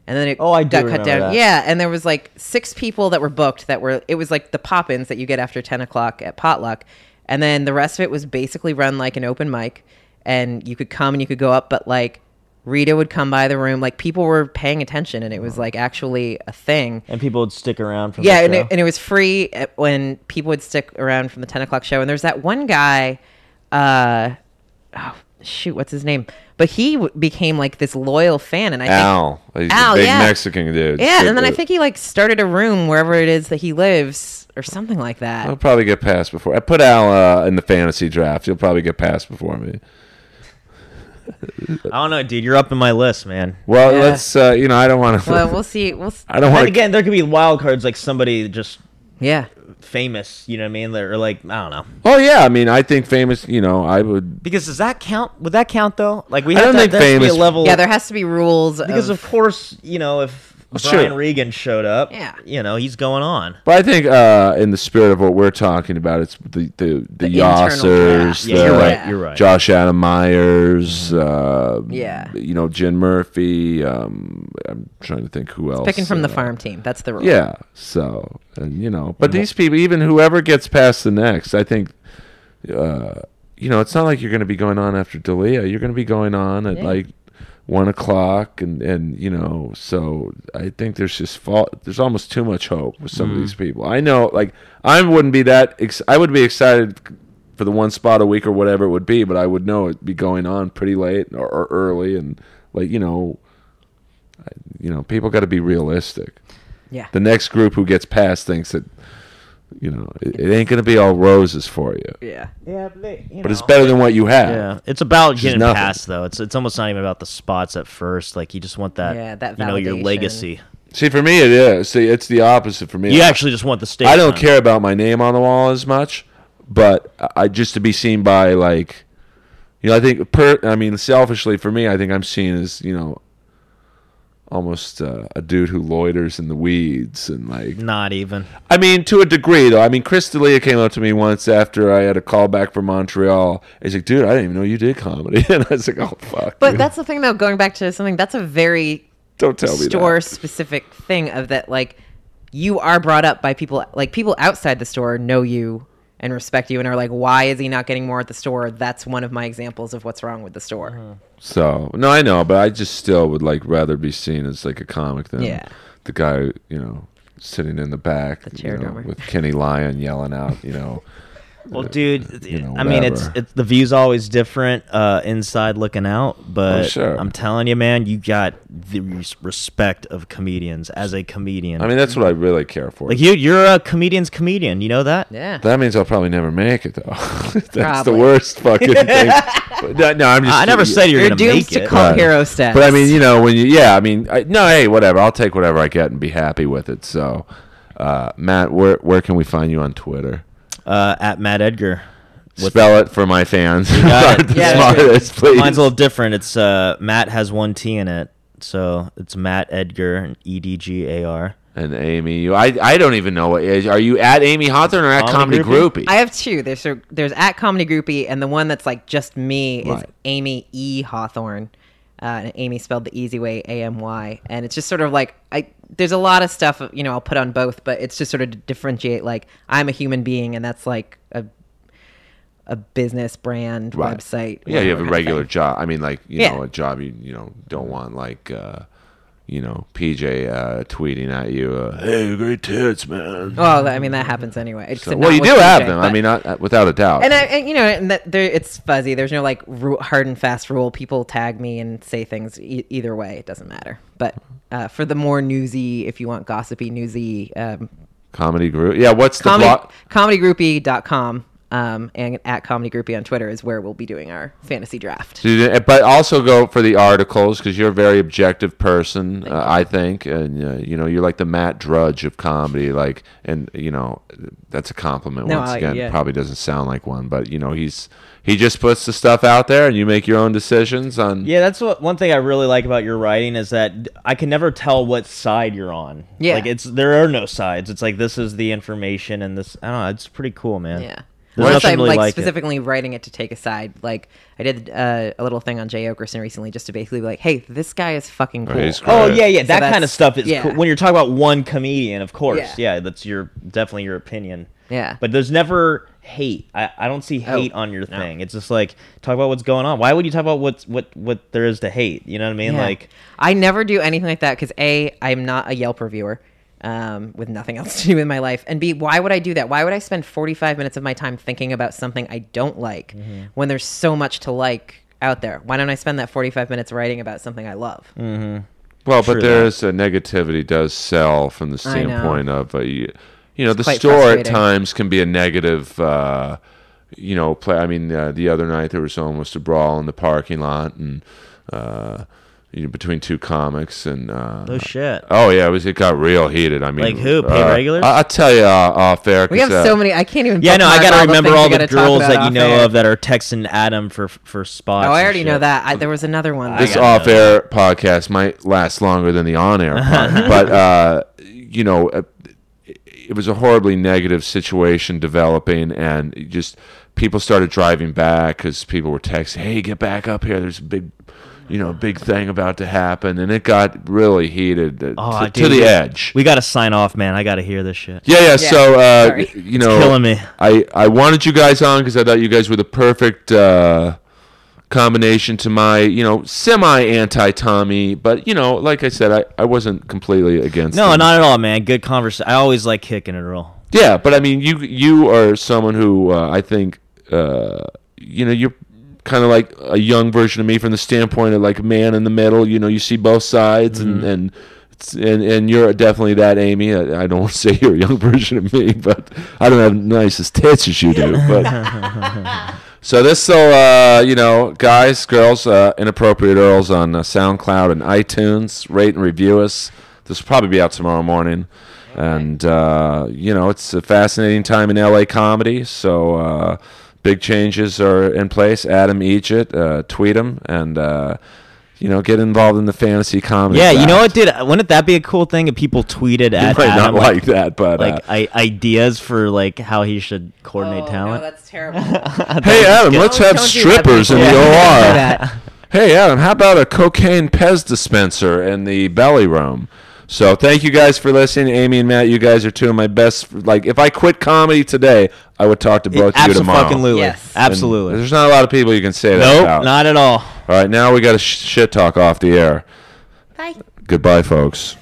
S3: And then it
S2: Oh, I
S3: got cut down.
S2: that.
S3: Yeah. And there was like six people that were booked that were, it was like the pop ins that you get after 10 o'clock at Potluck. And then the rest of it was basically run like an open mic. And you could come and you could go up, but like Rita would come by the room. Like people were paying attention and it was like actually a thing.
S2: And people would stick around for
S3: Yeah,
S2: the
S3: and
S2: show?
S3: it, and it was free when people would stick around from the ten o'clock show. And there's that one guy, uh, oh shoot, what's his name? But he w- became like this loyal fan, and I think
S1: Al? He's
S3: Al,
S1: the big
S3: yeah.
S1: Mexican dude.
S3: yeah,
S1: So
S3: and then I
S1: the-
S3: think he like started a room wherever it is that he lives or something like that.
S1: I'll probably get passed before. I put Al uh, in the fantasy draft. He'll probably get passed before me.
S2: I don't know, dude. You're up in my list, man.
S1: Well,
S3: Yeah.
S1: let's. Uh, you know, I don't want to.
S3: Well, we'll see. We'll s-
S1: I don't want
S2: again, there could be wild cards like somebody just
S3: yeah.
S2: famous. You know what I mean? Or like I don't know.
S1: Oh yeah, I mean, I think famous. You know, I would.
S2: Because does that count? Would that count though? Like we
S1: I
S2: have
S1: don't
S2: to,
S1: think
S2: there be a
S1: famous-
S2: level.
S3: Yeah, there has to be rules.
S2: because of course you know if
S1: Well,
S2: Brian
S1: sure.
S2: Regan showed up,
S3: Yeah.
S2: you know he's going on.
S1: But I think, uh, in the spirit of what we're talking about, it's the the the,
S3: The
S1: Yossers.
S2: Yeah,
S1: the
S2: you're right. You're right.
S1: Josh Adam Meyers, uh,
S3: Yeah.
S1: you know, Jen Murphy. Um, I'm trying to think who else.
S3: picking from the
S1: uh,
S3: farm team. That's the rule.
S1: Yeah. So, and you know, but these people, even whoever gets past the next, I think, uh, you know, it's not like you're going to be going on after D'Elia. You're going to be going on at
S3: Yeah.
S1: like one o'clock, and and you know, so I think there's just fault. There's almost too much hope with some of these mm. people. I know, like, I wouldn't be that. Ex- I would be excited for the one spot a week or whatever it would be, but I would know it'd be going on pretty late or, or early, and like you know, I, you know, people got to be realistic
S3: Yeah.
S1: the next group who gets past thinks that you know it, it ain't gonna be all roses for you
S3: Yeah.
S2: Yeah, but, they, you
S1: but it's better than what you have
S2: Yeah, it's about
S1: is
S2: getting
S1: nothing.
S2: past though. It's it's almost not even about the spots at first. Like you just want that,
S3: Yeah, that
S2: you know, your
S3: validation.
S2: legacy.
S1: see for me it is see it's the opposite for me
S2: You
S1: I-
S2: actually just want the stage.
S1: i don't
S2: time.
S1: care about my name on the wall as much but i just to be seen by like you know i think per i mean selfishly for me i think i'm seen as you know almost uh, a dude who loiters in the weeds and like
S2: Not even.
S1: I mean, to a degree, though. I mean, Chris D'Elia came up to me once after I had a call back from Montreal. He's like, "Dude, I didn't even know you did comedy," and I was like, "Oh fuck."
S3: But
S1: dude.
S3: that's the thing, though. Going back to something, that's a very
S1: don't tell me
S3: store
S1: that.
S3: specific thing of that like you are brought up by people like people outside the store know you and respect you and are like why is he not getting more at the store that's one of my examples of what's wrong with the store
S2: Uh-huh.
S1: So no, I know, but I just still would like rather be seen as like a comic than
S3: Yeah.
S1: the guy, you know, sitting in the back,
S3: The
S1: you know, with Kenny Lyon yelling out, you know.
S2: Well, dude,
S1: you know,
S2: I mean, it's it's the view's always different uh, inside looking out, but
S1: Oh, sure.
S2: I'm telling you, man, you got the respect of comedians as a comedian.
S1: I mean, that's what I really care for.
S2: like you, you're a comedian's comedian. You know that?
S3: yeah
S1: that means I'll probably never make it, though. that's the worst fucking thing. But, no, no, I'm just.
S2: I never said you're,
S3: you're
S2: gonna
S3: doomed
S2: make
S3: to
S2: it.
S3: call
S1: Right.
S3: hero stats
S1: But I mean, you know, when you, yeah, I mean, I, no, hey, whatever. I'll take whatever I get and be happy with it. So, uh, Matt, where where can we find you on Twitter?
S2: Uh, at Matt Edgar.
S1: Spell it for my fans.
S2: got it.
S1: The
S3: Yeah,
S1: smartest, please.
S2: Mine's a little different. It's uh, Matt has one T in it, so it's Matt Edgar and E D G A R.
S1: and Amy, you, I I don't even know what is. Are you at Amy Hawthorne or at Comedy,
S2: Comedy
S1: Groupie?
S3: I have two. There's a, there's at comedy groupie and the one that's like just me is
S1: Right.
S3: Amy E Hawthorne. Uh, and Amy spelled the easy way, A M Y, and it's just sort of like I. There's a lot of stuff you know I'll put on both, but it's just sort of to differentiate. Like I'm a human being, and that's like a a business brand
S1: Right.
S3: website.
S1: Yeah, you have a regular
S3: thing.
S1: job. I mean, like you
S3: Yeah.
S1: know, a job you you know don't want like uh, you know PJ uh, tweeting at you, uh, "Hey, great tits, man."
S3: Well, I mean that happens anyway.
S1: So- well, you do have
S3: PJ,
S1: them. I mean, not, uh, without a doubt.
S3: and I, and, you know, and that there, it's fuzzy. There's no like ru- hard and fast rule. People tag me and say things e- either way. It doesn't matter. But uh, for the more newsy, if you want gossipy, newsy, um,
S1: comedy group. Yeah, what's the
S3: comedy,
S1: blog?
S3: comedygroupie.com um, and at comedy groupie on Twitter is where we'll be doing our fantasy draft.
S1: But also go for the articles because you're a very objective person, uh, I think, and uh, you know you're like the Matt Drudge of comedy. Like, and you know that's a compliment.
S3: No,
S1: once
S3: I-
S1: again,
S3: yeah.
S1: probably doesn't sound like one, but you know he's he just puts the stuff out there, and you make your own decisions on.
S2: Yeah, that's what one thing I really like about your writing is that I can never tell what side you're on.
S3: Yeah.
S2: like it's there are no sides. It's like this is the information, and this I don't know. It's pretty cool, man.
S3: Yeah.
S2: There's
S3: Unless I'm
S2: really
S3: like,
S2: like it.
S3: specifically writing it to take a side. Like I did uh, a little thing on Jay Oakerson recently, just to basically be like, "Hey, this guy is fucking cool."
S1: he's
S2: Oh
S1: Right.
S2: yeah, yeah.
S3: So
S2: That kind of stuff is
S3: yeah.
S2: cool. when you're talking about one comedian, of course.
S3: Yeah.
S2: Yeah, that's your definitely your opinion.
S3: Yeah.
S2: But there's never hate. I, I don't see hate
S3: Oh,
S2: on your
S3: no.
S2: thing. It's just like talk about what's going on. Why would you talk about what's what what there is to hate? You know what I mean?
S3: Yeah.
S2: Like
S3: I never do anything like that because a I'm not a Yelp reviewer um, with nothing else to do with my life, and b why would I do that? Why would I spend 45 minutes of my time thinking about something I don't like
S2: Mm-hmm.
S3: when there's so much to like out there? Why don't I spend that 45 minutes writing about something I love?
S2: Mm.
S1: Well,
S2: True
S1: but there's a negativity does sell from the standpoint of uh, you, you know the store at times can be a negative. Uh, you know, play. I mean, uh, the other night there was almost a brawl in the parking lot, and uh, you know, between two comics, and uh,
S2: oh shit.
S1: oh yeah, it was. It got real heated. I mean,
S2: Like who? Paid
S1: uh,
S2: regulars?
S1: I, I'll tell you uh, off air.
S3: We have
S1: 'cause, uh,
S3: so many. I can't even.
S2: Yeah, no, I gotta
S3: the
S2: remember all the girls that you know
S3: air.
S2: of that are texting Adam for for spots.
S3: Oh, I already know that. I, there was another one.
S1: this off air podcast might last longer than the on air but uh, you know, uh, it was a horribly negative situation developing, and just people started driving back because people were texting, "Hey, get back up here! There's a big." You know, big thing about to happen, and it got really heated uh,
S2: Oh,
S1: to, to the
S2: we-
S1: edge.
S2: We gotta sign off, man. I gotta hear this shit.
S1: Yeah, yeah. So, uh, you know,
S2: killing me.
S1: I I wanted you guys on because I thought you guys were the perfect uh, combination to my, you know, semi anti Tommy, but you know, like I said, I, I wasn't completely against.
S2: No,
S1: him.
S2: not at all, man. Good conversation. I always like kicking it real.
S1: Yeah, but I mean, you you are someone who uh, I think, uh, you know, you're kind of like a young version of me from the standpoint of like a man in the middle. You know, you see both sides, and and and and you're definitely that, Amy. I, I don't want to say you're a young version of me, but I don't have nice as tits as you do. But so this so uh, you know, guys, girls, uh, inappropriate earls on uh, SoundCloud and iTunes. Rate and review us. This will probably be out tomorrow morning. And uh, you know, it's a fascinating time in LA comedy. So uh, big changes are in place. Adam Egypt, uh, tweet him, and uh, you know, get involved in the fantasy comedy.
S2: Yeah, you know what, dude? Wouldn't that be a cool thing if people tweeted
S1: You
S2: at
S1: might not
S2: Adam
S1: like that, but
S2: like
S1: uh,
S2: I, ideas for like how he should coordinate
S3: Oh,
S2: talent?
S3: No, that's terrible.
S1: hey Adam, let's have
S3: don't do that,
S1: strippers in
S3: people.
S1: the OR. Hey Adam, how about a cocaine Pez dispenser in the belly room? So thank you guys for listening, Amy and Matt. You guys are two of my best. Like, if I quit comedy today, I would talk to both of you tomorrow.
S2: Absolutely.
S3: Yes.
S1: And
S2: Absolutely.
S1: There's not a lot of people you can say that
S2: Nope,
S1: about.
S2: not at all.
S1: All right, now we got to sh- shit talk off the air.
S3: Bye.
S1: Goodbye, folks.